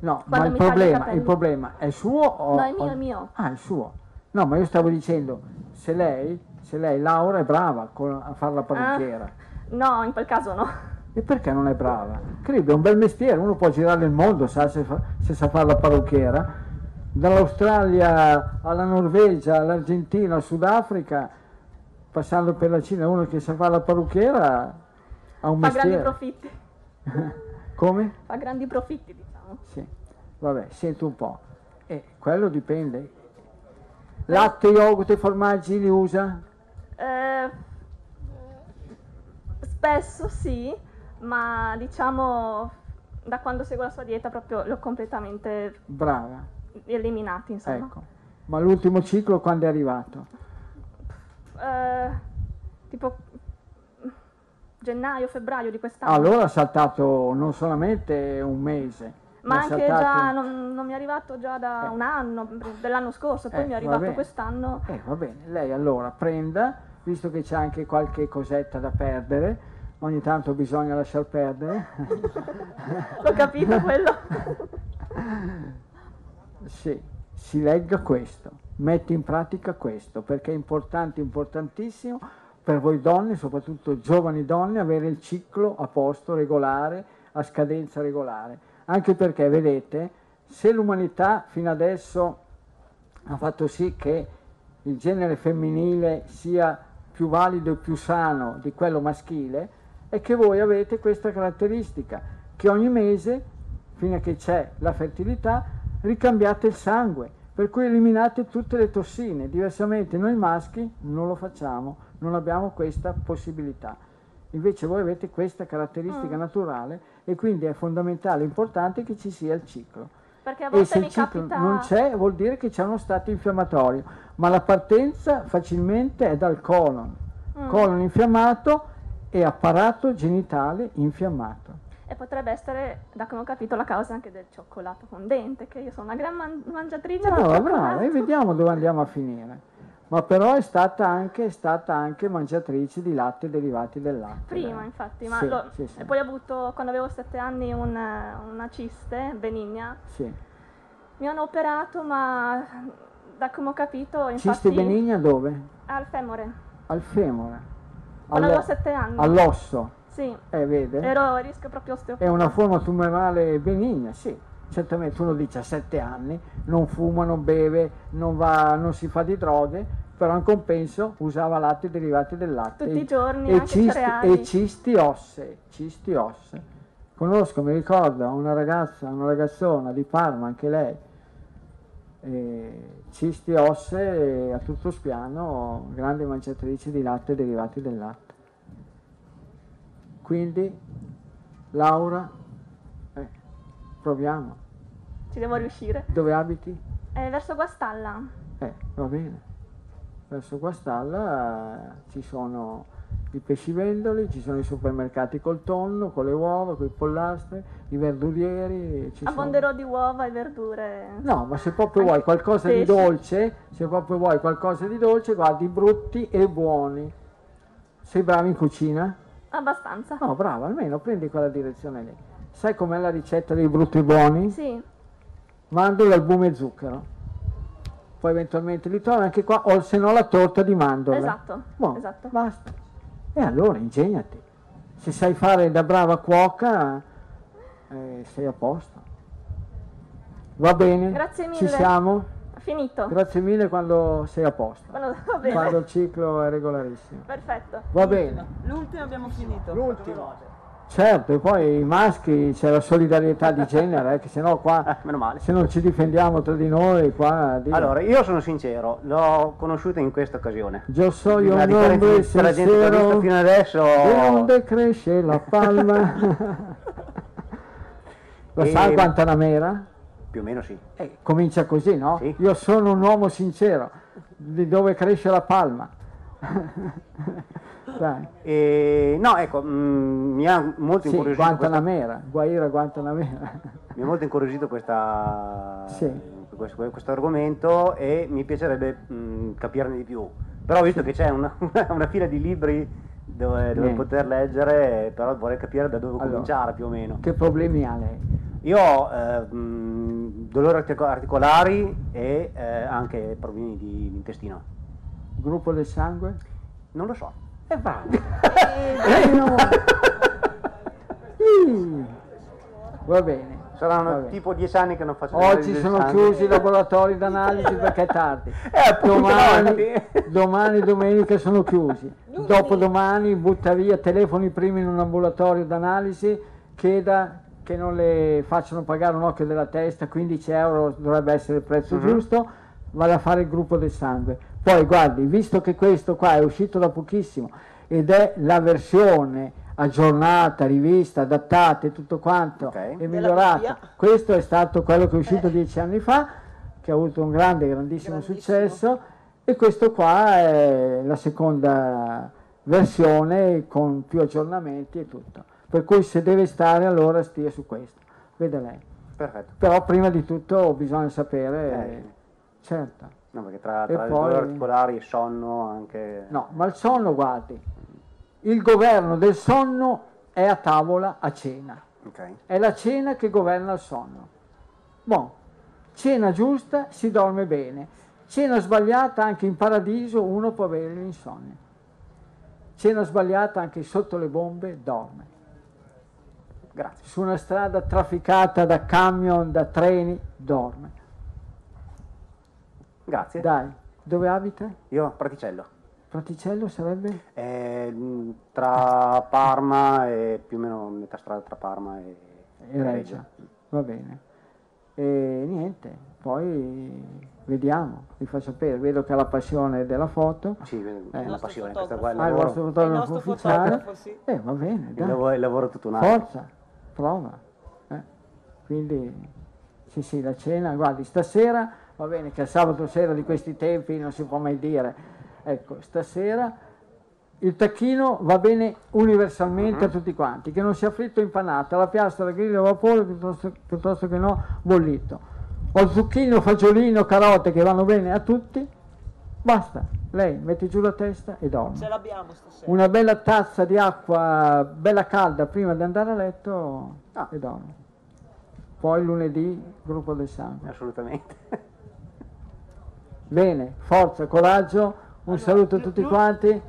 No, ma il problema, il problema, è suo o... No, è mio, è mio. Ah, è suo. No, ma io stavo dicendo, se lei, se lei Laura è brava a fare la parrucchiera. Ah, no, in quel caso no. E perché non è brava? Credo, è un bel mestiere, uno può girare il mondo sa, se, fa, se sa fare la parrucchiera. Dall'Australia alla Norvegia, all'Argentina, al Sudafrica, passando per la Cina, uno che sa fare la parrucchiera ha un Fa mestiere. Fa grandi profitti. (laughs) Come? Fa grandi profitti, diciamo. Sì, vabbè, sento un po'. E quello dipende. Latte, yogurt e formaggi li usa? Eh, spesso sì, ma diciamo da quando seguo la sua dieta proprio l'ho completamente brava. eliminati insomma. Ecco. Ma l'ultimo ciclo quando è arrivato? Eh, tipo gennaio, febbraio di quest'anno. Allora ha saltato non solamente un mese ma anche saltato... già non, non, mi è arrivato già da eh. un anno dell'anno scorso poi eh, mi è arrivato quest'anno. Eh va bene. Lei allora prenda visto che c'è anche qualche cosetta da perdere ogni tanto bisogna lasciar perdere. L'ho capito quello. sì, si legga questo, metti in pratica questo, perché è importante, importantissimo per voi donne, soprattutto giovani donne, avere il ciclo a posto, regolare, a scadenza regolare. Anche perché, vedete, se l'umanità fino adesso ha fatto sì che il genere femminile sia più valido e più sano di quello maschile, è che voi avete questa caratteristica, che ogni mese, fino a che c'è la fertilità, ricambiate il sangue, per cui eliminate tutte le tossine. Diversamente noi maschi non lo facciamo, non abbiamo questa possibilità. Invece voi avete questa caratteristica mm. naturale e quindi è fondamentale, importante che ci sia il ciclo. Perché a volte e se il ciclo capita... non c'è vuol dire che c'è uno stato infiammatorio, ma la partenza facilmente è dal colon. Mm. Colon infiammato, e apparato genitale infiammato. E potrebbe essere, da come ho capito, la causa anche del cioccolato fondente, che io sono una gran man- mangiatrice brava, di cioccolato. Brava, e vediamo dove andiamo a finire. Ma però è stata anche, è stata anche mangiatrice di latte derivati dal latte. Prima, dai. infatti, ma sì, lo, sì, sì. e poi ho avuto, quando avevo sette anni, una, una ciste benigna. Sì. Mi hanno operato, ma da come ho capito, infatti... Ciste benigna dove? Al femore. Al femore. Avevo sette anni. All'osso? Sì. Eh, vede? Ero a rischio proprio osteopatico. È una forma tumorale benigna, sì. Certamente uno di 17 anni, non fuma, non beve, non, va, non si fa di droghe, però in compenso usava latte derivati del latte. Tutti i giorni, e cisti, e cisti ossei, cisti ossei. Conosco, mi ricordo, una ragazza, una ragazzona di Parma, anche lei, eh, cisti ossei a tutto spiano, grande mangiatrice di latte derivati del latte. Quindi, Laura, eh, proviamo. Ci devo riuscire. Dove abiti? È verso Guastalla. Eh, va bene. Verso Guastalla eh, ci sono i pescivendoli, ci sono i supermercati col tonno, con le uova, con i pollastri, i verdurieri. Ci sono... Abbonderò di uova e verdure. No, ma se proprio Anche vuoi qualcosa di pesci. dolce, se proprio vuoi qualcosa di dolce, guardi brutti e buoni. Sei bravo in cucina? Abbastanza. No, bravo, almeno prendi quella direzione lì. Sai com'è la ricetta dei brutti e buoni? Sì. Mandorle, albume e zucchero. Poi eventualmente li trovi anche qua, o se no la torta di mandorle. Esatto. Buono, esatto. basta. E allora ingegnati. Se sai fare da brava cuoca, eh, sei a posto. Va bene? Grazie mille. Ci siamo? Finito. Grazie mille quando sei a posto. Quando- (laughs) va bene. Quando il ciclo è regolarissimo. Perfetto. Va bene. L'ultimo abbiamo finito. L'ultimo. Certo, e poi i maschi c'è la solidarietà di genere, eh, che se no qua, (laughs) se non ci difendiamo tra di noi, qua... Dio. Allora, io sono sincero, l'ho conosciuta in questa occasione. Io so io La differenza hombre tra la gente che ho visto sincero, fino adesso... de donde cresce la palma. (laughs) Lo E- sai Guantanamera? Più o meno sì. Eh, comincia così, no? Io sono un uomo sincero, di dove cresce la palma. (laughs) E, no, ecco, mm, mi ha molto Sì, incuriosito Guantanamera, Guaira Guantanamera. Mi ha molto incuriosito questa, Sì. questo, questo argomento e mi piacerebbe mh, capirne di più. Però visto che c'è (laughs) una, una fila di libri dove, dove poter leggere, però vorrei capire da dove Allora. cominciare più o meno. Che problemi ha lei? Io ho eh, mh, dolori artico- articolari e eh, anche problemi di, di intestino. Gruppo del sangue? Non lo so. E va. Va bene. Saranno va bene. tipo dieci anni che non faccio Oggi sono chiusi i laboratori d'analisi perché è tardi. appunto, domani, domani, domenica sono chiusi. Dopodomani butta via, telefoni prima in un ambulatorio d'analisi, chieda che non le facciano pagare un occhio della testa, 15 euro dovrebbe essere il prezzo Mhm. giusto, vada a fare il gruppo del sangue. Poi guardi, visto che questo qua è uscito da pochissimo ed è la versione aggiornata, rivista, adattata e tutto quanto, e migliorata, questo è stato quello che è uscito dieci anni fa, che ha avuto un grande, grandissimo successo, e questo qua è la seconda versione con più aggiornamenti e tutto. Per cui se deve stare allora stia su questo, vede lei. Perfetto. Però prima di tutto bisogna sapere, Eh. certo. No, perché tra, tra poi- dolori articolari e sonno anche... No, ma il sonno, guardi, il governo del sonno è a tavola a cena. Ok. È la cena che governa il sonno. Buon, cena giusta, si dorme bene. Cena sbagliata, anche in paradiso uno può avere l'insonnia. Cena sbagliata anche sotto le bombe, dorme. Grazie. Su una strada trafficata da camion, da treni, dorme. Grazie. Dai, dove abita? Io a Praticello. Praticello sarebbe? Eh, tra Parma e più o meno metà strada tra Parma e, E Reggio. Va bene. E niente, poi vediamo, vi faccio sapere, vedo che ha la passione della foto. Sì, Eh. una passione, questa qua è il Ah, il lavoro. vostro fotografo ufficiale? Eh, va bene, Il dai. lavoro, il lavoro tutto un anno. Forza, prova. Eh. Quindi, sì, sì, la cena, guardi, stasera, va bene che è sabato sera di questi tempi non si può mai dire, ecco, stasera il tacchino va bene universalmente a tutti quanti, che non sia fritto o impanato, la piastra, la griglia a vapore piuttosto, piuttosto che no bollito. O zucchino, fagiolino, carote che vanno bene a tutti, basta, lei metti giù la testa e dorme. Ce l'abbiamo stasera. Una bella tazza di acqua bella calda prima di andare a letto e dormo. Poi lunedì gruppo del sangue. Assolutamente. Bene, forza, coraggio, un saluto a tutti quanti.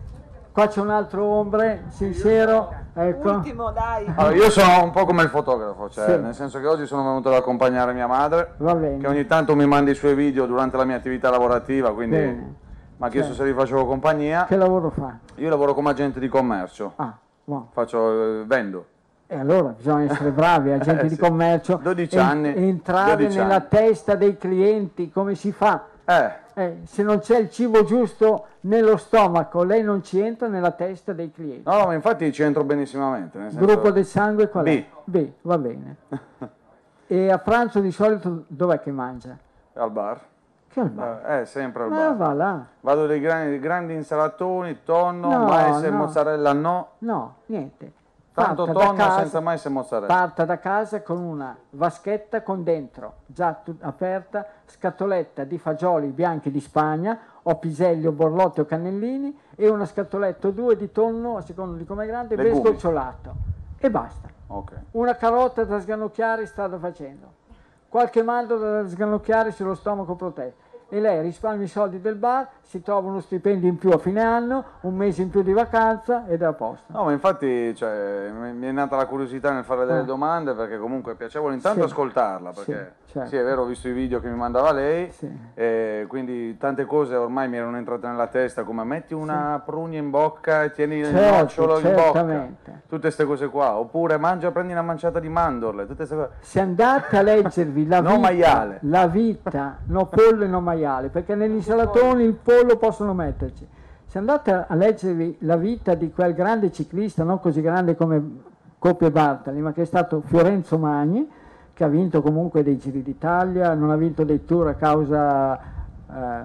qua c'è un altro ombre, sincero. Ecco. Ultimo, dai. Allora, io sono un po' come il fotografo, cioè, sì. nel senso che oggi sono venuto ad accompagnare mia madre, che ogni tanto mi manda i suoi video durante la mia attività lavorativa, quindi mi ha chiesto sì. se gli facevo compagnia. Che lavoro fa? Io lavoro come agente di commercio. Ah, wow. Faccio, eh, vendo. E allora bisogna essere bravi, (laughs) agenti eh, di commercio. 12 anni. Entrare 12 nella anni. testa dei clienti, come si fa? Eh. Eh, se non c'è il cibo giusto nello stomaco, lei non ci entra nella testa dei clienti. No, no ma infatti ci entro benissimamente. Nel senso... Gruppo del sangue qual è? B. B, va bene. (laughs) e a pranzo di solito dov'è che mangia? Al bar. Che al bar? Eh, eh sempre al Ma bar. va là. Vado dei grandi, grandi insalatoni, tonno, No, mais e no. mozzarella no. No, niente. Tanto tonno casa- senza mais e mozzarella. Parta da casa con una vaschetta con dentro, già aperta, scatoletta di fagioli bianchi di Spagna, o piselli o borlotti o cannellini, e una scatoletta o due di tonno, a seconda di come è grande, ben sgocciolato. E basta. Ok. Una carota da sganocchiare strada facendo. Qualche mandorla da sganocchiare sullo stomaco protetto. E lei risparmia i soldi del bar, si trova uno stipendio in più a fine anno, un mese in più di vacanza ed è a posto. No, ma infatti cioè, mi è nata la curiosità nel fare delle Eh. domande perché comunque è piacevole intanto Sì. ascoltarla, perché Sì, certo. sì, è vero, ho visto i video che mi mandava lei, Sì. e quindi tante cose ormai mi erano entrate nella testa, come metti una prugna in bocca e tieni il Certo, nocciolo in bocca, tutte queste cose qua, oppure mangia, prendi una manciata di mandorle, tutte queste cose. Se andate a leggervi la (laughs) No vita, maiale. la vita, no pollo e no maiale, perché negli insalatoni il pollo possono metterci. Se andate a leggervi la vita di quel grande ciclista, non così grande come Coppia Bartali, ma che è stato Fiorenzo Magni, che ha vinto comunque dei giri d'Italia, non ha vinto dei tour a causa eh,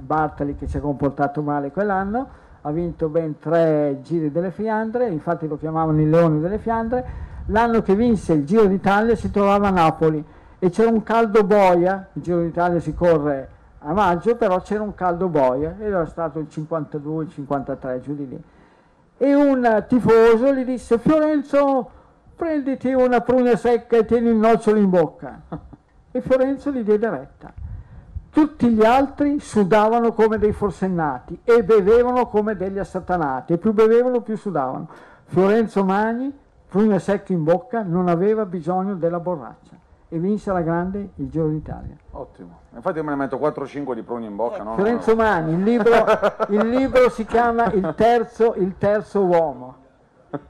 Bartali che si è comportato male quell'anno, ha vinto ben tre giri delle Fiandre, infatti lo chiamavano il Leone delle Fiandre. L'anno che vinse il Giro d'Italia si trovava a Napoli e c'era un caldo boia, il Giro d'Italia si corre a maggio, però c'era un caldo boia, ed era stato il 52, il 53, giù di lì. E un tifoso gli disse, Fiorenzo, prenditi una prugna secca e tieni il nocciolo in bocca. (laughs) E Fiorenzo gli diede retta. Tutti gli altri sudavano come dei forsennati e bevevano come degli assatanati, e più bevevano più sudavano. Fiorenzo Magni, prugna secca in bocca, non aveva bisogno della borraccia e vinse alla grande il Giro d'Italia. Ottimo. Infatti io me ne metto 4-5 di prugna in bocca, no? Fiorenzo Magni, il libro, (laughs) il libro si chiama Il terzo, il terzo uomo.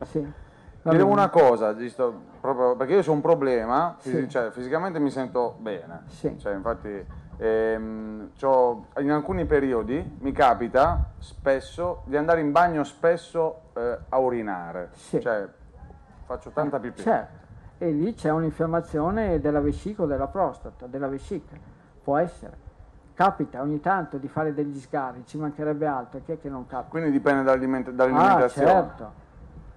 Sì. Bene. una cosa, giusto, proprio perché io ho un problema, Sì. fisi- cioè, fisicamente mi sento bene, Sì. Cioè, infatti ehm, in alcuni periodi mi capita spesso di andare in bagno spesso eh, a urinare, cioè faccio tanta pipì. Certo, e lì c'è un'infiammazione della vescica o della prostata, della vescica, può essere. Capita ogni tanto di fare degli sgarri, ci mancherebbe altro, chi è che non capita? Quindi dipende dall'aliment- Ah, dall'alimentazione. certo.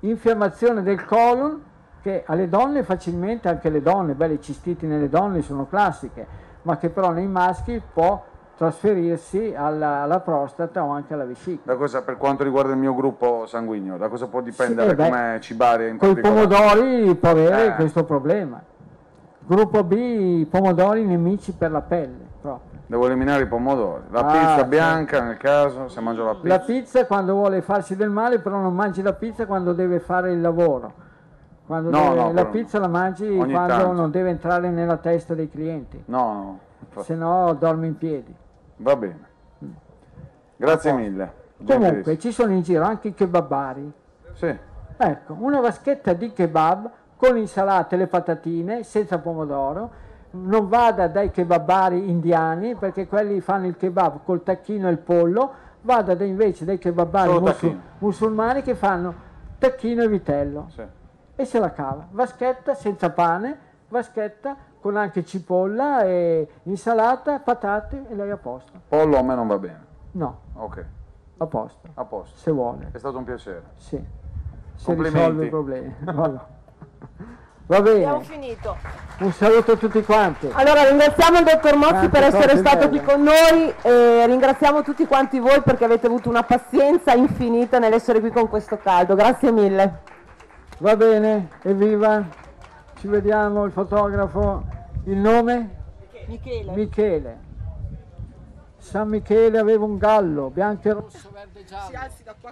Infiammazione del colon che alle donne facilmente, anche le donne, beh, le cistiti nelle donne sono classiche, ma che però nei maschi può trasferirsi alla, alla prostata o anche alla vescica. Da cosa, per quanto riguarda il mio gruppo sanguigno, da cosa può dipendere eh beh, come cibare in Con i pomodori può avere Eh. questo problema. Gruppo B, pomodori nemici per la pelle, proprio. Devo eliminare i pomodori. La Ah, pizza bianca nel caso, se mangio la pizza. La pizza quando vuole farsi del male, però non mangi la pizza quando deve fare il lavoro. Quando No, deve- no, la pizza la mangi ogni quando tanto. non deve entrare nella testa dei clienti, No, no. se no dorme in piedi. Va bene. Grazie mille. Comunque ci sono in giro anche i kebabari. Sì. Ecco, una vaschetta di kebab con insalate e le patatine, senza pomodoro. Non vada dai kebabari indiani perché quelli fanno il kebab col tacchino e il pollo, vada da- invece dai kebabari musul- musulmani che fanno tacchino e vitello. Sì. E se la cava. Vaschetta senza pane, vaschetta con anche cipolla e insalata, patate e lei a posto. Pollo a me non va bene. No, Ok, a posto, a posto. se vuole. È stato un piacere. Sì. Se risolve i problemi. (laughs) Va bene. Abbiamo finito. Un saluto a tutti quanti. Allora ringraziamo il dottor Mozzi Tante per essere stato belle. qui con noi e ringraziamo tutti quanti voi perché avete avuto una pazienza infinita nell'essere qui con questo caldo. Grazie mille. Va bene, evviva. Ci vediamo, il fotografo. Il nome? Michele. Michele. San Michele aveva un gallo, bianco e rosso. Si alzi da qua.